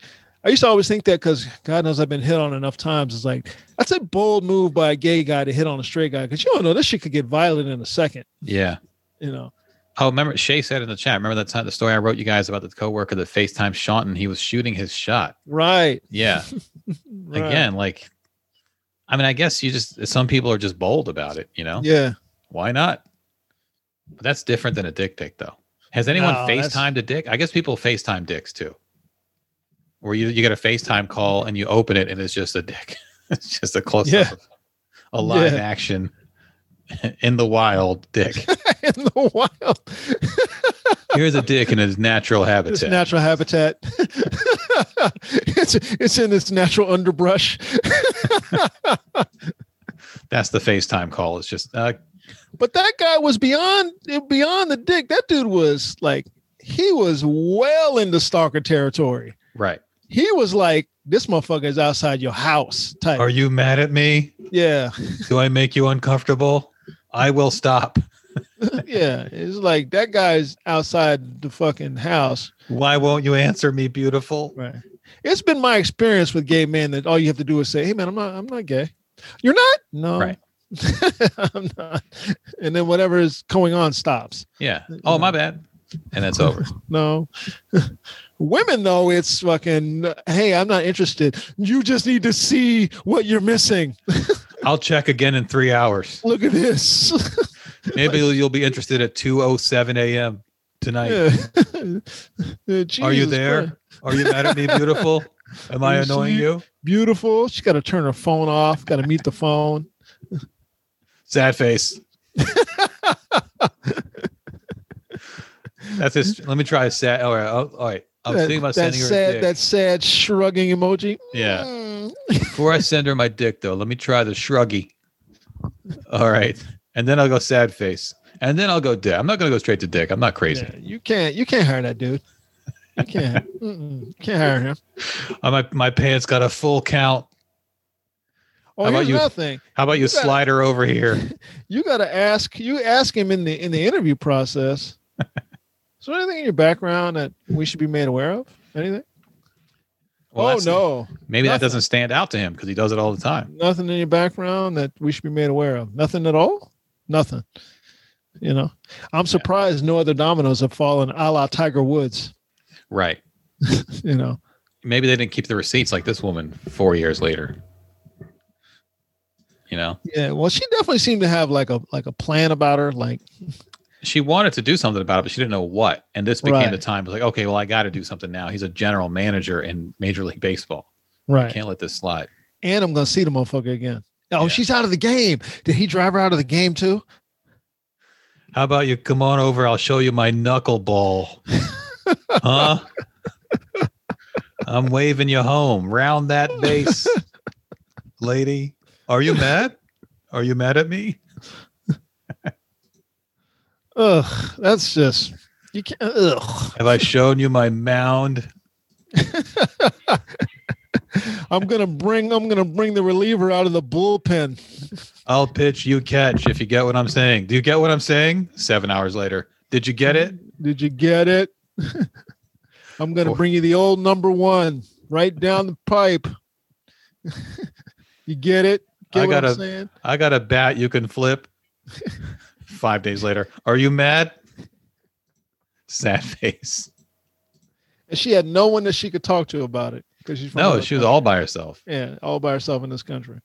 Speaker 2: I used to always think that because God knows I've been hit on enough times. It's like that's a bold move by a gay guy to hit on a straight guy because you don't know this shit could get violent in a second.
Speaker 3: yeah.
Speaker 2: You know.
Speaker 3: Oh, remember Shay said in the chat. Remember that time the story I wrote you guys about the coworker that FaceTime Shaunton. He was shooting his shot.
Speaker 2: Right.
Speaker 3: Yeah.
Speaker 2: right.
Speaker 3: Again, like, I mean, I guess you just some people are just bold about it. You know,
Speaker 2: Yeah.
Speaker 3: why not? But that's different than a dick pic, though. Has anyone
Speaker 2: No,
Speaker 3: FaceTimed a dick? I guess people FaceTime dicks too. Where you, you get a FaceTime call and you open it and it's just a dick. it's just a close
Speaker 2: Yeah.
Speaker 3: up of a live
Speaker 2: Yeah.
Speaker 3: action in the wild dick.
Speaker 2: in the wild.
Speaker 3: Here's a dick in his natural
Speaker 2: Its
Speaker 3: habitat.
Speaker 2: natural habitat. it's it's in its natural underbrush.
Speaker 3: That's the FaceTime call. It's just uh,
Speaker 2: but that guy was beyond beyond the dick. That dude was like he was well into stalker territory.
Speaker 3: right.
Speaker 2: He was like, this motherfucker is outside your house type.
Speaker 3: Are you mad at me?
Speaker 2: yeah.
Speaker 3: Do I make you uncomfortable? I will stop.
Speaker 2: yeah. It's like that guy's outside the fucking house.
Speaker 3: Why won't you answer me, beautiful?
Speaker 2: Right. It's been my experience with gay men that all you have to do is say, "Hey, man, I'm not. I'm not gay. You're not. No,
Speaker 3: Right.
Speaker 2: I'm not." And then whatever is going on stops.
Speaker 3: Yeah. Oh, my bad. And that's over.
Speaker 2: No. Women though, it's fucking. Hey, I'm not interested. You just need to see what you're missing.
Speaker 3: I'll check again in three hours.
Speaker 2: Look at this.
Speaker 3: Maybe you'll be interested at 2.07 a.m. tonight.
Speaker 2: Yeah.
Speaker 3: Are you there? Are you mad at me, beautiful? Am I annoying you?
Speaker 2: Beautiful. She got to turn her phone off. Got to mute the phone.
Speaker 3: Sad face. That's his. Let me try a sad. All right. All right. I'm
Speaker 2: that,
Speaker 3: thinking about sending her a
Speaker 2: sad,
Speaker 3: dick.
Speaker 2: that sad shrugging emoji.
Speaker 3: Yeah.
Speaker 2: Mm.
Speaker 3: Before I send her my dick, though, let me try the shruggy. All right. and then I'll go sad face, and then I'll go dick. I'm not gonna go straight to dick. I'm not crazy.
Speaker 2: Yeah, you can't. You can't hire that dude. You can't. You can't hire him.
Speaker 3: Uh, my my pants got a full count.
Speaker 2: Oh,
Speaker 3: How about you?
Speaker 2: another thing.
Speaker 3: How about you
Speaker 2: You gotta-
Speaker 3: slide her over here?
Speaker 2: You got to ask. You ask him in the in the interview process. Is there anything in your background that we should be made aware of? Anything?
Speaker 3: Well,
Speaker 2: oh no,
Speaker 3: Maybe that doesn't stand out to him because he does it all the time.
Speaker 2: nothing in your background that we should be made aware of. Nothing at all. Nothing. You know, I'm surprised no other dominoes have fallen, a la Tiger Woods.
Speaker 3: Right.
Speaker 2: You know,
Speaker 3: Maybe they didn't keep the receipts like this woman four years later. You know,
Speaker 2: yeah. Well, she definitely seemed to have like a like a plan about her. Like,
Speaker 3: she wanted to do something about it, but she didn't know what. And this became
Speaker 2: Right.
Speaker 3: the time. It was like, okay, well, I got to do something now. He's a general manager in Major League Baseball.
Speaker 2: right.
Speaker 3: I Can't let this slide.
Speaker 2: And I'm gonna see the motherfucker again. Oh,
Speaker 3: Yeah.
Speaker 2: she's out of the game. Did he drive her out of the game too?
Speaker 3: How about you come on over? I'll show you my knuckleball. huh? I'm waving you home. Round that base, lady. Are you mad? Are you mad at me?
Speaker 2: Ugh, that's just you can't. Ugh.
Speaker 3: Have I shown you my mound?
Speaker 2: I'm gonna bring. I'm gonna bring the reliever out of the bullpen.
Speaker 3: I'll pitch, you catch. If you get what I'm saying. Do you get what I'm saying? Seven hours later. Did you get it?
Speaker 2: Did you get it? I'm gonna bring you the old number one right down the pipe. you get it? Get
Speaker 3: I
Speaker 2: I'm saying?
Speaker 3: I got a bat you can flip. Five days later. Are you mad? Sad face.
Speaker 2: And she had no one that she could talk to about it because she's
Speaker 3: No, she was
Speaker 2: country.
Speaker 3: all by herself.
Speaker 2: yeah, all by herself in this country.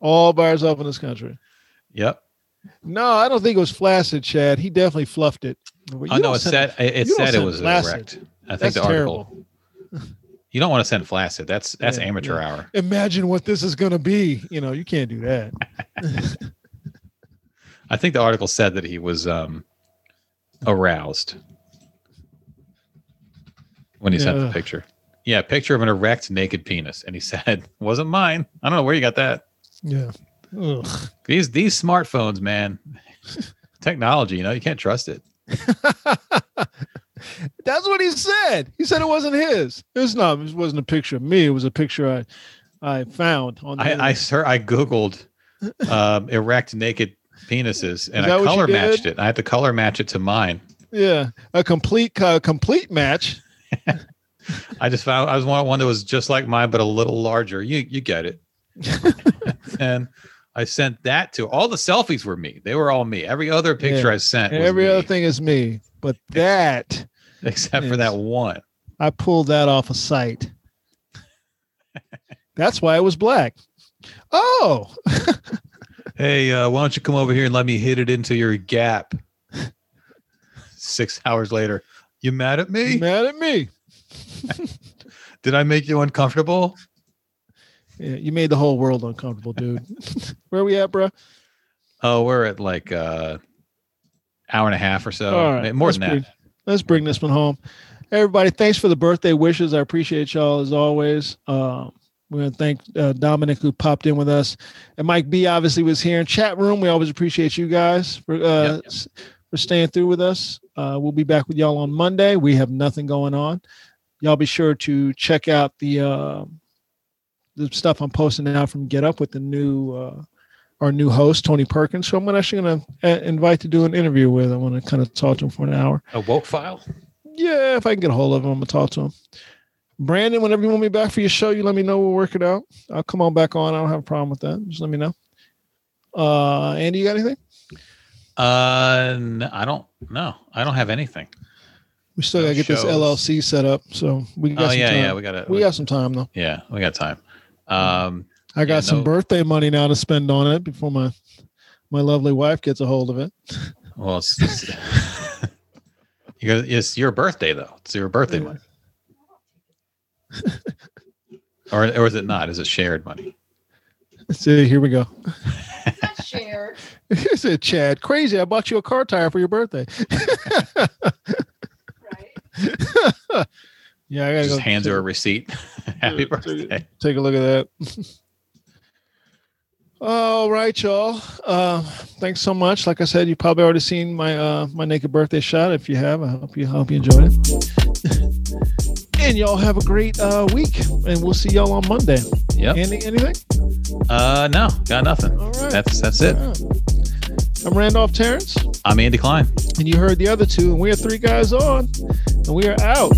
Speaker 2: all by herself in this country.
Speaker 3: Yep.
Speaker 2: No, I don't think it was flaccid, Chad. He definitely fluffed it.
Speaker 3: Oh no, it said it it said it was
Speaker 2: flaccid.
Speaker 3: erect. I think
Speaker 2: That's
Speaker 3: the article.
Speaker 2: terrible.
Speaker 3: You don't want to send flaccid. That's that's
Speaker 2: Yeah,
Speaker 3: amateur
Speaker 2: yeah.
Speaker 3: hour.
Speaker 2: Imagine what this is going to be. You know, you can't do that.
Speaker 3: I think the article said that he was um aroused when he sent the picture. Yeah, picture of an erect naked penis, and he said, "Wasn't mine." I don't know where you got that.
Speaker 2: Yeah. Ugh.
Speaker 3: These these smartphones, man, technology. You know, you can't trust it.
Speaker 2: That's what he said. He said it wasn't his. It was not. It wasn't a picture of me. It was a picture I I found on. The
Speaker 3: I I
Speaker 2: internet.
Speaker 3: sir, I googled um, erect naked penises, and I color matched it. I had to color match it to mine.
Speaker 2: yeah, a complete uh, complete match.
Speaker 3: I just found I was one one that was just like mine, but a little larger. You you get it. and I sent that to all the selfies were me. They were all me. Every other picture
Speaker 2: Yeah.
Speaker 3: I sent,
Speaker 2: every
Speaker 3: me,
Speaker 2: other thing is me, but that
Speaker 3: except for that one.
Speaker 2: I pulled that off a site. That's why it was black. Oh,
Speaker 3: Hey, uh, why don't you come over here and let me hit it into your gap? Six hours later, you mad at me?
Speaker 2: you mad at me?
Speaker 3: Did I make you uncomfortable?
Speaker 2: Yeah, you made the whole world uncomfortable, dude. Where we at, bro?
Speaker 3: Oh, we're at like uh hour and a half or so.
Speaker 2: All right,
Speaker 3: More
Speaker 2: let's
Speaker 3: than that.
Speaker 2: bring- Let's bring this one home. Everybody, thanks for the birthday wishes. I appreciate y'all as always. Uh, we're going to thank uh, Dominic who popped in with us. And Mike B obviously was here in chat room. We always appreciate you guys for uh,
Speaker 3: Yep.
Speaker 2: s- for staying through with us. Uh, we'll be back with y'all on Monday. We have nothing going on. Y'all be sure to check out the uh, the stuff I'm posting now from Get Up with the new uh, our new host Tony Perkins. So I'm actually going to invite to do an interview with. I want to kind of talk to him for an hour.
Speaker 3: A woke file?
Speaker 2: Yeah, if I can get a hold of him, I'm gonna talk to him. Brandon, whenever you want me back for your show, you let me know. We'll work it out. I'll come on back on. I don't have a problem with that. Just let me know. Uh, Andy, you got anything?
Speaker 3: Uh, I don't. No, I don't have anything.
Speaker 2: We still
Speaker 3: No
Speaker 2: gotta get this. LLC set up, so we got
Speaker 3: Oh
Speaker 2: some
Speaker 3: yeah,
Speaker 2: time.
Speaker 3: yeah. We got to.
Speaker 2: we got some time though.
Speaker 3: Yeah, we got time. Um,
Speaker 2: I got
Speaker 3: Yeah,
Speaker 2: some
Speaker 3: no-
Speaker 2: birthday money now to spend on it before my my lovely wife gets a hold of it.
Speaker 3: well, it's, it's, it's your birthday though. It's your birthday
Speaker 2: Yeah.
Speaker 3: money, or or is it not? Is it shared money?
Speaker 2: See, here we go.
Speaker 6: That's shared.
Speaker 2: He said, "Chad, crazy! I bought you a car tire for your birthday."
Speaker 6: Right.
Speaker 2: yeah, I gotta
Speaker 3: Just
Speaker 2: go
Speaker 3: hands
Speaker 2: take-
Speaker 3: her a receipt. Happy
Speaker 2: Yeah, take
Speaker 3: birthday.
Speaker 2: Take a look at that. All right, y'all. Uh, thanks so much. Like I said, you probably already seen my uh, my naked birthday shot. If you have, I hope you hope you enjoyed it. And y'all have a great uh, week, and we'll see y'all on Monday.
Speaker 3: Yeah,
Speaker 2: Any, anything?
Speaker 3: Uh, no, got nothing.
Speaker 2: All right.
Speaker 3: That's that's it.
Speaker 2: Right. I'm Randolph Terrence.
Speaker 3: I'm Andy Klein.
Speaker 2: And you heard the other two, and we are three guys on, and we are out.